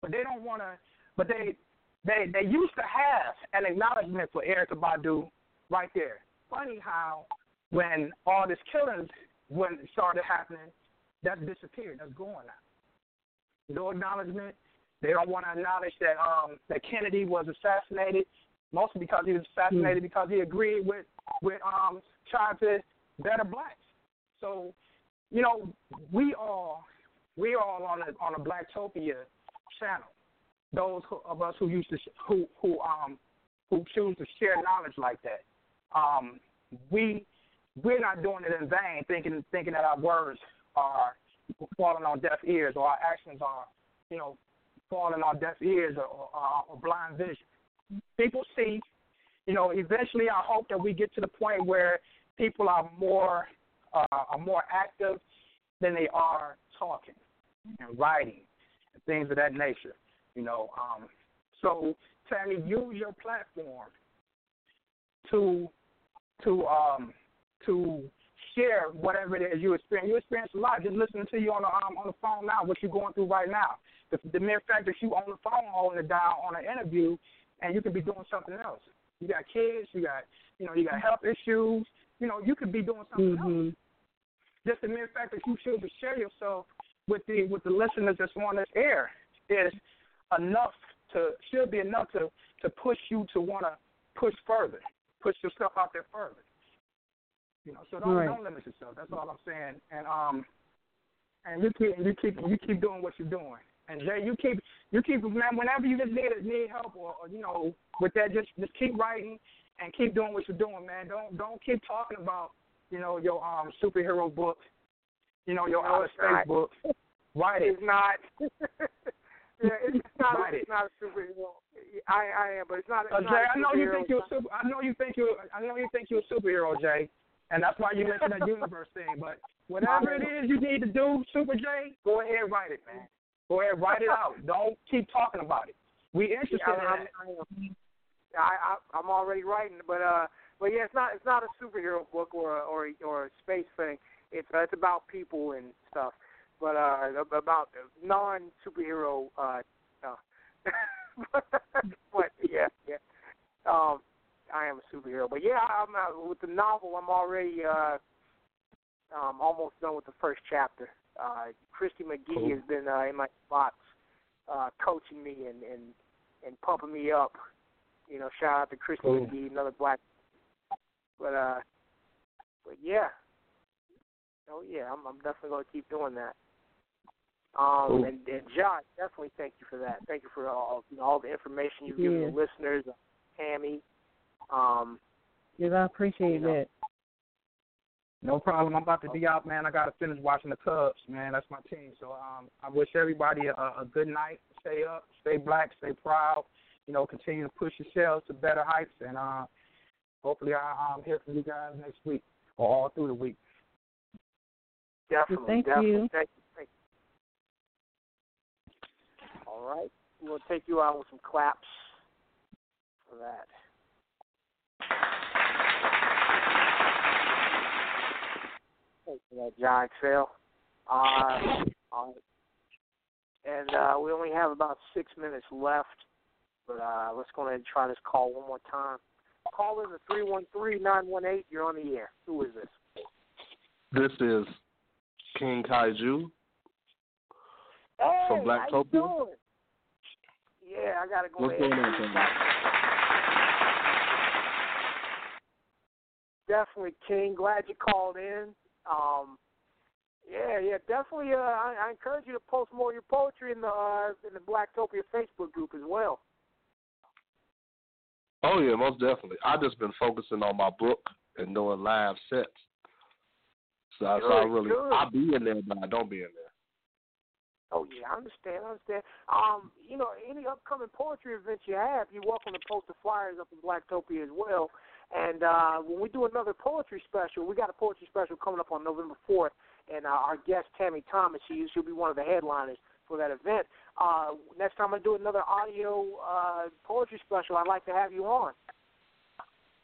Speaker 7: But they don't want to. But they they they used to have an acknowledgement for Erykah Badu right there. Funny how when all this killings when it started happening, that's disappeared. That's gone now. No acknowledgement. They don't want to acknowledge that um that Kennedy was assassinated, mostly because he was assassinated mm. because he agreed with with um trying to better blacks. So, you know, we all we all on a on a Blacktopia channel. Those of us who used to who who um who choose to share knowledge like that. Um, we we're not doing it in vain, thinking thinking that our words are falling on deaf ears or our actions are, you know, falling on deaf ears or, or, or blind vision. People see, you know, eventually I hope that we get to the point where people are more uh, are more active than they are talking and writing and things of that nature. You know, um, so Tammy, use your platform to to um, to share whatever it is you experience. You experience a lot just listening to you on the um, on the phone now, what you're going through right now. The, the mere fact that you on the phone holding it down on an interview, and you could be doing something else. You got kids, you got you know you got health issues. You know you could be doing something
Speaker 6: mm-hmm.
Speaker 7: else. Just the mere fact that you choose to share yourself with the with the listeners that's on this air is enough to should be enough to to push you to want to push further, push yourself out there further. You know, so don't
Speaker 6: right.
Speaker 7: don't limit yourself. That's all I'm saying. And um, and you keep you keep you keep doing what you're doing. And Jay, you keep you keep man whenever you just need need help or, or you know with that, just just keep writing and keep doing what you're doing, man. Don't don't keep talking about you know your um superhero book, you know your outer space book. Write it.
Speaker 3: It's not. yeah, it's not.
Speaker 7: Write
Speaker 3: it's
Speaker 7: it.
Speaker 3: not a superhero. I I am, but it's not. It's
Speaker 7: Uh,
Speaker 3: not
Speaker 7: Jay,
Speaker 3: a
Speaker 7: I know you think you're a super. I know you think you're. I know you think you're a superhero, Jay, and that's why you mentioned that universe thing. But whatever it is you need to do, Super Jay, go ahead and write it, man. Go ahead, write it out. Don't keep talking about it. We interested
Speaker 3: Yeah,
Speaker 7: in that.
Speaker 3: I, I I'm already writing, but uh, but yeah, it's not it's not a superhero book or a, or a, or a space thing. It's uh, it's about people and stuff, but uh, about non superhero. Uh, uh, but yeah, yeah. Um, I am a superhero, but yeah, I'm uh, with the novel. I'm already uh, um, almost done with the first chapter. Uh, Christy McGee
Speaker 7: Cool.
Speaker 3: has been uh, in my box, uh, coaching me and and and pumping me up. You know, shout out to Christy
Speaker 7: Cool.
Speaker 3: McGee, another black. But uh, but yeah, oh yeah, I'm I'm definitely gonna keep doing that. Um,
Speaker 7: Cool.
Speaker 3: and, and Josh, definitely thank you for that. Thank you for all you know, all the information you've given the listeners, Tammy. Um,
Speaker 6: Yes, I appreciate
Speaker 3: You know.
Speaker 6: that.
Speaker 7: No problem. I'm about to be out, man. I got to finish watching the Cubs, man. That's my team. So um, I wish everybody a, a good night. Stay up, stay black, stay proud. You know, continue to push yourselves to better heights, and uh, hopefully I'll um, hear from you guys next week or all through the week.
Speaker 3: definitely,
Speaker 6: Thank
Speaker 3: definitely.
Speaker 6: you.
Speaker 3: Thank you. Thank you. All right, we'll take you out with some claps for that. Thanks for that, John Excel. Uh, and uh, we only have about six minutes left. But uh, let's go ahead and try this call one more time. Call in the three one three nine one eight. You're on the air. Who is this?
Speaker 14: This is King Kaiju
Speaker 3: Hey,
Speaker 14: from
Speaker 3: how you
Speaker 14: Blacktopia.
Speaker 3: doing? Yeah, I gotta go
Speaker 14: What's
Speaker 3: ahead.
Speaker 14: going on, King?
Speaker 3: Definitely, King. Glad you called in. Um, yeah, yeah, definitely. Uh, I, I encourage you to post more of your poetry in the uh, in the Blacktopia Facebook group as well.
Speaker 14: Oh yeah, most definitely. I just been focusing on my book and doing live sets. So, I so I really
Speaker 3: good.
Speaker 14: I be in there, but I don't be in there.
Speaker 3: Oh yeah, I understand. I understand. Um, you know, any upcoming poetry events you have, you're welcome to post the flyers up in Blacktopia as well. And uh, when we do another poetry special, we got a poetry special coming up on November fourth, and uh, our guest Tammy Thomas, she she'll be one of the headliners for that event. Uh, next time I do another audio uh, poetry special, I'd like to have you on.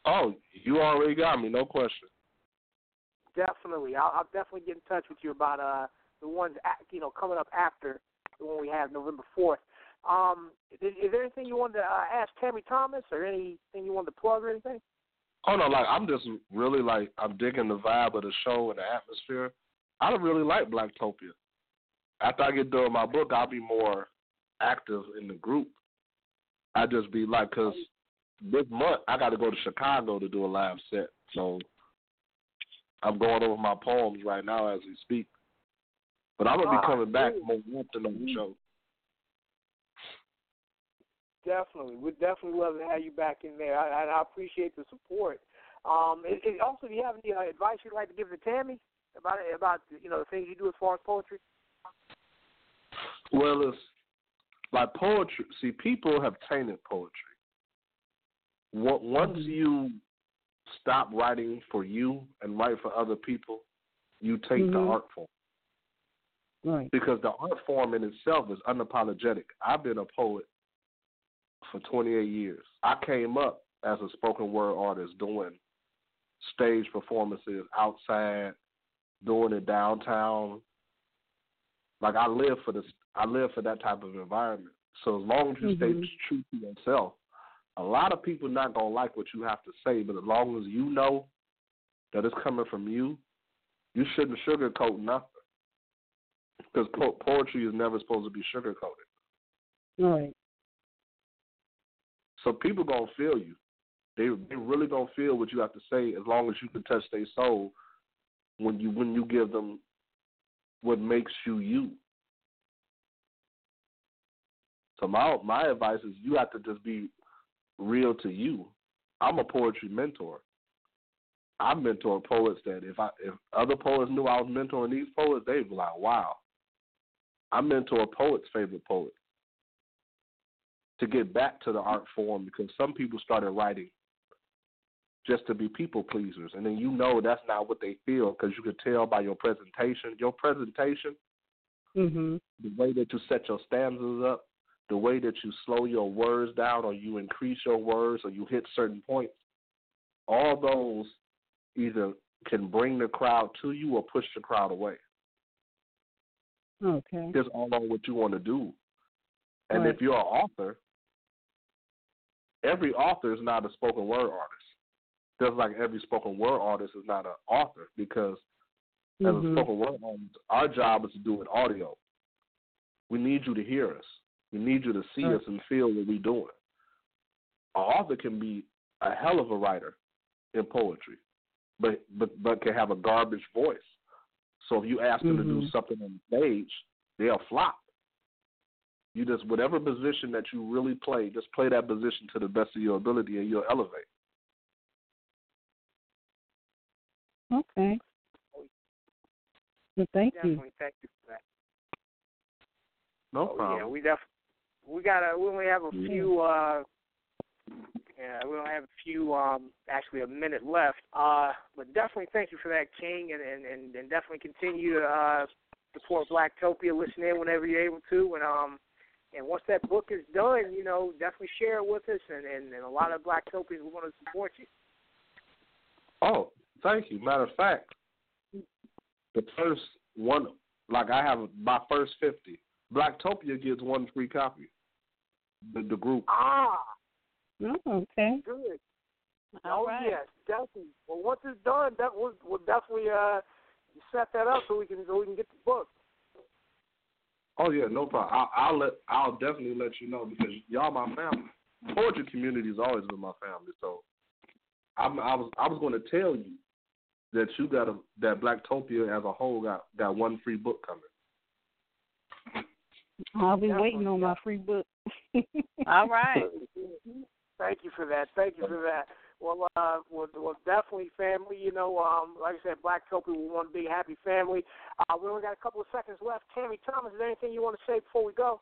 Speaker 14: Oh, you already got me, no question.
Speaker 3: Definitely, I'll, I'll definitely get in touch with you about uh the ones a you know coming up after the one we have November fourth. Um, is, is there anything you wanted to uh, ask Tammy Thomas, or anything you wanted to plug, or anything?
Speaker 14: Oh no, like I'm just really like I'm digging the vibe of the show and the atmosphere. I really like Blacktopia. After I get done with my book, I'll be more active in the group. I just be like, cause this month I got to go to Chicago to do a live set, so I'm going over my poems right now as we speak. But I'm gonna be
Speaker 3: Ah,
Speaker 14: coming back more often on the show.
Speaker 3: Definitely, we'd definitely love to have you back in there. I, I appreciate the support. Um, also, do you have any uh, advice you'd like to give to Tammy about about you know the things you do as far as poetry?
Speaker 14: Well, it's like poetry. See, people have tainted poetry. Once you stop writing for you and write for other people, you take the
Speaker 6: Mhm.
Speaker 14: art form
Speaker 6: Right.
Speaker 14: because the art form in itself is unapologetic. I've been a poet for 28 years. I came up as a spoken word artist doing stage performances outside, doing it downtown. Like I live for this, I live for that type of environment. So as long as you
Speaker 6: Mhm.
Speaker 14: stay true to yourself, a lot of people not gonna like what you have to say, but as long as you know that it's coming from you, you shouldn't sugarcoat nothing. Because po- poetry is never supposed to be sugarcoated.
Speaker 6: Right.
Speaker 14: So people gonna feel you. They they really gonna feel what you have to say as long as you can touch their soul when you when you give them what makes you you. So my my advice is you have to just be real to you. I'm a poetry mentor. I mentor poets that if I if other poets knew I was mentoring these poets, they'd be like, Wow. I mentor a poets' favorite poets to get back to the art form because some people started writing just to be people pleasers, and then you know that's not what they feel because you could tell by your presentation. Your presentation,
Speaker 6: Mhm.
Speaker 14: the way that you set your stanzas up, the way that you slow your words down, or you increase your words, or you hit certain points, all those either can bring the crowd to you or push the crowd away.
Speaker 6: Okay.
Speaker 14: Just all on what you want to do. And
Speaker 6: Right.
Speaker 14: if you're an author, every author is not a spoken word artist. Just like every spoken word artist is not an author because as a
Speaker 6: Mhm.
Speaker 14: spoken word artist, our job is to do an audio. We need you to hear us. We need you to see
Speaker 6: Right.
Speaker 14: us and feel what we're doing. An author can be a hell of a writer in poetry, but but but can have a garbage voice. So if you ask them to do
Speaker 6: Mhm.
Speaker 14: something on the stage, they'll flop. You just whatever position that you really play, just play that position to the best of your ability, and you'll elevate.
Speaker 6: Okay. Well, thank you.
Speaker 3: Definitely, thank you for that.
Speaker 14: No
Speaker 3: Oh,
Speaker 14: problem.
Speaker 3: Yeah, we def we got to we only have a few uh yeah, we only have a few um actually a minute left. Uh but definitely thank you for that King and and and, and definitely continue to uh support Blacktopia, listen in whenever you're able to and um and once that book is done, you know, definitely share it with us and, and, and a lot of Blacktopians will want to support you.
Speaker 14: Oh, thank you. Matter of fact, the first one, like I have my first fifty. Blacktopia gets one free copy. The the group.
Speaker 3: Ah,
Speaker 6: Oh, okay.
Speaker 3: good.
Speaker 5: All
Speaker 3: oh
Speaker 5: right.
Speaker 3: yes, definitely. Well, once it's done, that we'll, we'll definitely uh set that up so we can so we can get the book.
Speaker 14: Oh yeah, no problem. I'll, I'll let I'll definitely let you know because y'all my family. Poetry community has always been my family, so I'm, I was I was going to tell you that you got a that Blacktopia as a whole got got one free book coming.
Speaker 6: I'll be
Speaker 3: Definitely,
Speaker 6: waiting on my free book.
Speaker 5: All right.
Speaker 3: Thank you for that. Thank you for that. Well, uh, well, well, definitely family. You know, um, like I said, Black Blacktopia, we're one big happy family. Uh, we only got a couple of seconds left. Tammy Thomas, is there anything you want to say before we go?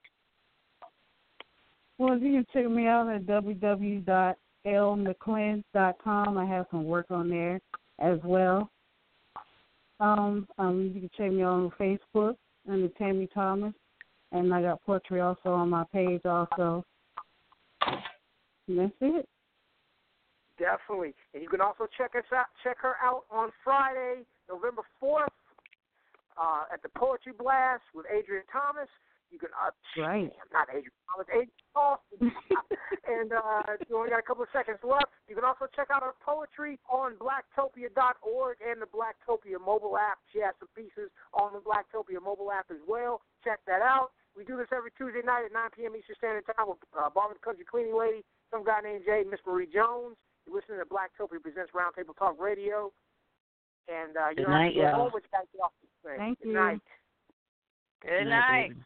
Speaker 6: Well, you can check me out at www.lmcclends.com. I have some work on there as well. Um, um, you can check me out on Facebook under Tammy Thomas, and I got poetry also on my page also. And that's it.
Speaker 3: Definitely. And you can also check us out check her out on Friday, November fourth, uh, at the Poetry Blast with Adrian Thomas. You can uh
Speaker 6: Right.
Speaker 3: I'm not Adrian Thomas, Adrian Austin. and uh you only got a couple of seconds left. You can also check out our poetry on blacktopia.org and the Blacktopia mobile app. She has some pieces on the Blacktopia mobile app as well. Check that out. We do this every Tuesday night at 9 p.m. Eastern Standard Time with uh, Barbara the Country Cleaning Lady, some guy named Jay, Miss Marie Jones. You're listening to Blacktopia Presents Roundtable Talk Radio. And uh, you
Speaker 4: Good
Speaker 3: know,
Speaker 4: night,
Speaker 3: you
Speaker 4: y'all.
Speaker 3: always got to get off this thing.
Speaker 6: Thank
Speaker 3: Good
Speaker 6: you.
Speaker 3: night.
Speaker 5: Good
Speaker 4: Good night,
Speaker 5: night.
Speaker 4: baby.